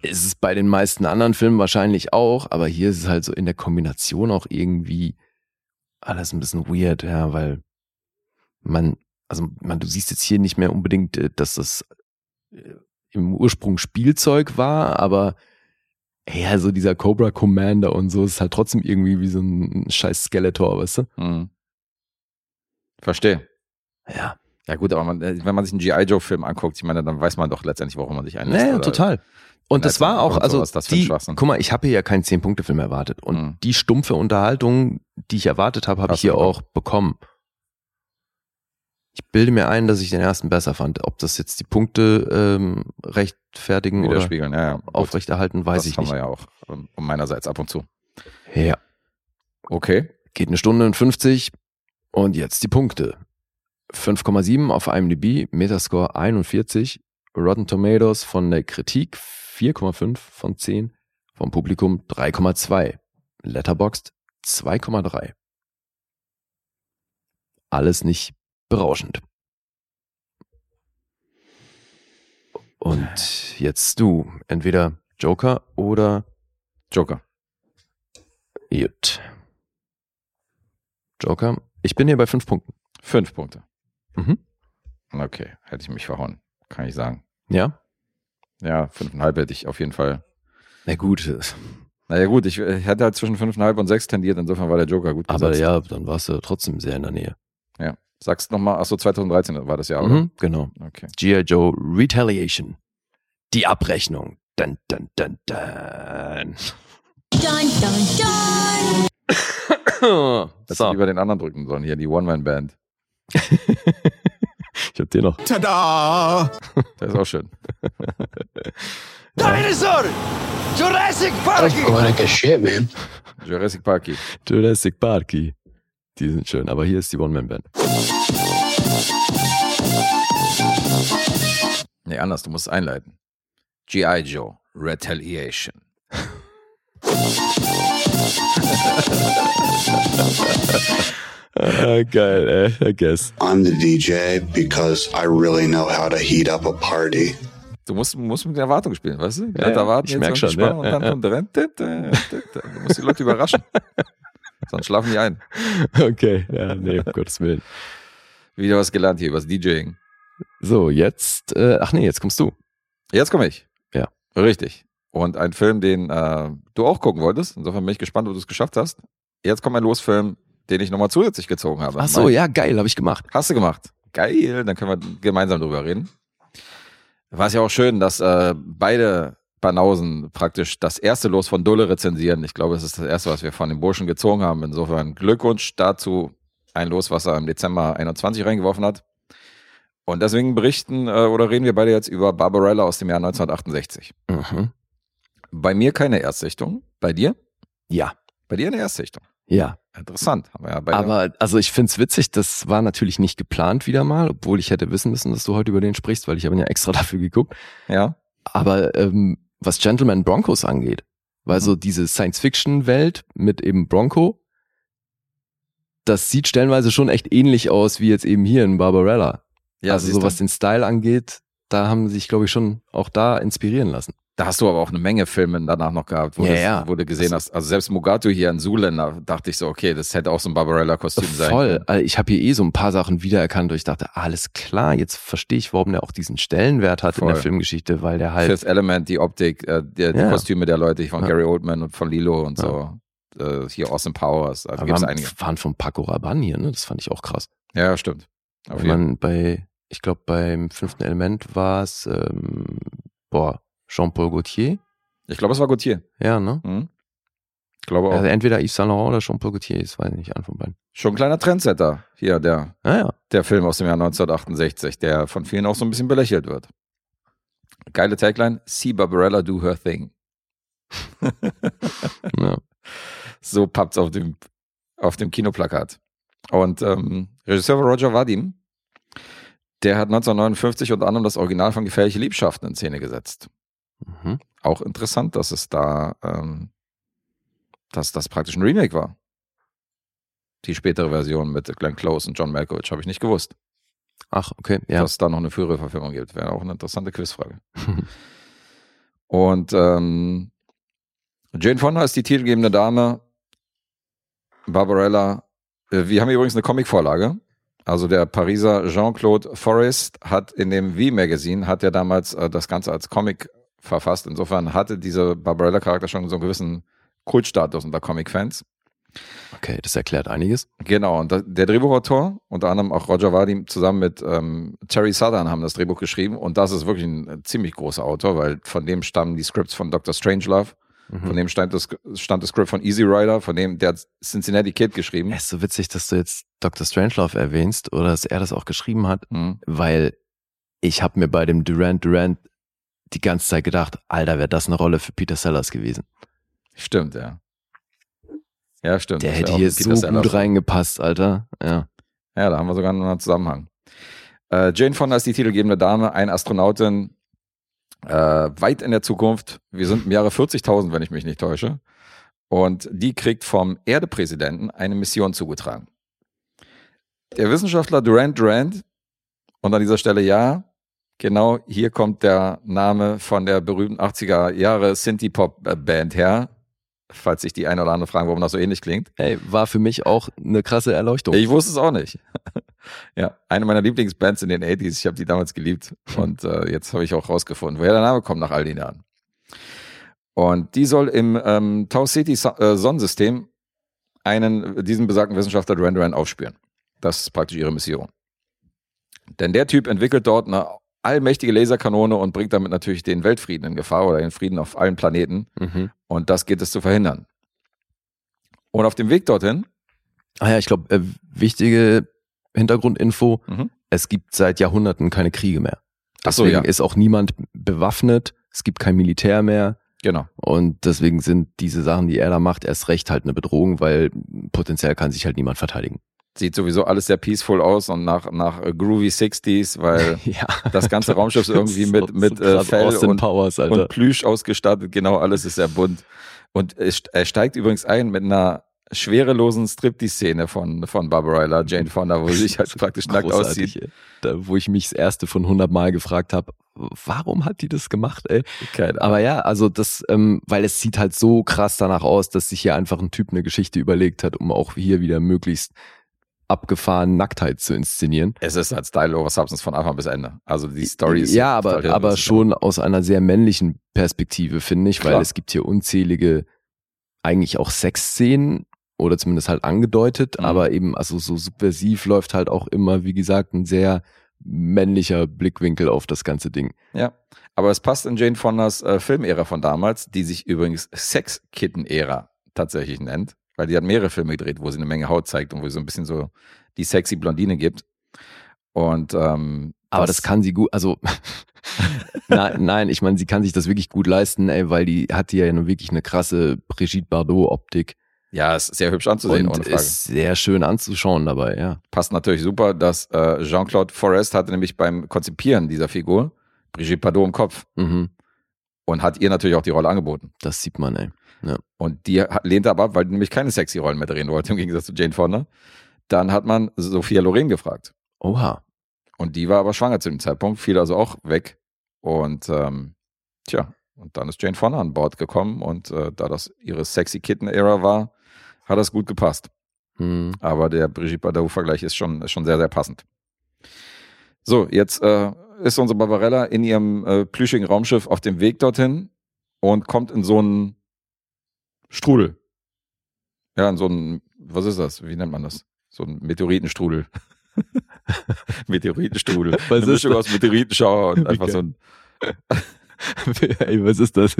es ist bei den meisten anderen Filmen wahrscheinlich auch, aber hier ist es halt so in der Kombination auch irgendwie alles ein bisschen weird, ja, weil man, also man, du siehst jetzt hier nicht mehr unbedingt, äh, dass das äh, im Ursprung Spielzeug war, aber ja, so dieser Cobra Commander und so ist halt trotzdem irgendwie wie so ein scheiß Skeletor, weißt du? Mhm. Verstehe. Ja. Ja gut, aber man, äh, wenn man sich einen G.I. Joe-Film anguckt, ich meine, dann weiß man doch letztendlich, worum man sich einlässt. Naja, oder? total. Und das war auch, also sowas, die, guck mal, ich habe hier ja keinen Zehn-Punkte-Film erwartet. Und Mhm. die stumpfe Unterhaltung, die ich erwartet habe, habe ich hier auch bekommen. Ich bilde mir ein, dass ich den ersten besser fand. Ob das jetzt die Punkte ähm, rechtfertigen oder ja, ja. Aufrechterhalten, weiß das ich haben nicht. wir ja auch ähm, meinerseits ab und zu. Ja. Okay. Geht eine Stunde und 50 und jetzt die Punkte. 5,7 auf IMDb, Metascore 41, Rotten Tomatoes von der Kritik 4,5 von 10, vom Publikum 3,2, Letterboxd 2,3. Alles nicht berauschend. Und jetzt du, entweder Joker oder Joker. Jut. Joker. Ich bin hier bei fünf Punkten. Fünf Punkte. Mhm. Okay, hätte ich mich verhauen, kann ich sagen. Ja? Ja, fünfeinhalb hätte ich auf jeden Fall. Na gut. Naja gut, ich äh, hätte halt zwischen fünfeinhalb und sechs tendiert, insofern war der Joker gut Aber gesetzt. ja, dann warst du trotzdem sehr in der Nähe. ja. Sagst nochmal, achso, 2013 war das Jahr, oder? Mhm, genau. Okay. G.I. Joe Retaliation. Die Abrechnung. Dun, dun, dun, dun. Dun, dun, dun. Hättest so, lieber den anderen drücken sollen, hier, die One-Man-Band. ich hab den noch. Ta-da! Der ist auch schön. Dinosaur! Jurassic Park! Jurassic Parky. Jurassic Parky. Die sind schön, aber hier ist die One-Man-Band. Nee, anders, du musst es einleiten. G.I. Joe, Retaliation. Ah, geil, ey. I guess. I'm the DJ because I really know how to heat up a party. Du musst, musst mit der Erwartung spielen, weißt du? Ja, ja, erwarten ich jetzt merk und schon, Spannung ja, und dann ja, kommt. Du musst die Leute überraschen. Sonst schlafen die ein. Okay, ja, nee, um Gottes Willen. Wieder was gelernt hier übers DJing. So, jetzt, äh, ach nee, jetzt kommst du. Jetzt komme ich. Ja. Richtig. Und ein Film, den äh, du auch gucken wolltest. Insofern bin ich gespannt, ob du es geschafft hast. Jetzt kommt ein Losfilm, den ich nochmal zusätzlich gezogen habe. Ach so, Mein- ja, geil, habe ich gemacht. Hast du gemacht. Geil, dann können wir gemeinsam drüber reden. War es ja auch schön, dass äh, beide Banausen praktisch das erste Los von Dulle rezensieren. Ich glaube, es ist das erste, was wir von den Burschen gezogen haben. Insofern Glückwunsch dazu. Ein Los, was er im Dezember 21 reingeworfen hat. Und deswegen berichten äh, oder reden wir beide jetzt über Barbarella aus dem Jahr 1968. Mhm. Bei mir keine Erstsichtung. Bei dir? Ja, Bei dir eine Erstsichtung. ja. Interessant. Ja. Aber also ich find's witzig, das war natürlich nicht geplant wieder mal, obwohl ich hätte wissen müssen, dass du heute über den sprichst, weil ich habe ihn ja extra dafür geguckt. ja. Aber ähm, was Gentleman Broncos angeht, weil Mhm. so diese Science-Fiction-Welt mit eben Bronco, das sieht stellenweise schon echt ähnlich aus wie jetzt eben hier in Barbarella. ja also so was den Style angeht, da haben sie sich, glaube ich, schon auch da inspirieren lassen. Da hast du aber auch eine Menge Filme danach noch gehabt, wo, Ja, das, ja. wo du gesehen hast. Also selbst Mugatu hier in Zuländer dachte ich so, okay, das hätte auch so ein Barbarella-Kostüm sein Voll. Also Ich habe hier eh so ein paar Sachen wiedererkannt, wo ich dachte, alles klar, jetzt verstehe ich, warum der auch diesen Stellenwert hat in Voll. der Filmgeschichte, weil der halt Fifth Element, die Optik, äh, die, die Ja. Kostüme der Leute von. Gary Oldman und von Lilo und so. äh, hier Austin Powers. Also gibt's einige. waren von Paco Rabanne hier, ne? Das fand ich auch krass. Ja, stimmt. Auf Wenn man bei, ich glaube, beim fünften Element war es, ähm, boah, Jean-Paul Gaultier. Ich glaube, es war Gautier. Ja, ne? Mhm. Ich glaube auch. Also entweder Yves Saint Laurent oder Jean-Paul Gaultier, das weiß ich nicht, an von beiden. Schon ein kleiner Trendsetter. Hier, der, Naja, der Film aus dem Jahr 1968, der von vielen auch so ein bisschen belächelt wird. Geile Tagline, See Barbarella do her thing. ja. So pappt's auf dem, auf dem Kinoplakat. Und ähm, Regisseur Roger Vadim, der hat 1959 unter anderem das Original von Gefährliche Liebschaften in Szene gesetzt. Mhm. Auch interessant, dass es da, ähm, dass das praktisch ein Remake war. Die spätere Version mit Glenn Close und John Malkovich habe ich nicht gewusst, Ach, okay, ja. dass es da noch eine frühere Verfilmung gibt. Wäre auch eine interessante Quizfrage. Und ähm, Jane Fonda ist die titelgebende Dame. Barbarella. Äh, wir haben übrigens eine Comicvorlage. Also der Pariser Jean-Claude Forest hat in dem V-Magazine, hat er damals äh, das Ganze als Comic verfasst. Insofern hatte dieser Barbarella-Charakter schon so einen gewissen Kultstatus unter Comic-Fans. Okay, das erklärt einiges. Genau, und der Drehbuchautor, unter anderem auch Roger Vadim, zusammen mit ähm, Terry Southern haben das Drehbuch geschrieben und das ist wirklich ein ziemlich großer Autor, weil von dem stammen die Scripts von Dr. Strangelove, von dem stand das, stand das Script von Easy Rider, von dem, der hat Cincinnati Kid geschrieben. Es ist so witzig, dass du jetzt Dr. Strangelove erwähnst oder dass er das auch geschrieben hat, Mhm. weil ich habe mir bei dem Durant Durant die ganze Zeit gedacht, Alter, wäre das eine Rolle für Peter Sellers gewesen. Stimmt, ja. Ja, stimmt. Der hätte hier so Sellers. gut reingepasst, Alter. Ja. Ja, da haben wir sogar noch einen Zusammenhang. Äh, Jane Fonda ist die titelgebende Dame, eine Astronautin äh, weit in der Zukunft. Wir sind im Jahre 40.000, wenn ich mich nicht täusche. Und die kriegt vom Erdepräsidenten eine Mission zugetragen. Der Wissenschaftler Durant Durant, und an dieser Stelle ja, genau hier kommt der Name von der berühmten 80er Jahre Synthie-Pop-Band her. Falls sich die eine oder andere fragen, warum das so ähnlich klingt. Ey, war für mich auch eine krasse Erleuchtung. Ich wusste es auch nicht. ja, eine meiner Lieblingsbands in den 80s. Ich habe die damals geliebt. Und äh, jetzt habe ich auch rausgefunden, woher der Name kommt nach all den Jahren. Und die soll im ähm, Tau City so äh, Sonnensystem einen, diesen besagten Wissenschaftler Duran Duran aufspüren. Das ist praktisch ihre Mission. Denn der Typ entwickelt dort eine allmächtige Laserkanone und bringt damit natürlich den Weltfrieden in Gefahr oder den Frieden auf allen Planeten. Mhm. Und das geht es zu verhindern. Und auf dem Weg dorthin Ah ja, ich glaube, äh, wichtige Hintergrundinfo, Mhm. es gibt seit Jahrhunderten keine Kriege mehr. Ach so, Deswegen ja. ist auch niemand bewaffnet, es gibt kein Militär mehr Genau. und deswegen sind diese Sachen, die er da macht, erst recht halt eine Bedrohung, weil potenziell kann sich halt niemand verteidigen. Sieht sowieso alles sehr peaceful aus und nach, nach äh, groovy 60s, weil ja. das ganze Raumschiff ist irgendwie mit, mit äh, krass Fell Austin und, Powers, und Plüsch ausgestattet. Genau, alles ist sehr bunt. Und er steigt übrigens ein mit einer schwerelosen Striptease-Szene von, von Barbarella, Jane Fonda, wo sie sich halt praktisch nackt aussieht. Da, wo ich mich das erste von 100 Mal gefragt habe, warum hat die das gemacht, ey? Keine Ahnung. Aber ja, also das, ähm, weil es sieht halt so krass danach aus, dass sich hier einfach ein Typ eine Geschichte überlegt hat, um auch hier wieder möglichst abgefahren Nacktheit zu inszenieren. Es ist halt Style over Substance von Anfang bis Ende. Also die Story ist ja, total aber, aber hirnrissig. schon aus einer sehr männlichen Perspektive, finde ich, weil Klar. es gibt hier unzählige, eigentlich auch Sexszenen oder zumindest halt angedeutet, Mhm. aber eben, also so subversiv läuft halt auch immer, wie gesagt, ein sehr männlicher Blickwinkel auf das ganze Ding. Ja, aber es passt in Jane Fondas äh, Filmära von damals, die sich übrigens Sex-Kitten-Ära tatsächlich nennt, weil die hat mehrere Filme gedreht, wo sie eine Menge Haut zeigt und wo sie so ein bisschen so die sexy Blondine gibt. Und ähm, Aber das, kann sie gut, also nein, nein, ich meine, sie kann sich das wirklich gut leisten, ey, weil die hat ja nun wirklich eine krasse Brigitte Bardot-Optik ja, ist sehr hübsch anzusehen, und ist sehr schön anzuschauen dabei, ja. Passt natürlich super, dass äh, Jean-Claude Forest hatte nämlich beim Konzipieren dieser Figur Brigitte Bardot im Kopf Mhm, und hat ihr natürlich auch die Rolle angeboten. das sieht man, ey. Und die lehnte aber ab, weil die nämlich keine sexy Rollen mehr drehen wollte, im Gegensatz zu Jane Fonda. Dann hat man Sophia Loren gefragt. Oha. Und die war aber schwanger zu dem Zeitpunkt, fiel also auch weg. Und ähm, tja, und dann ist Jane Fonda an Bord gekommen und äh, da das ihre sexy Kitten-Ära war, hat das gut gepasst. Hm. Aber der Brigitte Bardot-Vergleich ist schon, ist schon sehr, sehr passend. So, jetzt äh, ist unsere Barbarella in ihrem äh, plüschigen Raumschiff auf dem Weg dorthin und kommt in so einen Strudel. Ja, in so ein, was ist das? Wie nennt man das? So ein Meteoritenstrudel. Meteoritenstrudel. Was Eine ist Mischung das? aus Meteoritenschauer und einfach geil. so ein. Ey, was ist das?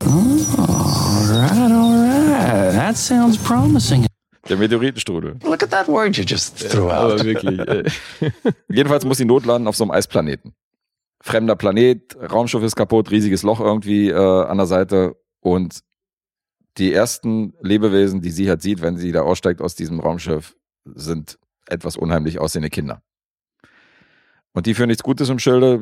Alright, alright. That sounds promising. Der Meteoritenstrudel. Look at that word you just threw out. Aber wirklich. Ey. Jedenfalls muss sie notlanden auf so einem Eisplaneten. Fremder Planet, Raumschiff ist kaputt, riesiges Loch irgendwie äh, an der Seite und die ersten Lebewesen, die sie halt sieht, wenn sie da aussteigt aus diesem Raumschiff, sind etwas unheimlich aussehende Kinder. Und die führen nichts Gutes im Schilde,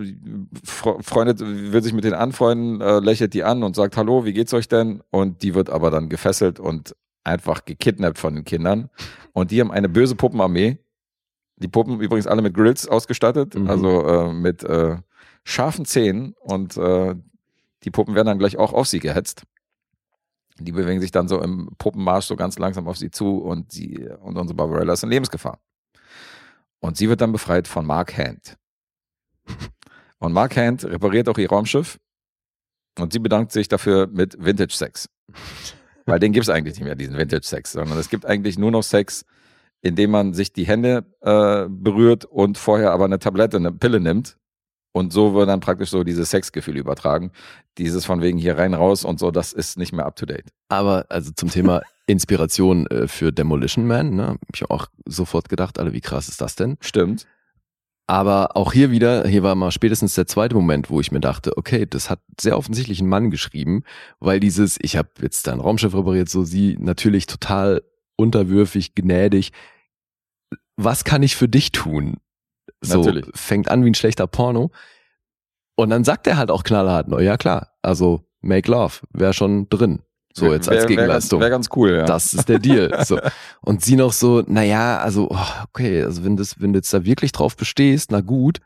fre- freundet, will sich mit denen anfreunden, äh, lächelt die an und sagt, hallo, wie geht's euch denn? Und die wird aber dann gefesselt und einfach gekidnappt von den Kindern. Und die haben eine böse Puppenarmee. Die Puppen übrigens alle mit Grills ausgestattet, Mhm. also äh, mit äh, scharfen Zähnen und äh, die Puppen werden dann gleich auch auf sie gehetzt. Die bewegen sich dann so im Puppenmarsch so ganz langsam auf sie zu und sie und unsere Barbarella ist in Lebensgefahr. Und sie wird dann befreit von Mark Hand. Und Mark Hand repariert auch ihr Raumschiff und sie bedankt sich dafür mit Vintage Sex. Weil den gibt es eigentlich nicht mehr, diesen Vintage Sex, sondern es gibt eigentlich nur noch Sex, indem man sich die Hände äh, berührt und vorher aber eine Tablette, eine Pille nimmt. Und so wird dann praktisch so dieses Sexgefühl übertragen. Dieses von wegen hier rein, raus und so, das ist nicht mehr up to date. Aber also zum Thema Inspiration äh, für Demolition Man, ne, hab ich auch sofort gedacht, alle, wie krass ist das denn? Stimmt. Aber auch hier wieder, hier war mal spätestens der zweite Moment, wo ich mir dachte, okay, das hat sehr offensichtlich ein Mann geschrieben, weil dieses, ich habe jetzt dein Raumschiff repariert, so sie natürlich total unterwürfig, gnädig. Was kann ich für dich tun? So Natürlich. fängt an wie ein schlechter Porno. Und dann sagt er halt auch knallhart, no, ja klar, also make love, wäre schon drin. So jetzt als Wär- wär Gegenleistung. Wäre ganz cool, ja. Das ist der Deal. So. Und sie noch so, naja, also, oh, okay, also wenn, das, wenn du jetzt da wirklich drauf bestehst, na gut.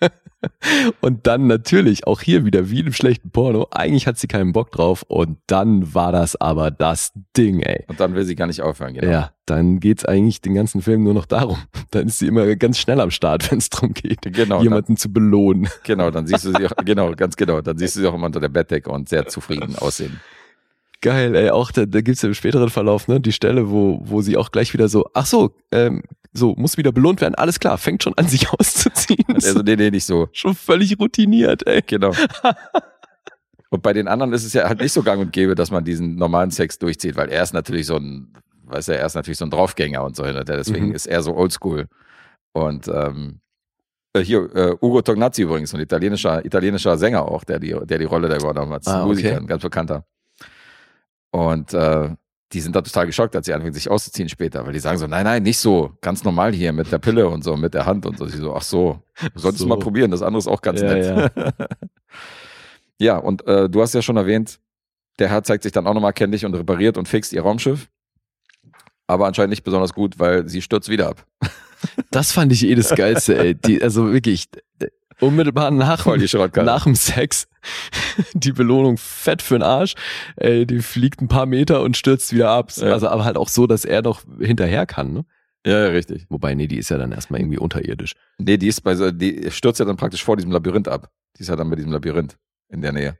und dann natürlich auch hier wieder wie in einem schlechten Porno. Eigentlich hat sie keinen Bock drauf und dann war das aber das Ding, ey. Und dann will sie gar nicht aufhören, genau. Ja, dann geht's eigentlich den ganzen Film nur noch darum. Dann ist sie immer ganz schnell am Start, wenn es darum geht, Genau, jemanden zu belohnen. Genau, dann siehst du sie auch, genau, ganz genau, dann siehst du sie auch immer unter der Bettdecke und sehr zufrieden aussehen. Geil, ey, auch da, da gibt's ja im späteren Verlauf, ne, die Stelle, wo, wo sie auch gleich wieder so, ach so, ähm, so, muss wieder belohnt werden, alles klar, fängt schon an, sich auszuziehen. Also, nee, nee, nicht so. schon völlig routiniert, ey. Genau. Und bei den anderen ist es ja halt nicht so gang und gäbe, dass man diesen normalen Sex durchzieht, weil er ist natürlich so ein, weißt du, er ist natürlich so ein Draufgänger und so, ne, deswegen Mhm. ist er so oldschool. Und ähm, äh, hier, äh, Ugo Tognazzi übrigens, ein italienischer, italienischer Sänger auch, der die, der die Rolle da übernommen hat. Ah, okay. Musiker, ein ganz bekannter. Und äh, die sind da total geschockt, als sie anfangen, sich auszuziehen später, weil die sagen so, nein, nein, nicht so, ganz normal hier mit der Pille und so, mit der Hand und so. Sie so, ach so, du solltest So. mal probieren, das andere ist auch ganz Ja, nett. Ja, und äh, du hast ja schon erwähnt, der Herr zeigt sich dann auch nochmal kenntlich und repariert und fixt ihr Raumschiff. Aber anscheinend nicht besonders gut, weil sie stürzt wieder ab. Das fand ich eh das Geilste, ey. Die, also wirklich, unmittelbar nach, Voll die Schrottkarre. nach dem Sex, die Belohnung fett für den Arsch, ey, die fliegt ein paar Meter und stürzt wieder ab. Ja. Also aber halt auch so, dass er noch hinterher kann, ne? Ja, ja, richtig. Wobei, nee, die ist ja dann erstmal irgendwie unterirdisch. Nee, die ist bei so, die stürzt ja dann praktisch vor diesem Labyrinth ab. Die ist ja dann bei diesem Labyrinth in der Nähe.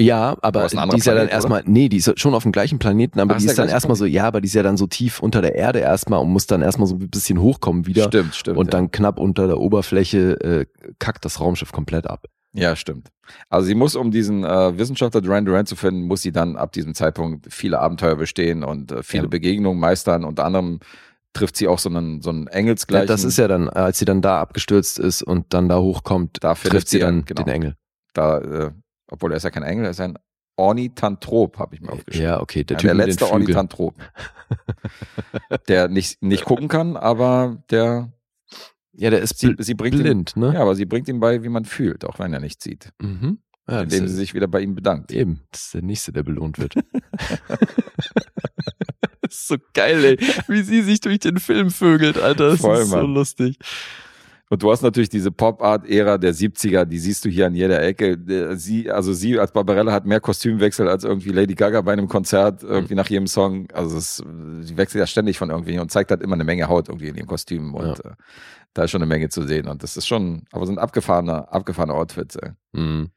Ja, aber ist die ist ja dann Planet, erstmal, nee, die ist schon auf dem gleichen Planeten, aber Ach, die ist ist dann erstmal so, Planet? ja, aber die ist ja dann so tief unter der Erde erstmal und muss dann erstmal so ein bisschen hochkommen wieder. Stimmt, stimmt. und ja. dann knapp unter der Oberfläche äh, kackt das Raumschiff komplett ab. Ja, stimmt. Also sie muss, um diesen äh, Wissenschaftler Duran Duran zu finden, muss sie dann ab diesem Zeitpunkt viele Abenteuer bestehen und äh, viele Ja. Begegnungen meistern. Unter anderem trifft sie auch so einen, so einen Ja, Engelsgleichen. das ist ja dann, als sie dann da abgestürzt ist und dann da hochkommt, Da trifft sie sie dann genau. den Engel. da, äh, obwohl er ist ja kein Engel, er ist ein Ornithantrop, habe ich mir aufgeschrieben. Ja, okay, der Ja, der letzte Flügeln. Ornithantrop. der nicht, nicht gucken kann, aber der Ja, der ist sie, bl sie bringt blind, ihm, ne? Ja, aber sie bringt ihm bei, wie man fühlt, auch wenn er nicht sieht. Mhm. Ja, indem sie sich wieder bei ihm bedankt. eben, das ist der nächste, der belohnt wird. das ist so geil, ey, wie sie sich durch den Film vögelt, Alter. Das Voll, ist so Mann. lustig. Und du hast natürlich diese Pop-Art-Ära der 70er, die siehst du hier an jeder Ecke. Sie, also sie als Barbarella hat mehr Kostümwechsel als irgendwie Lady Gaga bei einem Konzert, irgendwie nach jedem Song. Also es, sie wechselt ja ständig von irgendwie und zeigt halt immer eine Menge Haut irgendwie in ihrem Kostüm und äh, da ist schon eine Menge zu sehen. Und das ist schon, aber sind abgefahrene, abgefahrene Outfits. Ey. Mhm.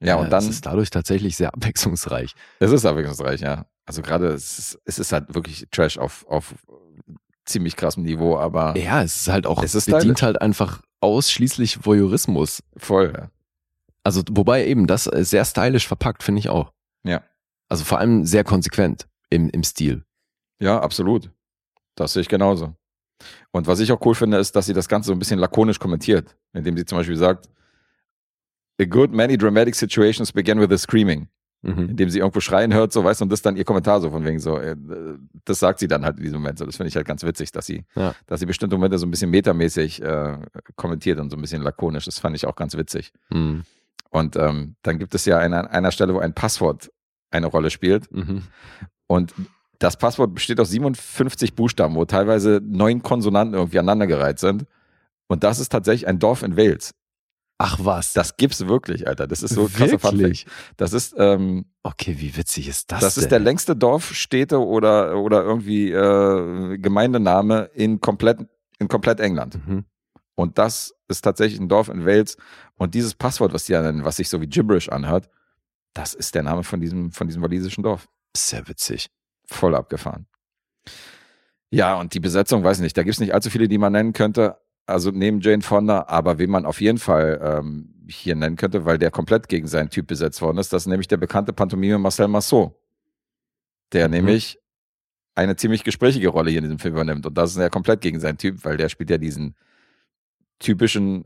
Ja, und dann, Das ist dadurch tatsächlich sehr abwechslungsreich. es ist abwechslungsreich, ja. Also gerade, es ist, es ist halt wirklich Trash auf, auf ziemlich krassem Niveau, aber Ja, es ist halt auch, Es ist bedient stylisch. halt einfach ausschließlich Voyeurismus. voll. Ja. Also, wobei eben das äh, sehr stylisch verpackt, finde ich auch. Ja. Also vor allem sehr konsequent im, im Stil. Ja, absolut. Das sehe ich genauso. Und was ich auch cool finde, ist, dass sie das Ganze so ein bisschen lakonisch kommentiert, indem sie zum Beispiel sagt, A good many dramatic situations begin with a screaming. Mhm. Indem sie irgendwo schreien hört, so weißt du, und das dann ihr Kommentar so von wegen so, äh, das sagt sie dann halt in diesem Moment. So, das finde ich halt ganz witzig, dass sie, Ja. dass sie bestimmte Momente so ein bisschen metamäßig äh, kommentiert und so ein bisschen lakonisch. Das fand ich auch ganz witzig. Mhm. Und ähm, dann gibt es ja eine, an einer Stelle, wo ein Passwort eine Rolle spielt. Mhm. Und das Passwort besteht aus 57 Buchstaben, wo teilweise neun Konsonanten irgendwie aneinandergereiht sind. Und das ist tatsächlich ein Dorf in Wales. Ach was. Das gibt's wirklich, Alter. Das ist so krasse Fun Wirklich? Das ist, ähm, Okay, wie witzig ist das? das, ist denn? der längste Dorf, Städte oder, oder irgendwie äh, Gemeindename in komplett, in komplett England. Mhm. Und das ist tatsächlich ein Dorf in Wales. Und dieses Passwort, was die da nennen, was sich so wie Gibberish anhört, das ist der Name von diesem, von diesem walisischen Dorf. Sehr witzig. Voll abgefahren. Ja, und die Besetzung, weiß ich nicht, da gibt's nicht allzu viele, die man nennen könnte. Also neben Jane Fonda, aber wen man auf jeden Fall ähm, hier nennen könnte, weil der komplett gegen seinen Typ besetzt worden ist, das ist nämlich der bekannte Pantomime Marcel Marceau, der Mhm. nämlich eine ziemlich gesprächige Rolle hier in diesem Film übernimmt. Und das ist ja komplett gegen seinen Typ, weil der spielt ja diesen typischen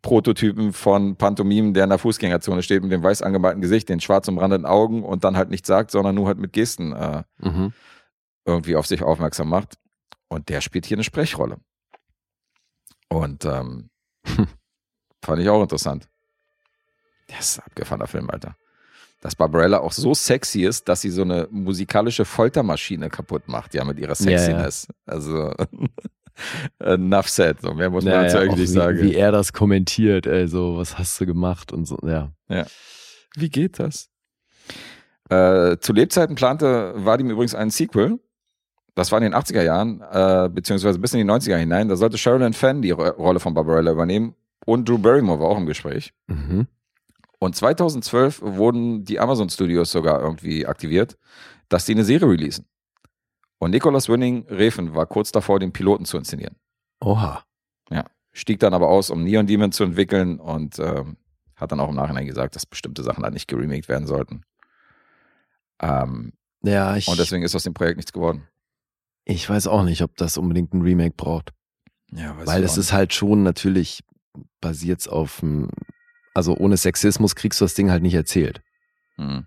Prototypen von Pantomimen, der in der Fußgängerzone steht mit dem weiß angemalten Gesicht, den schwarz umrandeten Augen und dann halt nichts sagt, sondern nur halt mit Gesten äh, Mhm. irgendwie auf sich aufmerksam macht. Und der spielt hier eine Sprechrolle. Und ähm, fand ich auch interessant. Das ist ein abgefahrener Film, Alter. Dass Barbarella auch so sexy ist, dass sie so eine musikalische Foltermaschine kaputt macht, ja, mit ihrer Ja, ja. Sexiness. Also, enough said. So, mehr muss man Ja, dazu ja, eigentlich wie, sagen. wie er das kommentiert, ey, so, was hast du gemacht und so, ja. Wie geht das? Äh, zu Lebzeiten plante Vadim übrigens einen Sequel. Das war in den 80er Jahren, äh, beziehungsweise bis in die 90er hinein. Da sollte Sherilyn Fenn die Ro Rolle von Barbarella übernehmen und Drew Barrymore war auch im Gespräch. Mhm. Und 2012 wurden die Amazon Studios sogar irgendwie aktiviert, dass sie eine Serie releasen. Und Nicholas Winning Refen war kurz davor, den Piloten zu inszenieren. Oha. Stieg dann aber aus, um Neon Demon zu entwickeln und ähm, hat dann auch im Nachhinein gesagt, dass bestimmte Sachen halt nicht geremaked werden sollten. Ähm, Ja, ich, und deswegen ist aus dem Projekt nichts geworden. Ich weiß auch nicht, ob das unbedingt ein Remake braucht. Ja, Weil es ist halt schon natürlich basiert auf also ohne Sexismus kriegst du das Ding halt nicht erzählt. Hm.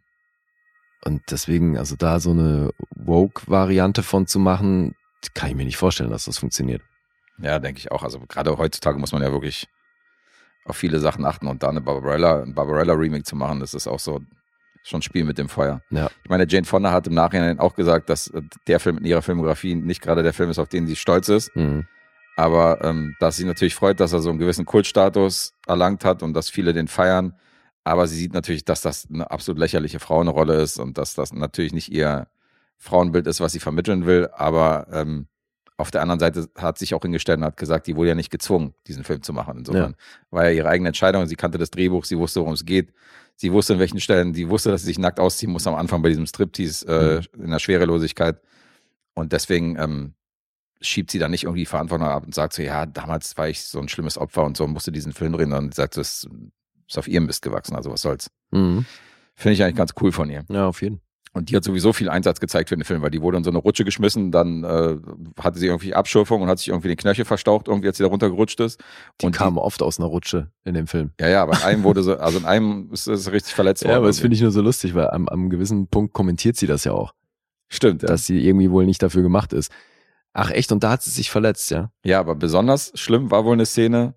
Und deswegen, also da so eine Woke-Variante von zu machen, kann ich mir nicht vorstellen, dass das funktioniert. Ja, denke ich auch. Also gerade heutzutage muss man ja wirklich auf viele Sachen achten und da eine Barbarella, ein Barbarella-Remake zu machen, das ist auch so schon ein Spiel mit dem Feuer. Ja. Ich meine, Jane Fonda hat im Nachhinein auch gesagt, dass äh, der Film in ihrer Filmografie nicht gerade der Film ist, auf den sie stolz ist. Mhm. Aber ähm, dass sie natürlich freut, dass er so einen gewissen Kultstatus erlangt hat und dass viele den feiern. Aber sie sieht natürlich, dass das eine absolut lächerliche Frauenrolle ist und dass das natürlich nicht ihr Frauenbild ist, was sie vermitteln will. Aber ähm, auf der anderen Seite hat sich auch hingestellt und hat gesagt, die wurde ja nicht gezwungen, diesen Film zu machen. Insofern war ja ihre eigene Entscheidung. Sie kannte das Drehbuch, sie wusste, worum es geht. Sie wusste, in welchen Stellen, sie wusste, dass sie sich nackt ausziehen muss am Anfang bei diesem Striptease äh, in der Schwerelosigkeit. Und deswegen ähm, schiebt sie dann nicht irgendwie die Verantwortung ab und sagt so, ja, damals war ich so ein schlimmes Opfer und so musste diesen Film drehen. Und sagt, das ist auf ihrem Mist gewachsen, also was soll's. Mhm. Finde ich eigentlich ganz cool von ihr. Ja, auf jeden. Und die hat sowieso viel Einsatz gezeigt für den Film, weil die wurde in so eine Rutsche geschmissen, dann äh, hatte sie irgendwie Abschürfung und hat sich irgendwie den Knöchel verstaucht, irgendwie als sie da runtergerutscht ist. Die und kam oft aus einer Rutsche in dem Film. ja, ja, aber in einem wurde sie, also in einem ist es richtig verletzt worden. Ja, aber das finde ich nur so lustig, weil am, am gewissen Punkt kommentiert sie das ja auch, Stimmt, ja. dass sie irgendwie wohl nicht dafür gemacht ist. Ach echt, und da hat sie sich verletzt, ja? Ja, aber besonders schlimm war wohl eine Szene,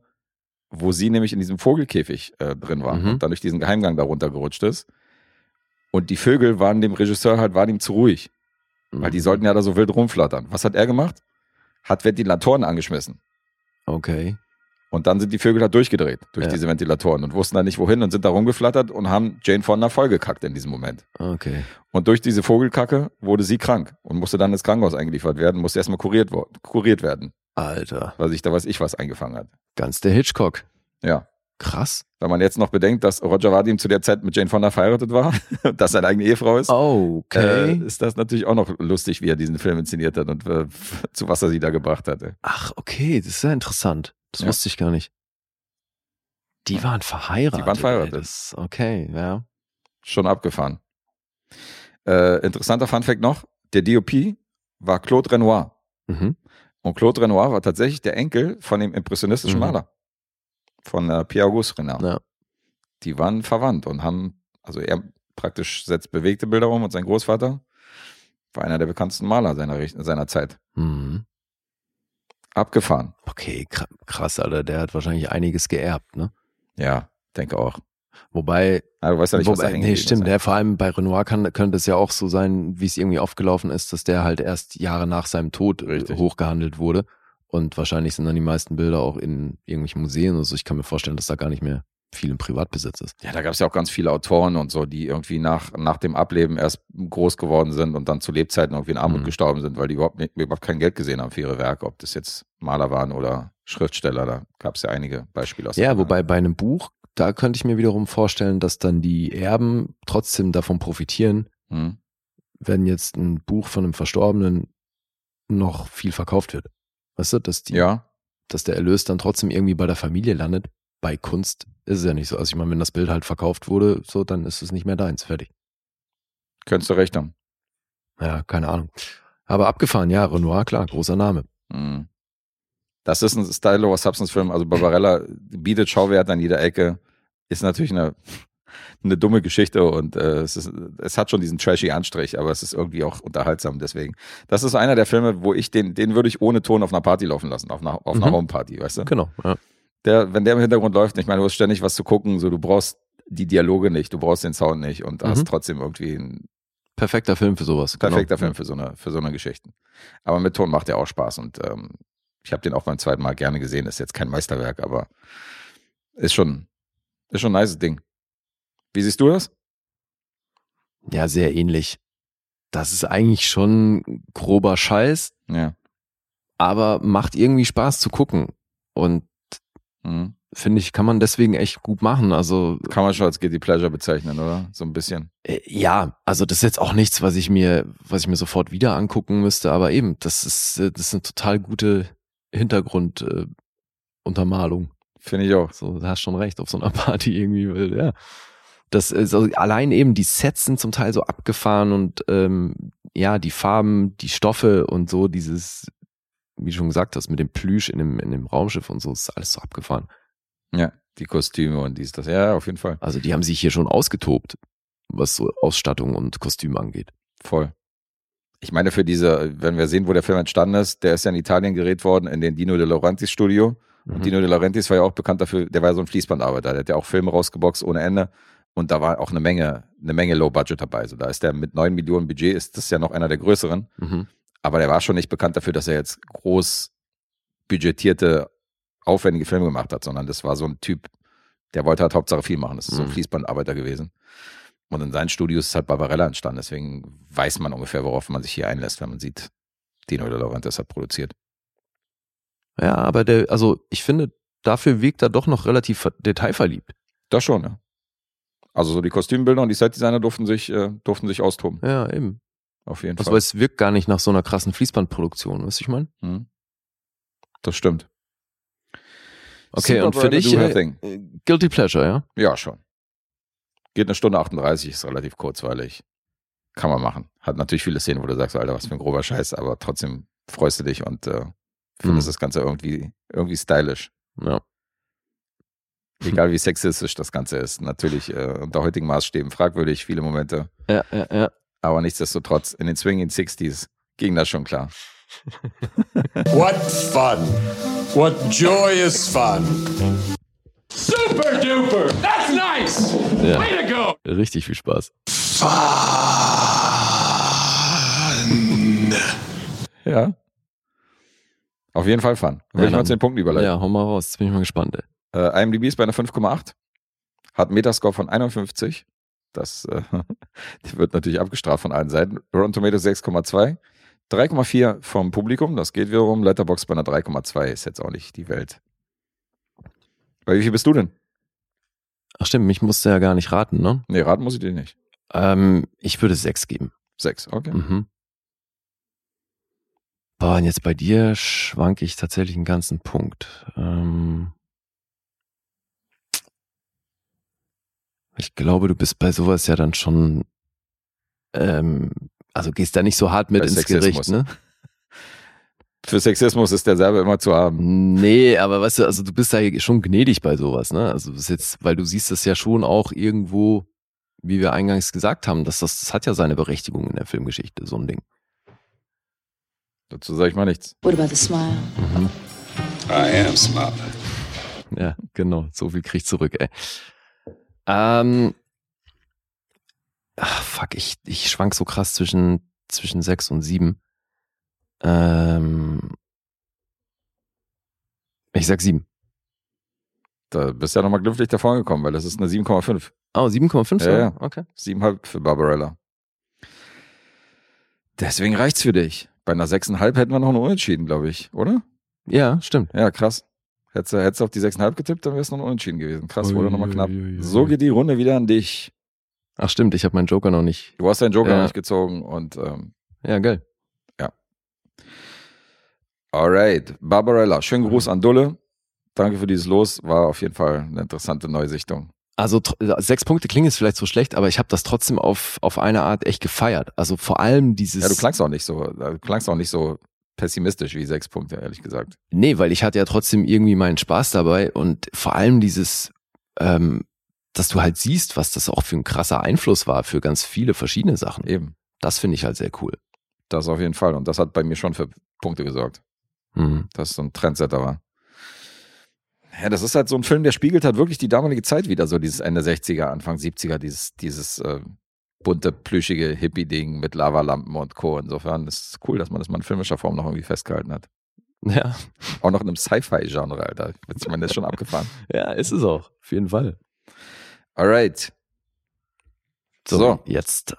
wo sie nämlich in diesem Vogelkäfig äh, drin war Mhm. und dann durch diesen Geheimgang da runtergerutscht ist. Und die Vögel waren dem Regisseur halt, waren ihm zu ruhig, weil die sollten ja da so wild rumflattern. Was hat er gemacht? Hat Ventilatoren angeschmissen. Okay. Und dann sind die Vögel da durchgedreht durch Ja. diese Ventilatoren und wussten dann nicht wohin und sind da rumgeflattert und haben Jane Fonda vollgekackt in diesem Moment. Okay. Und durch diese Vogelkacke wurde sie krank und musste dann ins Krankenhaus eingeliefert werden, musste erstmal kuriert, kuriert werden, Alter. weil sich da weiß ich was eingefangen hat. Ganz der Hitchcock. Ja. Krass. Wenn man jetzt noch bedenkt, dass Roger Vadim zu der Zeit mit Jane Fonda verheiratet war, dass seine eigene Ehefrau ist, Okay. äh, ist das natürlich auch noch lustig, wie er diesen Film inszeniert hat und äh, zu was er sie da gebracht hatte. Ach, okay, das ist ja interessant. Das Ja. wusste ich gar nicht. Die waren verheiratet. Die waren verheiratet. Ey, das, okay, ja. Schon abgefahren. Äh, interessanter Funfact noch, der DOP war Claude Renoir. Mhm. Und Claude Renoir war tatsächlich der Enkel von dem impressionistischen Mhm. Maler. Von äh, Pierre-Auguste Renoir. Ja. Die waren verwandt und haben, also er praktisch setzt bewegte Bilder um und sein Großvater war einer der bekanntesten Maler seiner, seiner Zeit. Mhm. Abgefahren. Okay, kr- krass, Alter. Der hat wahrscheinlich einiges geerbt, ne? Ja, denke auch. Wobei, Aber du weißt ja nicht, was da wobei hängen nee, stimmt, der vor allem bei Renoir kann, könnte es ja auch so sein, wie es irgendwie aufgelaufen ist, dass der halt erst Jahre nach seinem Tod äh, Richtig. hochgehandelt wurde. Und wahrscheinlich sind dann die meisten Bilder auch in irgendwelchen Museen oder so. Ich kann mir vorstellen, dass da gar nicht mehr viel im Privatbesitz ist. Ja, da gab es ja auch ganz viele Autoren und so, die irgendwie nach, nach dem Ableben erst groß geworden sind und dann zu Lebzeiten irgendwie in Armut Mhm. gestorben sind, weil die überhaupt, nicht, überhaupt kein Geld gesehen haben für ihre Werke, ob das jetzt Maler waren oder Schriftsteller. Da gab es ja einige Beispiele aus Ja, wobei bei einem Buch, da könnte ich mir wiederum vorstellen, dass dann die Erben trotzdem davon profitieren, Hm. wenn jetzt ein Buch von einem Verstorbenen noch viel verkauft wird. Weißt du, dass die, Ja, dass der Erlös dann trotzdem irgendwie bei der Familie landet. Bei Kunst ist es ja nicht so. Also ich meine, wenn das Bild halt verkauft wurde, so, dann ist es nicht mehr deins. Fertig. könntest du recht haben. Ja, keine Ahnung. Aber abgefahren, ja, Renoir, klar, großer Name. Hm. Das ist ein Style over Substance Film. Also Barbarella bietet Schauwert an jeder Ecke. Ist natürlich eine, eine dumme Geschichte und äh, es, ist, es hat schon diesen trashy Anstrich, aber es ist irgendwie auch unterhaltsam. Deswegen, das ist einer der Filme, wo ich den, den würde ich ohne Ton auf einer Party laufen lassen, auf einer, auf einer Mhm. Homeparty, weißt du? Genau, ja. Der, wenn der im Hintergrund läuft, ich meine, du hast ständig was zu gucken, so du brauchst die Dialoge nicht, du brauchst den Sound nicht und Mhm. hast trotzdem irgendwie einen Perfekter Film für sowas. perfekter genau. Film für so eine, für so eine Geschichten. Aber mit Ton macht er auch Spaß und ähm, ich habe den auch beim zweiten Mal gerne gesehen. Ist jetzt kein Meisterwerk, aber ist schon, ist schon ein nice Ding. Wie siehst du das? Ja, sehr ähnlich. Das ist eigentlich schon grober Scheiß, Ja. aber macht irgendwie Spaß zu gucken. Und Mhm. finde ich, kann man deswegen echt gut machen. Also Kann man schon als Guilty Pleasure bezeichnen, oder? So ein bisschen. äh, ja, also das ist jetzt auch nichts, was ich mir, was ich mir sofort wieder angucken müsste, aber eben, das ist, äh, das ist eine total gute Hintergrunduntermalung. Äh. Finde ich auch. So, da hast schon recht, auf so einer Party irgendwie, ja. Das ist also allein eben die Sets sind zum Teil so abgefahren und ähm, ja, die Farben, die Stoffe und so, dieses, wie du schon gesagt hast, mit dem Plüsch in dem, in dem Raumschiff und so, ist alles so abgefahren. Ja. Die Kostüme und dies, das. Ja, auf jeden Fall. Also die haben sich hier schon ausgetobt, was so Ausstattung und Kostüm angeht. Voll. Ich meine, für diese, wenn wir sehen, wo der Film entstanden ist, der ist ja in Italien gedreht worden, in den Dino De Laurentiis Studio. Mhm. Und Dino De Laurentiis war ja auch bekannt dafür, der war ja so ein Fließbandarbeiter, der hat ja auch Filme rausgeboxt ohne Ende. Und da war auch eine Menge, eine Menge Low Budget dabei. Also da ist der mit 9 Millionen Budget, ist das ja noch einer der größeren. Mhm. Aber der war schon nicht bekannt dafür, dass er jetzt groß budgetierte, aufwendige Filme gemacht hat, sondern das war so ein Typ, der wollte halt Hauptsache viel machen. Das ist so ein Mhm. Fließbandarbeiter gewesen. Und in seinen Studios ist halt Barbarella entstanden. Deswegen weiß man ungefähr, worauf man sich hier einlässt, wenn man sieht, Dino De Laurentiis hat produziert. Ja, aber der, also ich finde, dafür wirkt er doch noch relativ ver- detailverliebt. Das schon, ja. Also so die Kostümbilder und die Setdesigner durften sich, äh, durften sich austoben. Ja, eben. Auf jeden Also Fall. es wirkt gar nicht nach so einer krassen Fließbandproduktion, weißt du, ich meine? Mhm. Das stimmt. Okay, Super und für dich äh, äh, Guilty Pleasure, ja? Ja, schon. Geht eine Stunde 38, ist relativ kurzweilig. Kann man machen. Hat natürlich viele Szenen, wo du sagst, Alter, was für ein grober Scheiß, aber trotzdem freust du dich und äh, findest Mhm. das Ganze irgendwie, irgendwie stylisch. Ja. Egal wie sexistisch das Ganze ist. Natürlich äh, unter heutigen Maßstäben fragwürdig, viele Momente. Ja, ja, ja. Aber nichtsdestotrotz, in den Swinging 60s ging das schon klar. What fun! What joyous fun! Super duper! That's nice! Ja. Way to go! Richtig viel Spaß. Ja. Auf jeden Fall fun. Ja, ich mal zu den Punkten überleiten. Ja, hau mal raus. Jetzt bin ich mal gespannt. Ey. Äh, IMDb ist bei einer 5,8. Hat einen Metascore von 51. Das äh, wird natürlich abgestraft von allen Seiten. Rotten Tomatoes 6,2. 3,4 vom Publikum. Das geht wiederum. Letterbox bei einer 3,2. Ist jetzt auch nicht die Welt. Bei wie viel bist du denn? Ach stimmt, mich musste ja gar nicht raten, ne? Nee, raten muss ich dir nicht. Ähm, ich würde sechs geben. Sechs, okay. Mhm. Boah, und jetzt bei dir schwanke ich tatsächlich einen ganzen Punkt. Ähm, ich glaube, du bist bei sowas ja dann schon, ähm, also gehst da nicht so hart mit Bei ins Sexismus. Gericht, ne? Für Sexismus ist der selber immer zu haben. Nee, aber weißt du, also du bist da schon gnädig bei sowas, ne? Also das ist jetzt, weil du siehst das ja schon auch irgendwo, wie wir eingangs gesagt haben, dass das, das hat ja seine Berechtigung in der Filmgeschichte, so ein Ding. Dazu sage ich mal nichts. What about the smile? I am smiling. Ja, genau, so viel krieg ich zurück, ey. Ähm, ach, fuck, ich, ich schwank so krass zwischen, zwischen sechs und sieben. Ähm, ich sag sieben. Da bist du ja nochmal glimpflich davon gekommen, weil das ist eine 7,5. Oh, 7,5? Ja, ja. Okay. 7,5 für Barbarella. Deswegen reicht's für dich. Bei einer 6,5 hätten wir noch einen Unentschieden, glaube ich, oder? Ja, stimmt. Ja, krass. Hättest du, hättest du auf die 6,5 getippt, dann wäre es noch ein Unentschieden gewesen. Krass, wurde nochmal knapp. ui, ui, So geht die Runde wieder an dich. Ach stimmt, ich habe meinen Joker noch nicht. Du hast deinen Joker Ja. noch nicht gezogen und ähm, Ja, geil. alright. Barbarella, schönen Gruß an Dulle. Danke für dieses Los. War auf jeden Fall eine interessante Neusichtung. Also tr- sechs Punkte klingen jetzt vielleicht so schlecht, aber ich habe das trotzdem auf, auf eine Art echt gefeiert. Also vor allem dieses. Ja, du klangst auch nicht so, du klangst auch nicht so pessimistisch wie sechs Punkte, ehrlich gesagt. Nee, weil ich hatte ja trotzdem irgendwie meinen Spaß dabei und vor allem dieses, ähm, dass du halt siehst, was das auch für ein krasser Einfluss war für ganz viele verschiedene Sachen. Eben. Das finde ich halt sehr cool. Das auf jeden Fall. Und das hat bei mir schon für Punkte gesorgt, Mhm. dass so ein Trendsetter war. Ja, das ist halt so ein Film, der spiegelt halt wirklich die damalige Zeit wieder, so dieses Ende 60er, Anfang 70er, dieses, dieses äh, bunte, plüschige Hippie-Ding mit Lavalampen und Co. Insofern ist es cool, dass man das mal in filmischer Form noch irgendwie festgehalten hat. Ja. Auch noch in einem Sci-Fi-Genre, Alter. Ich meine, das ist schon abgefahren. ja, ist es auch. Auf jeden Fall. Alright. So, So. jetzt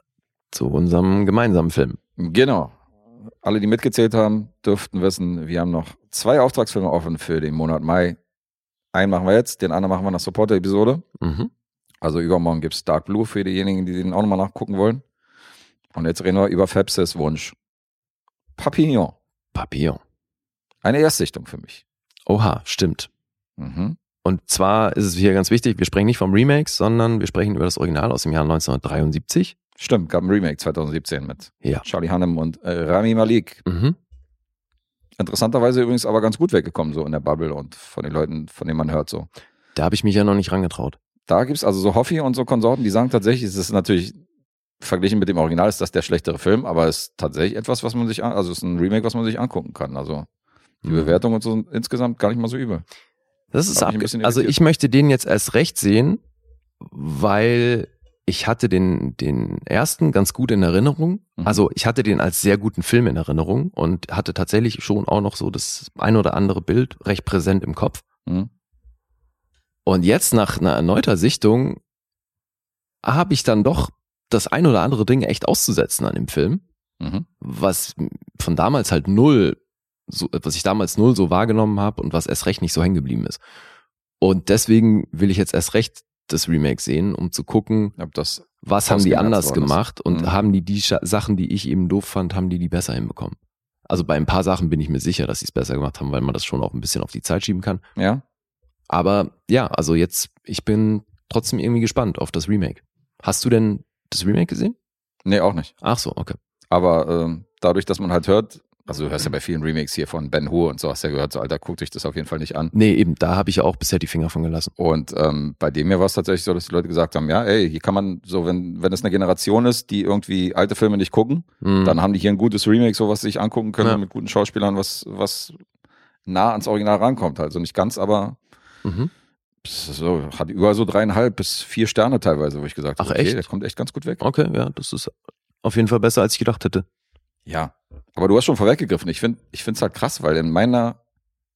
zu unserem gemeinsamen Film. Genau. Alle, die mitgezählt haben, dürften wissen, wir haben noch zwei Auftragsfilme offen für den Monat Mai. Einen machen wir jetzt, den anderen machen wir nach Supporter-Episode. Mhm. Also übermorgen gibt's Dark Blue für diejenigen, die den auch nochmal nachgucken wollen. Und jetzt reden wir über Fepsis Wunsch. Papillon. Papillon. Eine Erstsichtung für mich. Oha, stimmt. Mhm. Und zwar ist es hier ganz wichtig, wir sprechen nicht vom Remake, sondern wir sprechen über das Original aus dem Jahr 1973. Stimmt, gab ein Remake 2017 mit Ja. Charlie Hannem und äh, Rami Malik. Mhm. Interessanterweise übrigens aber ganz gut weggekommen, so in der Bubble und von den Leuten, von denen man hört so. Da habe ich mich ja noch nicht rangetraut. Da gibt's also so Hoffi und so Konsorten, die sagen tatsächlich, es ist natürlich verglichen mit dem Original ist das der schlechtere Film, aber es ist tatsächlich etwas, was man sich, an, also es ist ein Remake, was man sich angucken kann. Also die Mhm. Bewertung und so insgesamt gar nicht mal so übel. Das ist bisschen Also ich möchte den jetzt erst recht sehen, weil ich hatte den, den ersten ganz gut in Erinnerung. Mhm. Also ich hatte den als sehr guten Film in Erinnerung und hatte tatsächlich schon auch noch so das ein oder andere Bild recht präsent im Kopf. Mhm. Und jetzt nach einer erneuter Sichtung habe ich dann doch das ein oder andere Ding echt auszusetzen an dem Film, Mhm. was von damals halt null, so, was ich damals null so wahrgenommen habe und was erst recht nicht so hängen geblieben ist. Und deswegen will ich jetzt erst recht das Remake sehen, um zu gucken, was haben die anders gemacht und Mhm. haben die die Scha- Sachen, die ich eben doof fand, haben die die besser hinbekommen. Also bei ein paar Sachen bin ich mir sicher, dass sie es besser gemacht haben, weil man das schon auch ein bisschen auf die Zeit schieben kann. ja, Aber ja, also jetzt, ich bin trotzdem irgendwie gespannt auf das Remake. Hast du denn das Remake gesehen? nee, auch nicht. Ach so, okay. Aber ähm, dadurch, dass man halt hört, also du hörst ja bei vielen Remakes hier von Ben Hur und so, hast ja gehört, so Alter, guck dich das auf jeden Fall nicht an. Nee, eben, da habe ich ja auch bisher die Finger von gelassen. Und ähm, bei dem hier war es tatsächlich so, dass die Leute gesagt haben, ja, ey, hier kann man so, wenn, wenn es eine Generation ist, die irgendwie alte Filme nicht gucken, Mhm. dann haben die hier ein gutes Remake, so was sie sich angucken können Ja. mit guten Schauspielern, was, was nah ans Original rankommt. Also nicht ganz, aber Mhm. so, hat überall so dreieinhalb bis vier Sterne teilweise, wo ich gesagt habe, Ach, okay, echt? der kommt echt ganz gut weg. Okay, ja, das ist auf jeden Fall besser, als ich gedacht hätte. Ja. Aber du hast schon vorweggegriffen. Ich finde ich finde es halt krass, weil in meiner,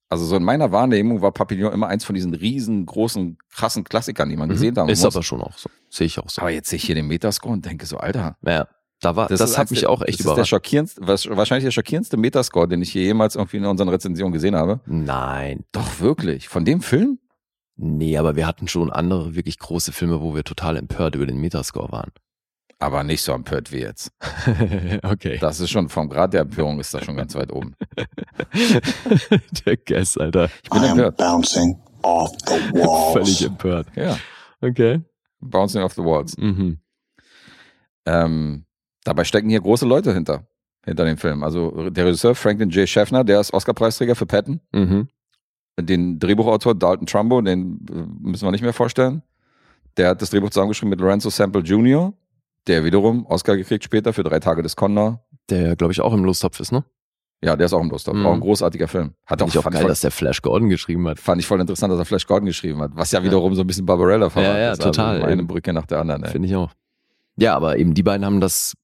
also so in meiner Wahrnehmung war Papillon immer eins von diesen riesengroßen, krassen Klassikern, die man gesehen haben Mhm. Ist muss. aber schon auch so. Sehe ich auch so. aber jetzt sehe ich hier den Metascore und denke so, Alter, ja, da war, das, ist hat mich der- auch echt das ist der überrascht. schockierendste, wahrscheinlich der schockierendste Metascore, den ich hier jemals irgendwie in unseren Rezensionen gesehen habe. Nein. Doch, wirklich. Von dem Film? Nee, aber wir hatten schon andere wirklich große Filme, wo wir total empört über den Metascore waren. Aber nicht so empört wie jetzt. okay. Das ist schon vom Grad der Empörung ist das schon ganz weit oben. der Guess, Alter. Ich bin I am empört. bouncing off the walls. Völlig empört. Ja. Okay. Bouncing off the walls. Mhm. Ähm, dabei stecken hier große Leute hinter, hinter dem Film. Also der Regisseur Franklin J. Schaffner, der ist Oscar-Preisträger für Patton. Mhm. Den Drehbuchautor Dalton Trumbo, den äh, müssen wir nicht mehr vorstellen. Der hat das Drehbuch zusammengeschrieben mit Lorenzo Sample Jr., der wiederum Oscar gekriegt später für drei Tage des Condor. Der, glaube ich, auch im Lostopf ist, ne? Ja, der ist auch im Lust. Mhm. Auch ein großartiger Film. Hat Fand ich auch geil, voll, dass der Flash Gordon geschrieben hat. fand ich voll interessant, dass er Flash Gordon geschrieben hat. Was ja wiederum so ein bisschen Barbarella verwandt Ja, ja, ist. total. Also eine Brücke nach der anderen. Finde ich auch. Ja, aber eben die beiden haben das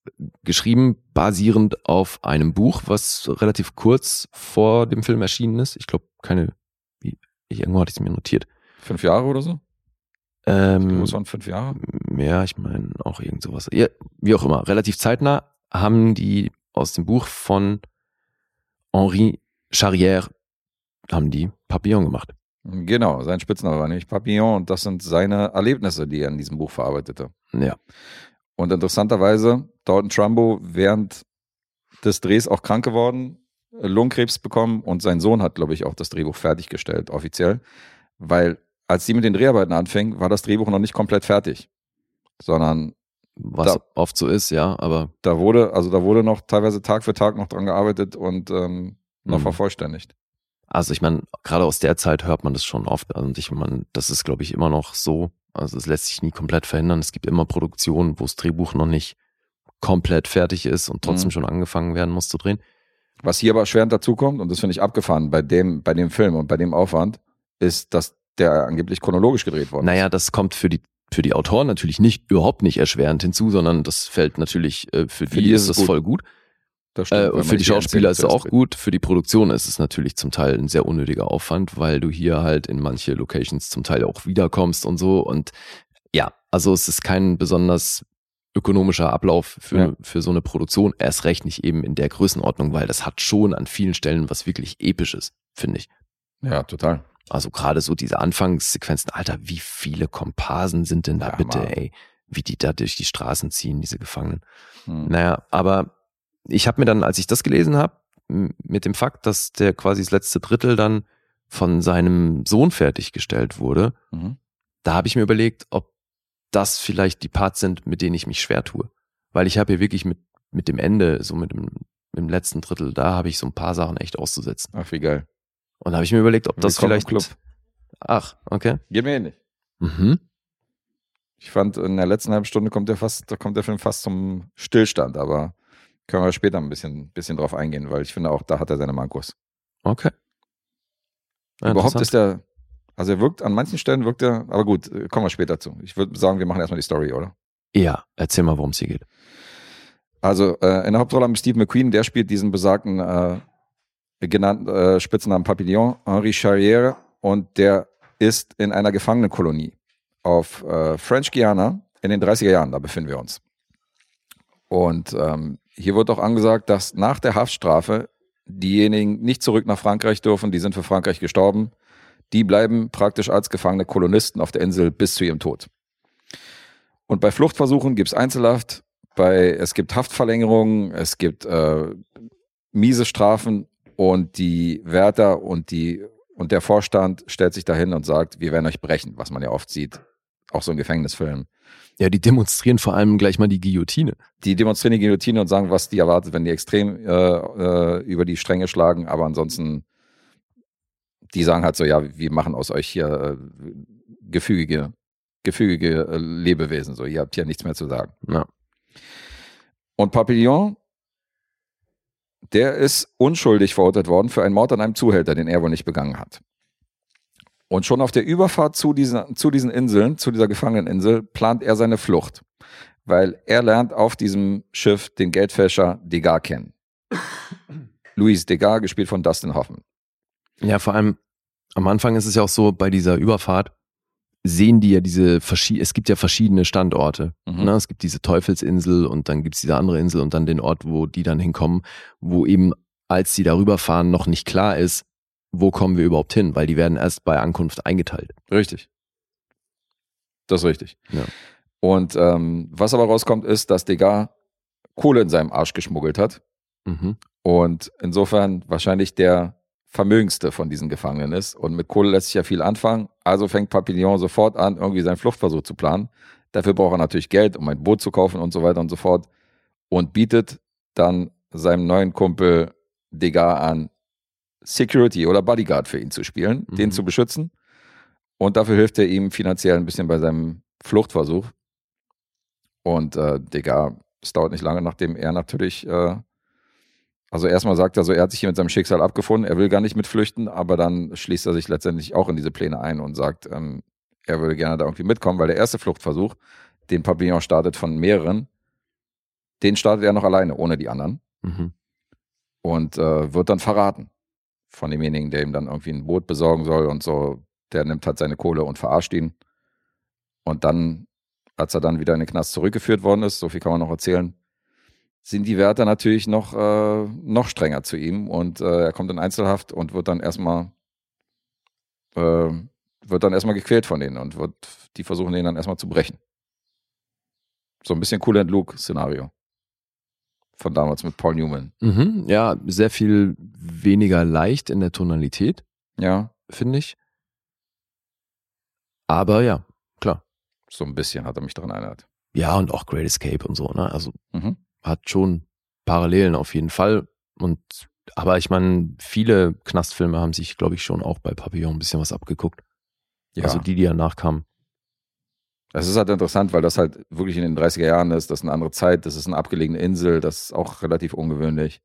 geschrieben, basierend auf einem Buch, was relativ kurz vor dem Film erschienen ist. Ich glaube, keine, wie, ich, irgendwo hatte ich es mir notiert. Fünf Jahre oder so? Ähm, Das waren fünf Jahre. ja, ich meine auch irgend sowas. Ja, wie auch immer, relativ zeitnah haben die aus dem Buch von Henri Charrière haben die Papillon gemacht. Genau, sein Spitzname war nämlich Papillon und das sind seine Erlebnisse, die er in diesem Buch verarbeitete. Ja. Und interessanterweise, Dalton Trumbo während des Drehs auch krank geworden, Lungenkrebs bekommen und sein Sohn hat, glaube ich, auch das Drehbuch fertiggestellt, offiziell. Weil als die mit den Dreharbeiten anfingen, war das Drehbuch noch nicht komplett fertig. Sondern Was Da- oft so ist, ja, aber da wurde, also da wurde noch teilweise Tag für Tag noch dran gearbeitet und ähm, noch Mhm. vervollständigt. Also ich meine, gerade aus der Zeit hört man das schon oft. Also ich meine, das ist, glaube ich, immer noch so. Also es lässt sich nie komplett verhindern. Es gibt immer Produktionen, wo das Drehbuch noch nicht komplett fertig ist und trotzdem Mhm. schon angefangen werden muss zu drehen. Was hier aber erschwerend dazukommt, und das finde ich abgefahren bei dem, bei dem Film und bei dem Aufwand, ist, dass der angeblich chronologisch gedreht worden Naja, das kommt für die für die Autoren natürlich nicht überhaupt nicht erschwerend hinzu, sondern das fällt natürlich äh, für, Für die, die ist ist das gut. voll gut. Stimmt, Äh, für die Schauspieler ist es auch gut. Für die Produktion ist es natürlich zum Teil ein sehr unnötiger Aufwand, weil du hier halt in manche Locations zum Teil auch wiederkommst und so. Und ja, also es ist kein besonders ökonomischer Ablauf für, Ja. für so eine Produktion. Erst recht nicht eben in der Größenordnung, weil das hat schon an vielen Stellen was wirklich Episches, finde ich. Ja, total. Also gerade so diese Anfangssequenzen, Alter, wie viele Komparsen sind denn da Ja, bitte, Mann. ey? Wie die da durch die Straßen ziehen, diese Gefangenen. Hm. Naja, aber ich habe mir dann, als ich das gelesen habe, mit dem Fakt, dass der quasi das letzte Drittel dann von seinem Sohn fertiggestellt wurde, Mhm. da habe ich mir überlegt, ob das vielleicht die Parts sind, mit denen ich mich schwer tue. Weil ich habe hier wirklich mit, mit dem Ende, so mit dem, mit dem letzten Drittel, da habe ich so ein paar Sachen echt auszusetzen. Ach, wie geil. Und da habe ich mir überlegt, ob das Willkommen im vielleicht. Club. Ach, okay. Geht mir ähnlich. Mhm. Ich fand, in der letzten halben Stunde kommt der fast, da kommt der Film fast zum Stillstand, aber können wir später ein bisschen, bisschen drauf eingehen, weil ich finde auch, da hat er seine Mankos. Okay. Ja, Überhaupt ist er, also er wirkt, an manchen Stellen wirkt er, aber gut, kommen wir später zu. Ich würde sagen, wir machen erstmal die Story, oder? Ja, erzähl mal, worum es hier geht. Also äh, in der Hauptrolle haben wir Steve McQueen, der spielt diesen besagten äh, genannten äh, Spitznamen Papillon, Henri Charrière, und der ist in einer Gefangenenkolonie auf äh, French Guiana in den 30er Jahren, da befinden wir uns. Und ähm, hier wird auch angesagt, dass nach der Haftstrafe diejenigen nicht zurück nach Frankreich dürfen, die sind für Frankreich gestorben, die bleiben praktisch als gefangene Kolonisten auf der Insel bis zu ihrem Tod. Und bei Fluchtversuchen gibt es Einzelhaft, bei, es gibt Haftverlängerungen, es gibt äh, miese Strafen und die Wärter und die und der Vorstand stellt sich dahin und sagt, wir werden euch brechen, was man ja oft sieht, auch so in Gefängnisfilmen. Ja, die demonstrieren vor allem gleich mal die Guillotine. Die demonstrieren die Guillotine und sagen, was die erwartet, wenn die extrem äh, äh, über die Stränge schlagen, aber ansonsten, die sagen halt so, ja, wir machen aus euch hier äh, gefügige, gefügige äh, Lebewesen, so, ihr habt hier nichts mehr zu sagen. Ja. Und Papillon, der ist unschuldig verurteilt worden für einen Mord an einem Zuhälter, den er wohl nicht begangen hat. Und schon auf der Überfahrt zu diesen, zu diesen Inseln, zu dieser Gefangeneninsel, plant er seine Flucht. Weil er lernt auf diesem Schiff den Geldfälscher Degas kennen. Louis Degas, gespielt von Dustin Hoffman. Ja, vor allem am Anfang ist es ja auch so, bei dieser Überfahrt sehen die ja diese verschiedenen, es gibt ja verschiedene Standorte. Mhm. Ne? Es gibt diese Teufelsinsel und dann gibt es diese andere Insel und dann den Ort, wo die dann hinkommen, wo eben, als sie darüber fahren, noch nicht klar ist, wo kommen wir überhaupt hin, weil die werden erst bei Ankunft eingeteilt. Richtig. Das ist richtig. Ja. Und ähm, was aber rauskommt, ist, dass Degas Kohle in seinem Arsch geschmuggelt hat. Mhm. Und insofern wahrscheinlich der vermögendste von diesen Gefangenen ist. Und mit Kohle lässt sich ja viel anfangen. Also fängt Papillon sofort an, irgendwie seinen Fluchtversuch zu planen. Dafür braucht er natürlich Geld, um ein Boot zu kaufen und so weiter und so fort. Und bietet dann seinem neuen Kumpel Degas an, Security oder Bodyguard für ihn zu spielen, Mhm. den zu beschützen. Und dafür hilft er ihm finanziell ein bisschen bei seinem Fluchtversuch. Und äh, Degas, es dauert nicht lange, nachdem er natürlich, äh, also erstmal sagt er so, er hat sich hier mit seinem Schicksal abgefunden, er will gar nicht mitflüchten, aber dann schließt er sich letztendlich auch in diese Pläne ein und sagt, ähm, er würde gerne da irgendwie mitkommen, weil der erste Fluchtversuch, den Papillon startet von mehreren, den startet er noch alleine, ohne die anderen Mhm. und äh, wird dann verraten von demjenigen, der ihm dann irgendwie ein Boot besorgen soll und so. Der nimmt halt seine Kohle und verarscht ihn. Und dann, als er dann wieder in den Knast zurückgeführt worden ist, so viel kann man noch erzählen, sind die Wärter natürlich noch, äh, noch strenger zu ihm und äh, er kommt in Einzelhaft und wird dann erstmal äh, wird dann erstmal gequält von denen und wird, die versuchen den dann erstmal zu brechen. So ein bisschen Cool and Luke-Szenario. Von damals mit Paul Newman. Mhm. Ja, sehr viel weniger leicht in der Tonalität, Ja, finde ich. Aber ja, klar. so ein bisschen hat er mich daran erinnert. Ja, und auch Great Escape und so, ne? Also Mhm. hat schon Parallelen auf jeden Fall. Und aber ich meine, viele Knastfilme haben sich, glaube ich, schon auch bei Papillon ein bisschen was abgeguckt. Ja. Also die, die danach kamen. Es ist halt interessant, weil das halt wirklich in den 30er Jahren ist. Das ist eine andere Zeit. Das ist eine abgelegene Insel. Das ist auch relativ ungewöhnlich.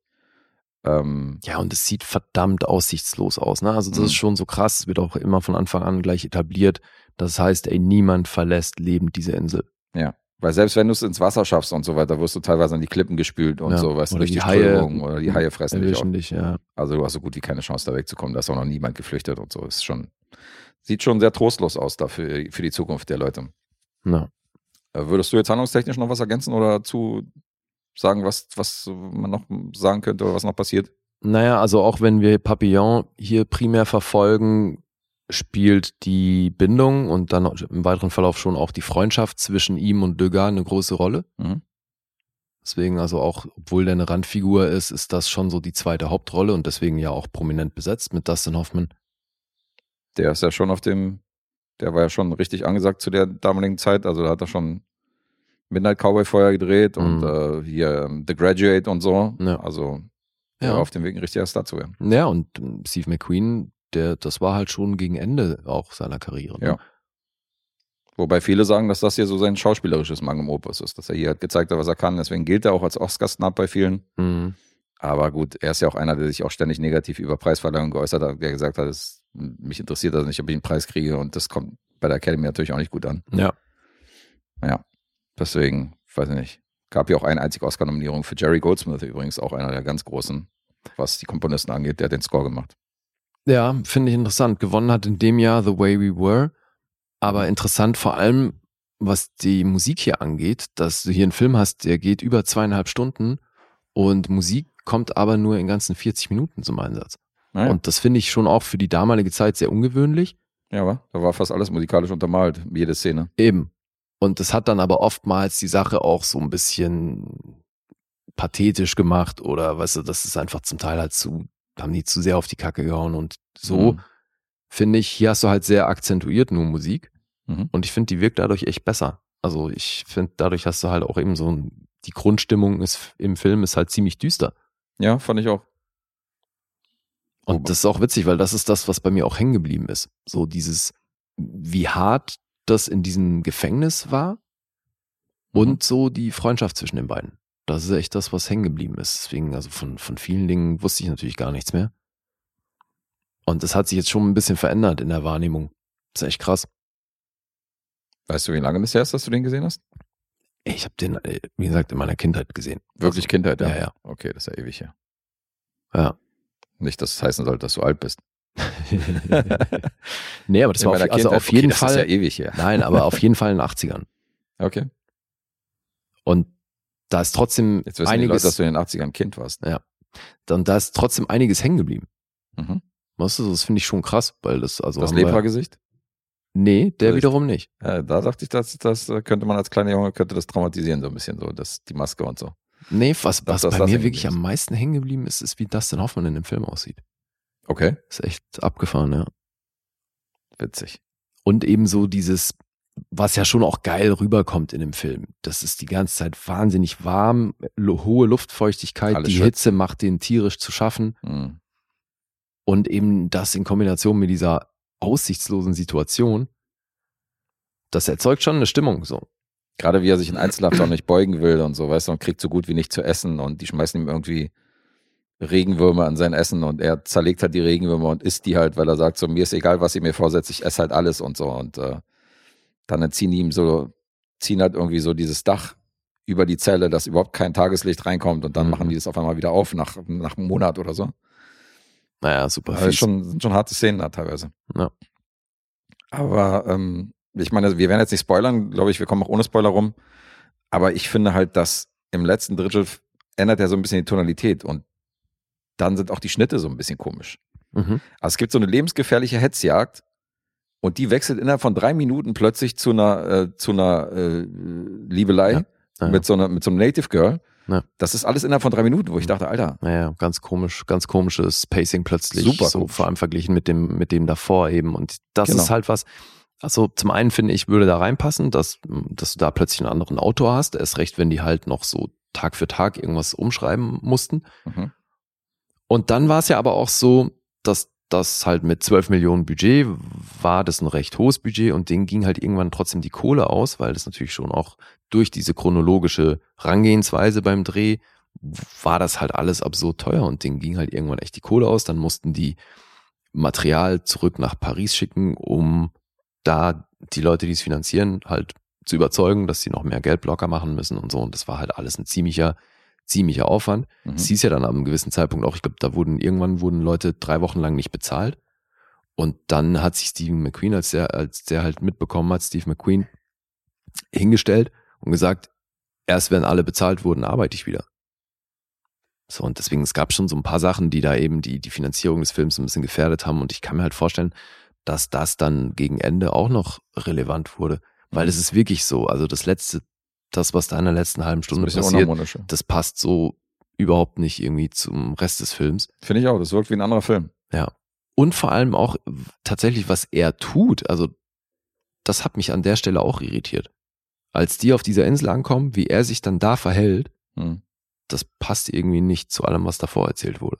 Ähm, Ja, und es sieht verdammt aussichtslos aus. Ne? Also das Mhm. ist schon so krass. Es wird auch immer von Anfang an gleich etabliert. Das heißt, ey, niemand verlässt lebend diese Insel. ja. Weil selbst wenn du es ins Wasser schaffst und so weiter, wirst du teilweise an die Klippen gespült und Ja. so, weißt du, durch die die Haie Strömung oder die Haie fressen dich auch. Dich, ja. Also du hast so gut wie keine Chance, da wegzukommen. Da ist auch noch niemand geflüchtet und so. Ist schon, sieht schon sehr trostlos aus da für, für die Zukunft der Leute. Ja. Äh, Würdest du jetzt handlungstechnisch noch was ergänzen oder zu sagen, was, was man noch sagen könnte oder was noch passiert? Naja, also auch wenn wir Papillon hier primär verfolgen, spielt die Bindung und dann im weiteren Verlauf schon auch die Freundschaft zwischen ihm und Degas eine große Rolle. Mhm. Deswegen also auch, obwohl der eine Randfigur ist, ist das schon so die zweite Hauptrolle und deswegen ja auch prominent besetzt mit Dustin Hoffman. Der ist ja schon auf dem, der war ja schon richtig angesagt zu der damaligen Zeit. Also da hat er schon Midnight Cowboy Feuer gedreht und Mhm. äh, hier ähm, The Graduate und so. Ja. Also Ja. war auf dem Weg, ein richtiger Star zu werden. Ja, und ähm, Steve McQueen, der, das war halt schon gegen Ende auch seiner Karriere. ne? Ja. Wobei viele sagen, dass das hier so sein schauspielerisches Magnum Opus ist, dass er hier halt gezeigt hat, was er kann. Deswegen gilt er auch als Oscar-Snap bei vielen. Mhm. Aber gut, er ist ja auch einer, der sich auch ständig negativ über Preisverleihungen geäußert hat, der gesagt hat, es, mich interessiert das nicht, ob ich einen Preis kriege und das kommt bei der Academy natürlich auch nicht gut an. Ja. Ja, deswegen, weiß ich nicht. Gab ja auch eine einzige Oscar-Nominierung für Jerry Goldsmith übrigens, auch einer der ganz großen, was die Komponisten angeht, der hat den Score gemacht. Ja, finde ich interessant. Gewonnen hat in dem Jahr The Way We Were. Aber interessant vor allem, was die Musik hier angeht, dass du hier einen Film hast, der geht über zweieinhalb Stunden und Musik kommt aber nur in ganzen 40 Minuten zum Einsatz. Naja, Und das finde ich schon auch für die damalige Zeit sehr ungewöhnlich. ja, aber da war fast alles musikalisch untermalt, jede Szene. Eben. Und das hat dann aber oftmals die Sache auch so ein bisschen pathetisch gemacht oder weißt du, das ist einfach zum Teil halt zu, haben die zu sehr auf die Kacke gehauen und so Mhm. finde ich, hier hast du halt sehr akzentuiert nur Musik Mhm. und ich finde, die wirkt dadurch echt besser. Also ich finde, dadurch hast du halt auch eben so ein, die Grundstimmung ist im Film ist halt ziemlich düster. Ja, fand ich auch. Und das ist auch witzig, weil das ist das, was bei mir auch hängen geblieben ist. So dieses, wie hart das in diesem Gefängnis war und so die Freundschaft zwischen den beiden. Das ist echt das, was hängen geblieben ist. Deswegen, also von, von vielen Dingen wusste ich natürlich gar nichts mehr. Und das hat sich jetzt schon ein bisschen verändert in der Wahrnehmung. Das ist echt krass. Weißt du, wie lange das her ist, dass du den gesehen hast? Ich habe den, äh, wie gesagt, in meiner Kindheit gesehen. Wirklich Kindheit, ja? Ja, ja. Okay, das ist ja ewig her. Ja. Nicht, dass es heißen soll, dass du alt bist. nee, aber das In war auf, also Kindheit, auf jeden okay, Fall. Das ist ja ewig her. Nein, aber auf jeden Fall in den 80ern. Okay. Und da ist trotzdem Jetzt wissen die einiges. Leute, dass du in den 80ern Kind warst. Ja. Dann da ist trotzdem einiges hängen geblieben. Mhm. Weißt du, das finde ich schon krass, weil das, also. Das Lepra-Gesicht? Nee, der Gesicht. wiederum nicht. Äh, da dachte ich, das, das äh, könnte man als kleiner Junge, könnte das traumatisieren, so ein bisschen, so, das, die Maske und so. Nee, was, was das- bei mir wirklich am meisten hängen geblieben ist, ist, wie Dustin Hoffman in dem Film aussieht. Okay, Ist echt abgefahren, ja. witzig. Und eben so dieses, was ja schon auch geil rüberkommt in dem Film. Das ist die ganze Zeit wahnsinnig warm, hohe Luftfeuchtigkeit, Alles die schön. Hitze macht den tierisch zu schaffen. Hm. Und eben das in Kombination mit dieser aussichtslosen Situation, das erzeugt schon eine Stimmung so. Gerade wie er sich in Einzelhaft auch nicht beugen will und so, weißt du, und kriegt so gut wie nicht zu essen und die schmeißen ihm irgendwie Regenwürmer an sein Essen und er zerlegt halt die Regenwürmer und isst die halt, weil er sagt so, mir ist egal, was ihr mir vorsetzt, ich esse halt alles und so und äh, dann entziehen die ihm so, ziehen halt irgendwie so dieses Dach über die Zelle, dass überhaupt kein Tageslicht reinkommt und dann Mhm. machen die das auf einmal wieder auf nach, nach einem Monat oder so. Naja, super Also fies. schon, sind schon harte Szenen da teilweise. Ja. Aber ähm, ich meine, wir werden jetzt nicht spoilern, glaube ich, wir kommen auch ohne Spoiler rum. Aber ich finde halt, dass im letzten Drittel ändert er so ein bisschen die Tonalität und dann sind auch die Schnitte so ein bisschen komisch. Mhm. Also es gibt so eine lebensgefährliche Hetzjagd und die wechselt innerhalb von drei Minuten plötzlich zu einer, äh, zu einer äh, Liebelei Ja. Ja. mit so einer, mit so einem Native Girl. Ja. Das ist alles innerhalb von drei Minuten, wo ich dachte, Alter, Naja, ganz komisch, ganz komisches Pacing plötzlich. Super so komisch. vor allem verglichen mit dem, mit dem davor eben. Und das Genau. ist halt was. Also zum einen finde ich, würde da reinpassen, dass, dass du da plötzlich einen anderen Autor hast. Erst recht, wenn die halt noch so Tag für Tag irgendwas umschreiben mussten. mhm. Und dann war es ja aber auch so, dass das halt mit 12 Millionen Budget war das ein recht hohes Budget und denen ging halt irgendwann trotzdem die Kohle aus, weil das natürlich schon auch durch diese chronologische Rangehensweise beim Dreh war das halt alles absurd teuer und denen ging halt irgendwann echt die Kohle aus. Dann mussten die Material zurück nach Paris schicken, um da die Leute, die es finanzieren, halt zu überzeugen, dass sie noch mehr Geld locker machen müssen und so. Und das war halt alles ein ziemlicher, ziemlicher Aufwand. Mhm. Es hieß ja dann ab einem gewissen Zeitpunkt auch, ich glaube, da wurden irgendwann wurden Leute drei Wochen lang nicht bezahlt. Und dann hat sich Stephen McQueen, als der, als der halt mitbekommen hat, Steve McQueen, hingestellt und gesagt, erst wenn alle bezahlt wurden, arbeite ich wieder. So, und deswegen, es gab schon so ein paar Sachen, die da eben die, die Finanzierung des Films ein bisschen gefährdet haben. Und ich kann mir halt vorstellen, dass das dann gegen Ende auch noch relevant wurde. Weil es ist wirklich so, also das letzte, das, was da in der letzten halben Stunde bisschen passiert, das passt so überhaupt nicht irgendwie zum Rest des Films. Finde ich auch, das wirkt wie ein anderer Film. Ja. Und vor allem auch tatsächlich, was er tut. Also, das hat mich an der Stelle auch irritiert. Als die auf dieser Insel ankommen, wie er sich dann da verhält, Hm. das passt irgendwie nicht zu allem, was davor erzählt wurde.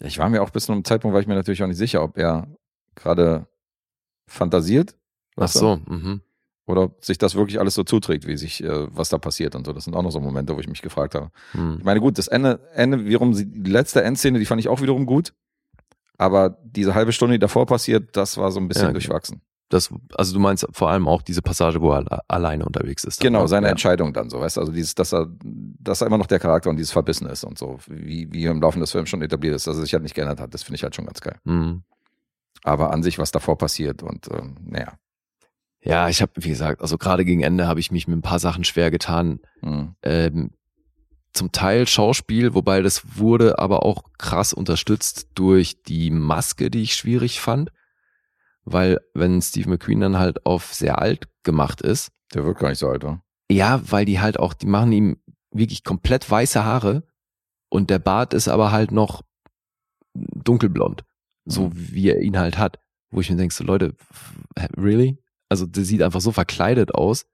Ich war mir auch bis zu einem Zeitpunkt, war ich mir natürlich auch nicht sicher, ob er gerade fantasiert. Ach so, mhm. Oder ob sich das wirklich alles so zuträgt, wie sich, äh, was da passiert und so. Das sind auch noch so Momente, wo ich mich gefragt habe. Hm. Ich meine, gut, das Ende, Ende, wiederum, die letzte Endszene, die fand ich auch wiederum gut. Aber diese halbe Stunde, die davor passiert, das war so ein bisschen Ja, durchwachsen. Das, also du meinst vor allem auch diese Passage, wo er alle- alleine unterwegs ist. Genau, ne? seine ja. Entscheidung dann so, weißt du, also dieses, dass er, dass er immer noch der Charakter und dieses Verbissen ist und so, wie, wie im Laufe des Films schon etabliert ist, dass er sich halt nicht geändert hat, das finde ich halt schon ganz geil. Mhm. Aber an sich, was davor passiert und, ähm, naja. Ja, ich habe, wie gesagt, also gerade gegen Ende habe ich mich mit ein paar Sachen schwer getan. Hm. ähm, zum Teil Schauspiel, wobei das wurde aber auch krass unterstützt durch die Maske, die ich schwierig fand. Weil wenn Steve McQueen dann halt auf sehr alt gemacht ist, Der wirkt gar nicht so alt, oder? ja, weil die halt auch, die machen ihm wirklich komplett weiße Haare und der Bart ist aber halt noch dunkelblond, so Mhm. wie er ihn halt hat. Wo ich mir denke, so Leute, really? Also der sieht einfach so verkleidet aus.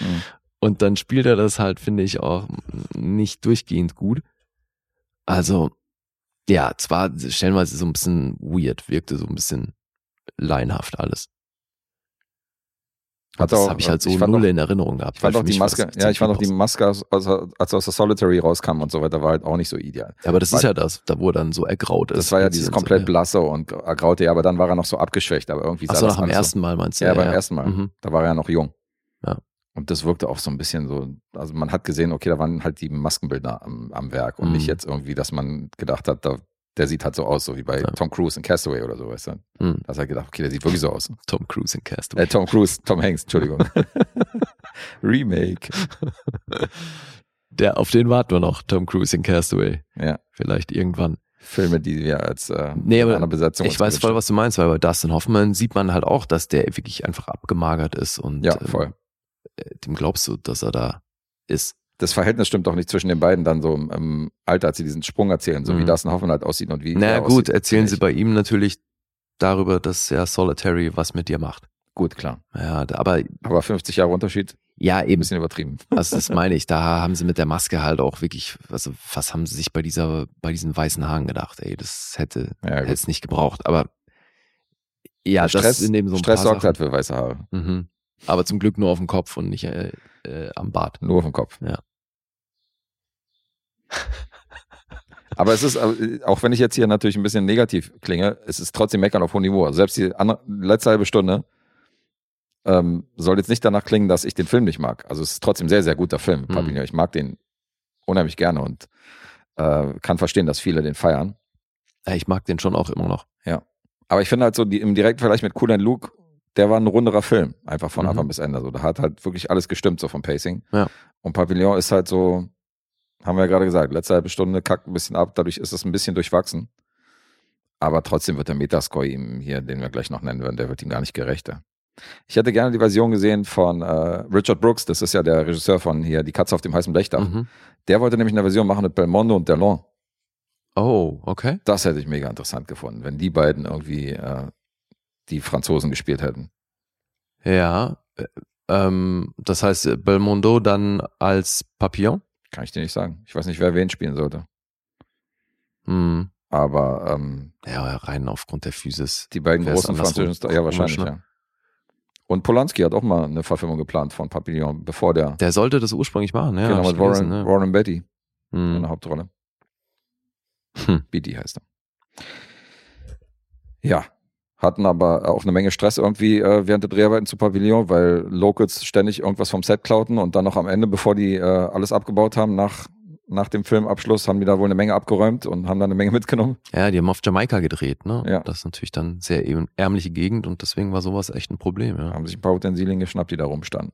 Mhm. Und dann spielt er das halt, finde ich, auch nicht durchgehend gut. Also, ja, zwar stellenweise so ein bisschen weird, wirkte so ein bisschen laienhaft alles. Hat das habe ich halt so ich null auch- in Erinnerung gehabt. Ich fand auch die Maske, ja, ich fand auch die Maske, als, als aus der Solitary rauskam und so weiter, war halt auch nicht so ideal. Ja, aber das Weil- ist ja das, da wo er dann so ergraut ist. Das war ja dieses komplett so, blasse und ergraute, ja, aber dann war er noch so abgeschwächt, aber irgendwie Ach sah so, das nach dem ersten Mal meinst du? Ja, beim ersten Mal. Mhm. Da war er ja noch jung. Ja. Und das wirkte auch so ein bisschen so, also man hat gesehen, okay, da waren halt die Maskenbildner am, am Werk und Mhm. nicht jetzt irgendwie, dass man gedacht hat, da, der sieht halt so aus, so wie bei Ja. Tom Cruise in Castaway oder so, weißt du? Mhm. Da hast halt gedacht, okay, der sieht wirklich so aus. Tom Cruise in Castaway. Äh, Tom Cruise, Tom Hanks, Entschuldigung. Remake. Der, auf den warten wir noch, Tom Cruise in Castaway. Ja. Vielleicht irgendwann. Filme, die wir als äh, Nee, aber in einer Besetzung ich weiß voll, was du meinst, weil bei Dustin Hoffman sieht man halt auch, dass der wirklich einfach abgemagert ist und Ja, voll. ähm, dem glaubst du, dass er da ist. Das Verhältnis stimmt auch nicht zwischen den beiden dann so im, im Alter, als sie diesen Sprung erzählen, so wie Mhm. Dustin Hoffman halt aussieht und wie Na er gut, aussieht, erzählen finde sie bei ihm natürlich darüber, dass ja Solitary was mit dir macht. Gut, klar. Ja, aber Aber 50 Jahre Unterschied, ja, ein eben. bisschen übertrieben. Also das meine ich, da haben sie mit der Maske halt auch wirklich, also was haben sie sich bei dieser, bei diesen weißen Haaren gedacht, ey, das hätte, Ja, hätte es nicht gebraucht, aber ja, Stress, das sind eben so ein Stress sorgt halt für weiße Haare. Mhm. Aber zum Glück nur auf dem Kopf und nicht äh, äh, am Bart. Nur auf dem Kopf. Ja. Aber es ist, äh, auch wenn ich jetzt hier natürlich ein bisschen negativ klinge, es ist trotzdem meckern auf hohem Niveau. Also selbst die andere, letzte halbe Stunde ähm, soll jetzt nicht danach klingen, dass ich den Film nicht mag. Also es ist trotzdem ein sehr, sehr guter Film, Mhm. Papillon. Ich mag den unheimlich gerne und äh, kann verstehen, dass viele den feiern. Ja, ich mag den schon auch immer noch. Aber ich finde halt so, die, im direkten Vergleich mit Cool and Luke, der war ein runderer Film, einfach von Mhm. Anfang bis Ende. So, da hat halt wirklich alles gestimmt, so vom Pacing. Ja. Und Pavillon ist halt so, haben wir ja gerade gesagt, letzte halbe Stunde kackt ein bisschen ab, dadurch ist es ein bisschen durchwachsen. Aber trotzdem wird der Metascore ihm hier, den wir gleich noch nennen werden, der wird ihm gar nicht gerechter. Ich hätte gerne die Version gesehen von äh, Richard Brooks, das ist ja der Regisseur von hier Die Katze auf dem heißen Blechdach. Mhm. Der wollte nämlich eine Version machen mit Belmondo und Delon. Oh, okay. Das hätte ich mega interessant gefunden, wenn die beiden irgendwie äh, die Franzosen gespielt hätten. Ja. äh, Ähm, das heißt, äh, Belmondo dann als Papillon? Kann ich dir nicht sagen. Ich weiß nicht, wer wen spielen sollte. Hm. Aber ähm, Ja, rein aufgrund der Physis. die beiden großen französischen Stars, ja wahrscheinlich, ne? ja. Und Polanski hat auch mal eine Verfilmung geplant von Papillon, bevor der, Der sollte das ursprünglich machen, ja. genau mit Warren, gelesen, ja. Warren Betty in Hm. der Hauptrolle. Hm. Beatty heißt er. Ja, hatten aber auch eine Menge Stress irgendwie äh, während der Dreharbeiten zu Pavillon, weil Locals ständig irgendwas vom Set klauten und dann noch am Ende, bevor die äh, alles abgebaut haben, nach, nach dem Filmabschluss, haben die da wohl eine Menge abgeräumt und haben da eine Menge mitgenommen. Ja, die haben auf Jamaika gedreht, ne? Ja. Das ist natürlich dann sehr ärm- ärmliche Gegend und deswegen war sowas echt ein Problem, ja. Haben sich ein paar Utensilien geschnappt, die da rumstanden.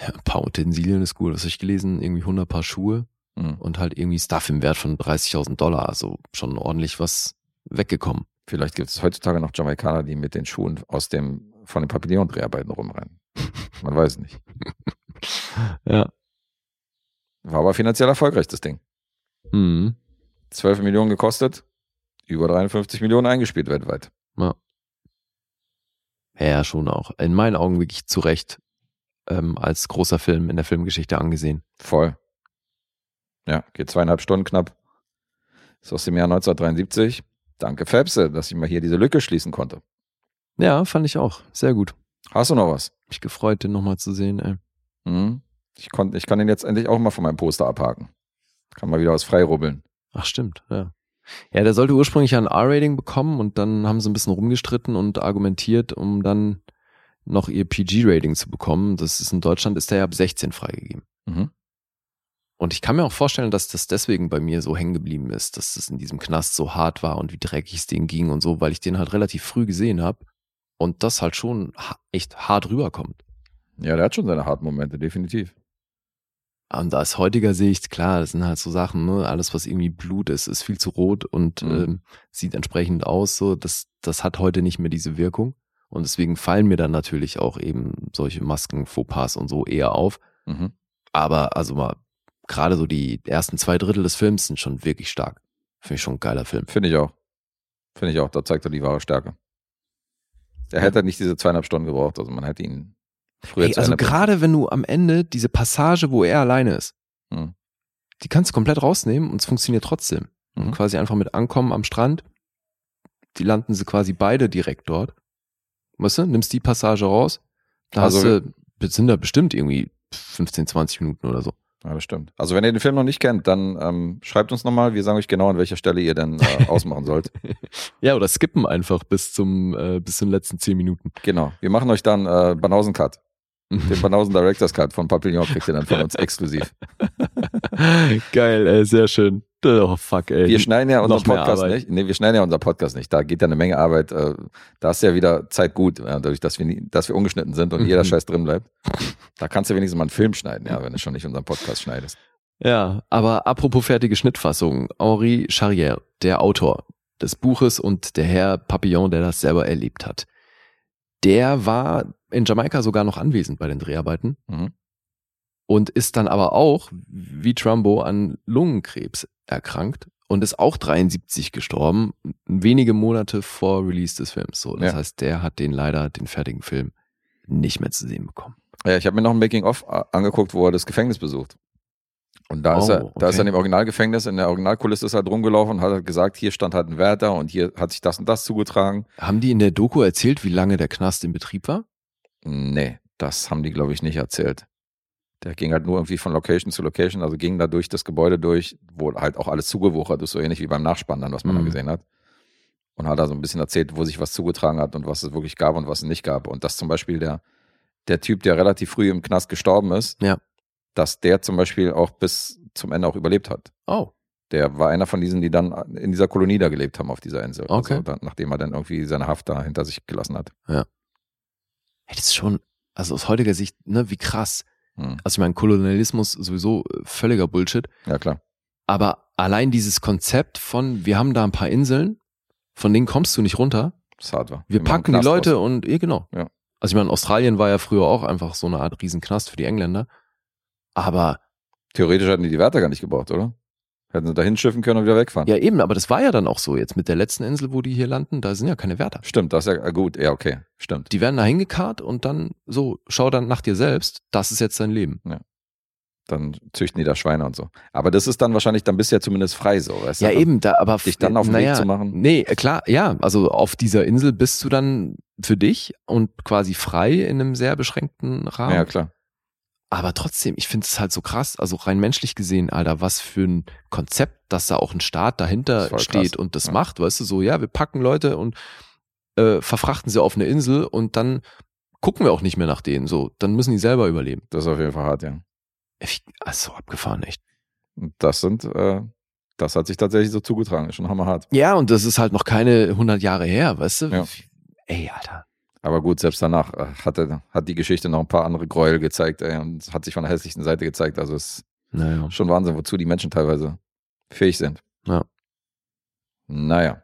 ja ein paar Utensilien ist gut. Was hab ich gelesen? Irgendwie 100 Paar Schuhe Mhm. und halt irgendwie Stuff im Wert von 30.000 Dollar. Also schon ordentlich was weggekommen. Vielleicht gibt es heutzutage noch Jamaikaner, die mit den Schuhen aus dem, von den Papillon-Dreharbeiten rumrennen. Man weiß nicht. Ja. War aber finanziell erfolgreich, das Ding. Mhm. 12 Millionen gekostet, über 53 Millionen eingespielt weltweit. Ja. Ja, schon auch. In meinen Augen wirklich zu Recht ähm, als großer Film in der Filmgeschichte angesehen. Voll. Ja, geht zweieinhalb Stunden knapp. Ist aus dem Jahr 1973. Danke, Fabse, dass ich mal hier diese Lücke schließen konnte. Ja, fand ich auch. Sehr gut. Hast du noch was? Mich gefreut, den nochmal zu sehen. Ey. Mhm. Ich, konnt, ich kann den jetzt endlich auch mal von meinem Poster abhaken. Kann mal wieder was freirubbeln. Ach, stimmt, ja. Ja, der sollte ursprünglich ein R-Rating bekommen und dann haben sie ein bisschen rumgestritten und argumentiert, um dann noch ihr PG-Rating zu bekommen. Das ist in Deutschland ist der ja ab 16 freigegeben. Mhm. Und ich kann mir auch vorstellen, dass das deswegen bei mir so hängen geblieben ist, dass es in diesem Knast so hart war und wie dreckig es denen ging und so, weil ich den halt relativ früh gesehen habe und das halt schon echt hart rüberkommt. Ja, der hat schon seine harten Momente, definitiv. Und als heutiger sehe ich, klar, das sind halt so Sachen, ne? alles was irgendwie Blut ist, ist viel zu rot und Mhm. ähm, sieht entsprechend aus, so, das, das hat heute nicht mehr diese Wirkung. Und deswegen fallen mir dann natürlich auch eben solche Masken, Fauxpas und so eher auf. Mhm. Aber also mal, gerade so die ersten zwei Drittel des Films sind schon wirklich stark. Finde ich schon ein geiler Film. Finde ich auch. Finde ich auch. Da zeigt er die wahre Stärke. Ja. hätte nicht diese zweieinhalb Stunden gebraucht. Also man hätte ihn früher Hey, also gerade wenn du am Ende diese Passage, wo er alleine ist, Mhm. die kannst du komplett rausnehmen und es funktioniert trotzdem. Mhm. quasi einfach mit Ankommen am Strand, die landen sie quasi beide direkt dort. Weißt du, nimmst die Passage raus, da Also- hast du, sind da bestimmt irgendwie 15, 20 Minuten oder so. Ja, das stimmt. Also wenn ihr den Film noch nicht kennt, dann ähm, schreibt uns nochmal. Wir sagen euch genau, an welcher Stelle ihr denn äh, ausmachen sollt. Ja, oder skippen einfach bis zum, äh, bis zum letzten 10 Minuten. Genau. Wir machen euch dann äh, Banausen Cut. Den Banausen Directors Cut von Papillon kriegt ihr dann von uns exklusiv. Geil, ey, sehr schön. Oh, fuck, ey. Wir schneiden ja unseren Podcast Arbeit. nicht. Nee, wir schneiden ja unseren Podcast nicht. Da geht ja eine Menge Arbeit. Äh, da ist ja wieder Zeit gut, dadurch, dass wir, nie, dass wir ungeschnitten sind und Mhm. jeder Scheiß drin bleibt. Da kannst du wenigstens mal einen Film schneiden, ja, wenn du schon nicht unseren Podcast schneidest. Ja, aber apropos fertige Schnittfassung, Henri Charrière, der Autor des Buches und der Herr Papillon, der das selber erlebt hat, der war in Jamaika sogar noch anwesend bei den Dreharbeiten Mhm. Und ist dann aber auch, wie Trumbo, an Lungenkrebs erkrankt und ist auch 73 gestorben, wenige Monate vor Release des Films. So, das Ja. heißt, der hat den leider, den fertigen Film, nicht mehr zu sehen bekommen. Ja, ich habe mir noch ein Making-of äh, angeguckt, wo er das Gefängnis besucht. Und da, ist Oh, er, da ist er okay. in dem Originalgefängnis, in der Originalkulisse ist er halt rumgelaufen und hat halt gesagt, hier stand halt ein Wärter und hier hat sich das und das zugetragen. Haben die in der Doku erzählt, wie lange der Knast in Betrieb war? Nee, das haben die, glaube ich, nicht erzählt. Der ging halt nur irgendwie von Location zu Location, also ging da durch das Gebäude durch, wo halt auch alles zugewuchert ist, so ähnlich wie beim Nachspann dann, was man Mhm. dann gesehen hat. Und hat da so ein bisschen erzählt, wo sich was zugetragen hat und was es wirklich gab und was es nicht gab. Und dass zum Beispiel der, der Typ, der relativ früh im Knast gestorben ist, Ja. dass der zum Beispiel auch bis zum Ende auch überlebt hat. Oh, Der war einer von diesen, die dann in dieser Kolonie da gelebt haben auf dieser Insel. Okay. Also dann, nachdem er dann irgendwie seine Haft da hinter sich gelassen hat. Hey, das ist schon, also aus heutiger Sicht, ne, wie krass. Hm. Also ich meine, Kolonialismus sowieso äh, völliger Bullshit. Ja, klar. Aber allein dieses Konzept von, wir haben da ein paar Inseln, von denen kommst du nicht runter. Das ist hart war. Wir im packen die Leute raus. und, ja, genau. Ja. Also ich meine, Australien war ja früher auch einfach so eine Art Riesenknast für die Engländer. Aber, Theoretisch hätten die die Wärter gar nicht gebraucht, oder? Hätten sie da hinschiffen können und wieder wegfahren. ja eben, aber das war ja dann auch so jetzt mit der letzten Insel, wo die hier landen, da sind ja keine Wärter. Stimmt, das ist ja äh, gut. Ja, okay. Stimmt. Die werden da hingekarrt und dann so, schau dann nach dir selbst, das ist jetzt dein Leben. Dann züchten die da Schweine und so. Aber das ist dann wahrscheinlich, dann bist du ja zumindest frei so, weißt Ja, du? eben, da, aber Dich dann auf den naja, Weg zu machen. Nee, äh, klar, ja, also auf dieser Insel bist du dann für dich und quasi frei in einem sehr beschränkten Rahmen. Ja, klar. Aber trotzdem, ich finde es halt so krass, also rein menschlich gesehen, Alter, was für ein Konzept, dass da auch ein Staat dahinter steht krass. und das Ja. macht, weißt du, so, ja, wir packen Leute und äh, verfrachten sie auf eine Insel und dann gucken wir auch nicht mehr nach denen, so, dann müssen die selber überleben. Das ist auf jeden Fall hart, ja. Ich, also abgefahren, echt. Das sind, äh, das hat sich tatsächlich so zugetragen. Ist schon hammerhart. Ja, und das ist halt noch keine 100 Jahre her, weißt du? Ja. Ey, Alter. Aber gut, selbst danach äh, hatte, hat die Geschichte noch ein paar andere Gräuel gezeigt, ey, und hat sich von der hässlichsten Seite gezeigt. Also es ist Naja. schon Wahnsinn, wozu die Menschen teilweise fähig sind. Ja. Naja.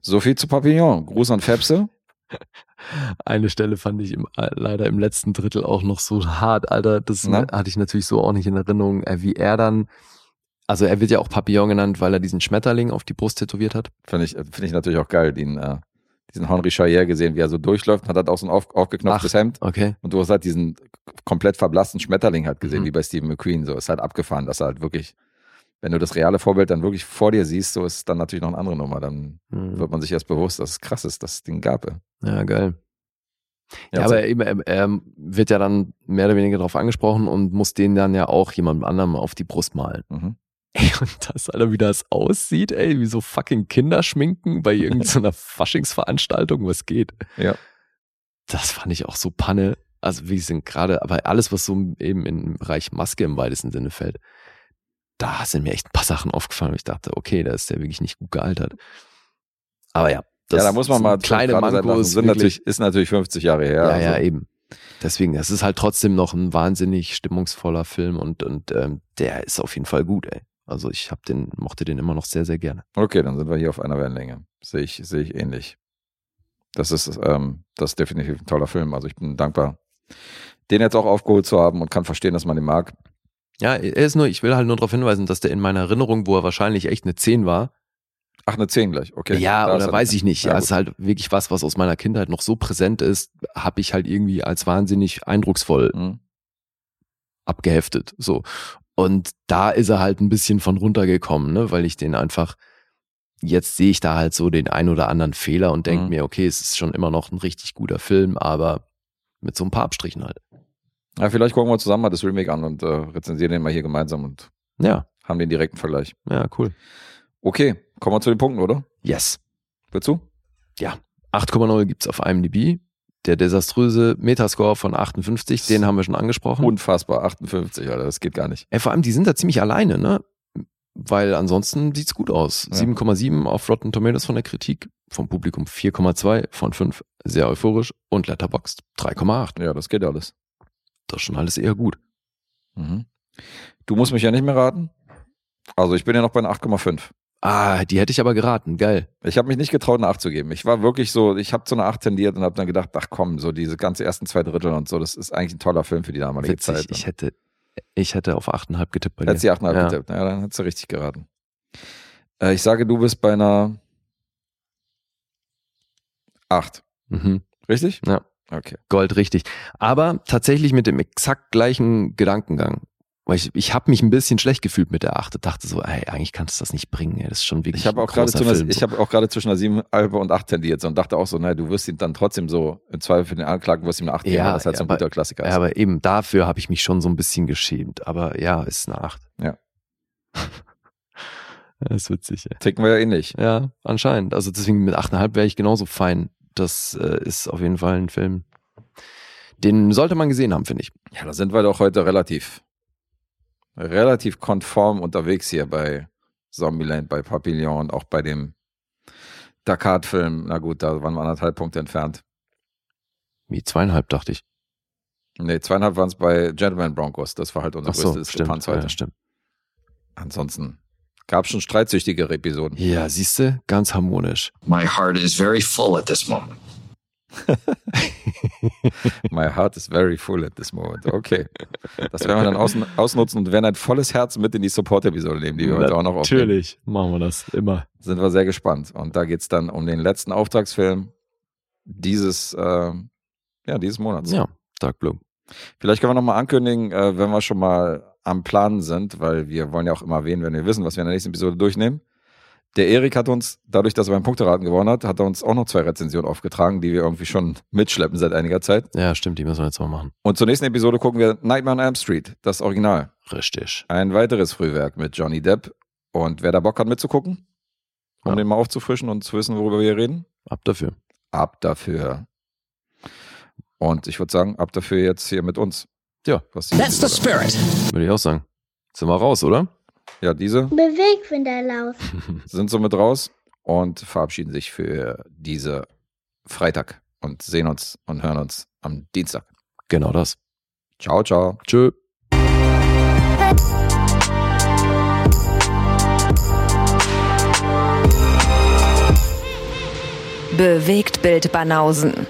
So viel zu Papillon. Gruß an Fepse. Eine Stelle fand ich im, äh, leider im letzten Drittel auch noch so hart, Alter. Das Na? hatte ich natürlich so auch nicht in Erinnerung, äh, wie er dann, also er wird ja auch Papillon genannt, weil er diesen Schmetterling auf die Brust tätowiert hat. Finde ich, finde ich natürlich auch geil, den, äh, diesen Henri Charrière gesehen, wie er so durchläuft, hat halt auch so ein auf, aufgeknopftes Ach. Hemd. Okay. Und du hast halt diesen komplett verblassten Schmetterling halt gesehen, Mhm. wie bei Steve McQueen. So ist halt abgefahren, dass er halt wirklich, wenn du das reale Vorbild dann wirklich vor dir siehst, so ist dann natürlich noch eine andere Nummer. Dann Hm. wird man sich erst bewusst, dass es krass ist, dass es den gab. Ja, geil. Ja, also- aber eben, er, er wird ja dann mehr oder weniger darauf angesprochen und muss den dann ja auch jemandem anderem auf die Brust malen. Mhm. Ey, und das, Alter, wie das aussieht, ey, wie so fucking Kinderschminken bei irgendeiner Faschingsveranstaltung, was geht. Ja. Das fand ich auch so Panne. Also, wie sind gerade, aber alles, was so eben im Bereich Maske im weitesten Sinne fällt, da sind mir echt ein paar Sachen aufgefallen. Ich dachte, okay, da ist der wirklich nicht gut gealtert. Aber ja. ja, da muss man mal kleine. Mankos. Sind wirklich- natürlich, ist natürlich 50 Jahre her. ja, ja, also, eben. Deswegen, das ist halt trotzdem noch ein wahnsinnig stimmungsvoller Film und, und ähm, der ist auf jeden Fall gut, ey. Also ich hab den, mochte den immer noch sehr, sehr gerne. Okay, dann sind wir hier auf einer Wellenlänge. Sehe ich, sehe ich ähnlich. Das ist, ähm, das ist definitiv ein toller Film. Also ich bin dankbar, den jetzt auch aufgeholt zu haben und kann verstehen, dass man den mag. Ja, er ist nur, ich will halt nur darauf hinweisen, dass der in meiner Erinnerung, wo er wahrscheinlich echt eine 10 war, Ach, eine 10 gleich, okay. ja, Da oder er- weiß ich nicht. Ja, Ja, es ist halt wirklich was, was aus meiner Kindheit noch so präsent ist, habe ich halt irgendwie als wahnsinnig eindrucksvoll Mhm. abgeheftet. So. Und da ist er halt ein bisschen von runtergekommen, ne, weil ich den einfach, jetzt sehe ich da halt so den ein oder anderen Fehler und denke Mhm. mir, okay, es ist schon immer noch ein richtig guter Film, aber mit so ein paar Abstrichen halt. Ja, vielleicht gucken wir zusammen mal das Remake an und äh, rezensieren den mal hier gemeinsam und Ja, haben den direkten Vergleich. ja, cool. Okay, kommen wir zu den Punkten, oder? Yes. Willst du? 8,0 gibt's auf IMDb. Der desaströse Metascore von 58, den haben wir schon angesprochen. Unfassbar, 58, Alter, das geht gar nicht. Ey, vor allem, die sind da ziemlich alleine, ne? Weil ansonsten sieht's gut aus. Ja. 7,7 auf Rotten Tomatoes von der Kritik, vom Publikum 4,2 von 5, sehr euphorisch und Letterboxd 3,8. Ja, das geht alles. Das ist schon alles eher gut. Mhm. Du musst mich ja nicht mehr raten. Also ich bin ja noch bei einer 8,5. Ah, die hätte ich aber geraten. Geil. Ich habe mich nicht getraut, eine 8 zu geben. Ich war wirklich so, ich habe zu einer 8 tendiert und habe dann gedacht, ach komm, so diese ganze ersten zwei Drittel und so, das ist eigentlich ein toller Film für die damalige Witzig. Zeit. Ich hätte, ich hätte auf 8,5 getippt bei dir. Hättest du die 8,5 Ja. getippt. Ja, dann hättest du richtig geraten. Äh, ich sage, du bist bei einer 8. Mhm. Richtig? Ja. Okay. Gold richtig. Aber tatsächlich mit dem exakt gleichen Gedankengang. Weil ich, ich habe mich ein bisschen schlecht gefühlt mit der 8. Dachte so, ey, eigentlich kannst du das nicht bringen. Ey. Das ist schon wirklich Ich habe auch gerade Film, ich so. habe auch gerade zwischen einer 7,5 und 8 tendiert so und dachte auch so, naja, du wirst ihn dann trotzdem so im Zweifel für den Anklagen wirst ihm eine 8 geben, Ja, weil das halt ja, so ein aber- guter Klassiker Ja, ist. aber eben dafür habe ich mich schon so ein bisschen geschämt. Aber ja, ist eine 8. Ja. das ist witzig, ey. Ticken wir ja ähnlich. Ja, anscheinend. Also deswegen mit 8,5 wäre ich genauso fein. Das äh, ist auf jeden Fall ein Film. Den sollte man gesehen haben, finde ich. Ja, da sind wir doch heute relativ, relativ konform unterwegs hier bei Zombieland, bei Papillon und auch bei dem Dakar-Film. Na gut, da waren wir anderthalb Punkte entfernt. Wie zweieinhalb, dachte ich. Nee, zweieinhalb waren es bei Gentleman Broncos. Das war halt unsere Ach so, größte stimmt. Ja, stimmt. Ansonsten gab es schon streitsüchtigere Episoden. Ja, siehst du, ganz harmonisch. My heart is very full at this moment. My heart is very full at this moment. Okay. Das werden wir dann außen, ausnutzen und werden ein volles Herz mit in die Support-Episode nehmen, die wir heute auch noch aufnehmen. Natürlich, machen wir das immer. Sind wir sehr gespannt. Und da geht es dann um den letzten Auftragsfilm dieses, äh, ja, dieses Monats. Ja, Dark Blue. Vielleicht können wir nochmal ankündigen, äh, wenn wir schon mal am Planen sind, weil wir wollen ja auch immer erwähnen, wenn wir wissen, was wir in der nächsten Episode durchnehmen. Der Erik hat uns, dadurch, dass er beim Punkteraten gewonnen hat, hat er uns auch noch zwei Rezensionen aufgetragen, die wir irgendwie schon mitschleppen seit einiger Zeit. Ja, stimmt, die müssen wir jetzt mal machen. Und zur nächsten Episode gucken wir Nightmare on Elm Street, das Original. Richtig. Ein weiteres Frühwerk mit Johnny Depp. Und wer da Bock hat mitzugucken, um Ja. den mal aufzufrischen und zu wissen, worüber wir hier reden, Ab dafür. ab dafür. Und ich würde sagen, ab dafür jetzt hier mit uns. Ja. Was That's the spirit. Würde ich auch sagen. Sind wir raus, oder? Ja, diese Bewegfinderlauf. sind somit raus und verabschieden sich für diese Freitag und sehen uns und hören uns am Dienstag. Genau das. Ciao, ciao. Tschö. Bewegt Bild Banausen.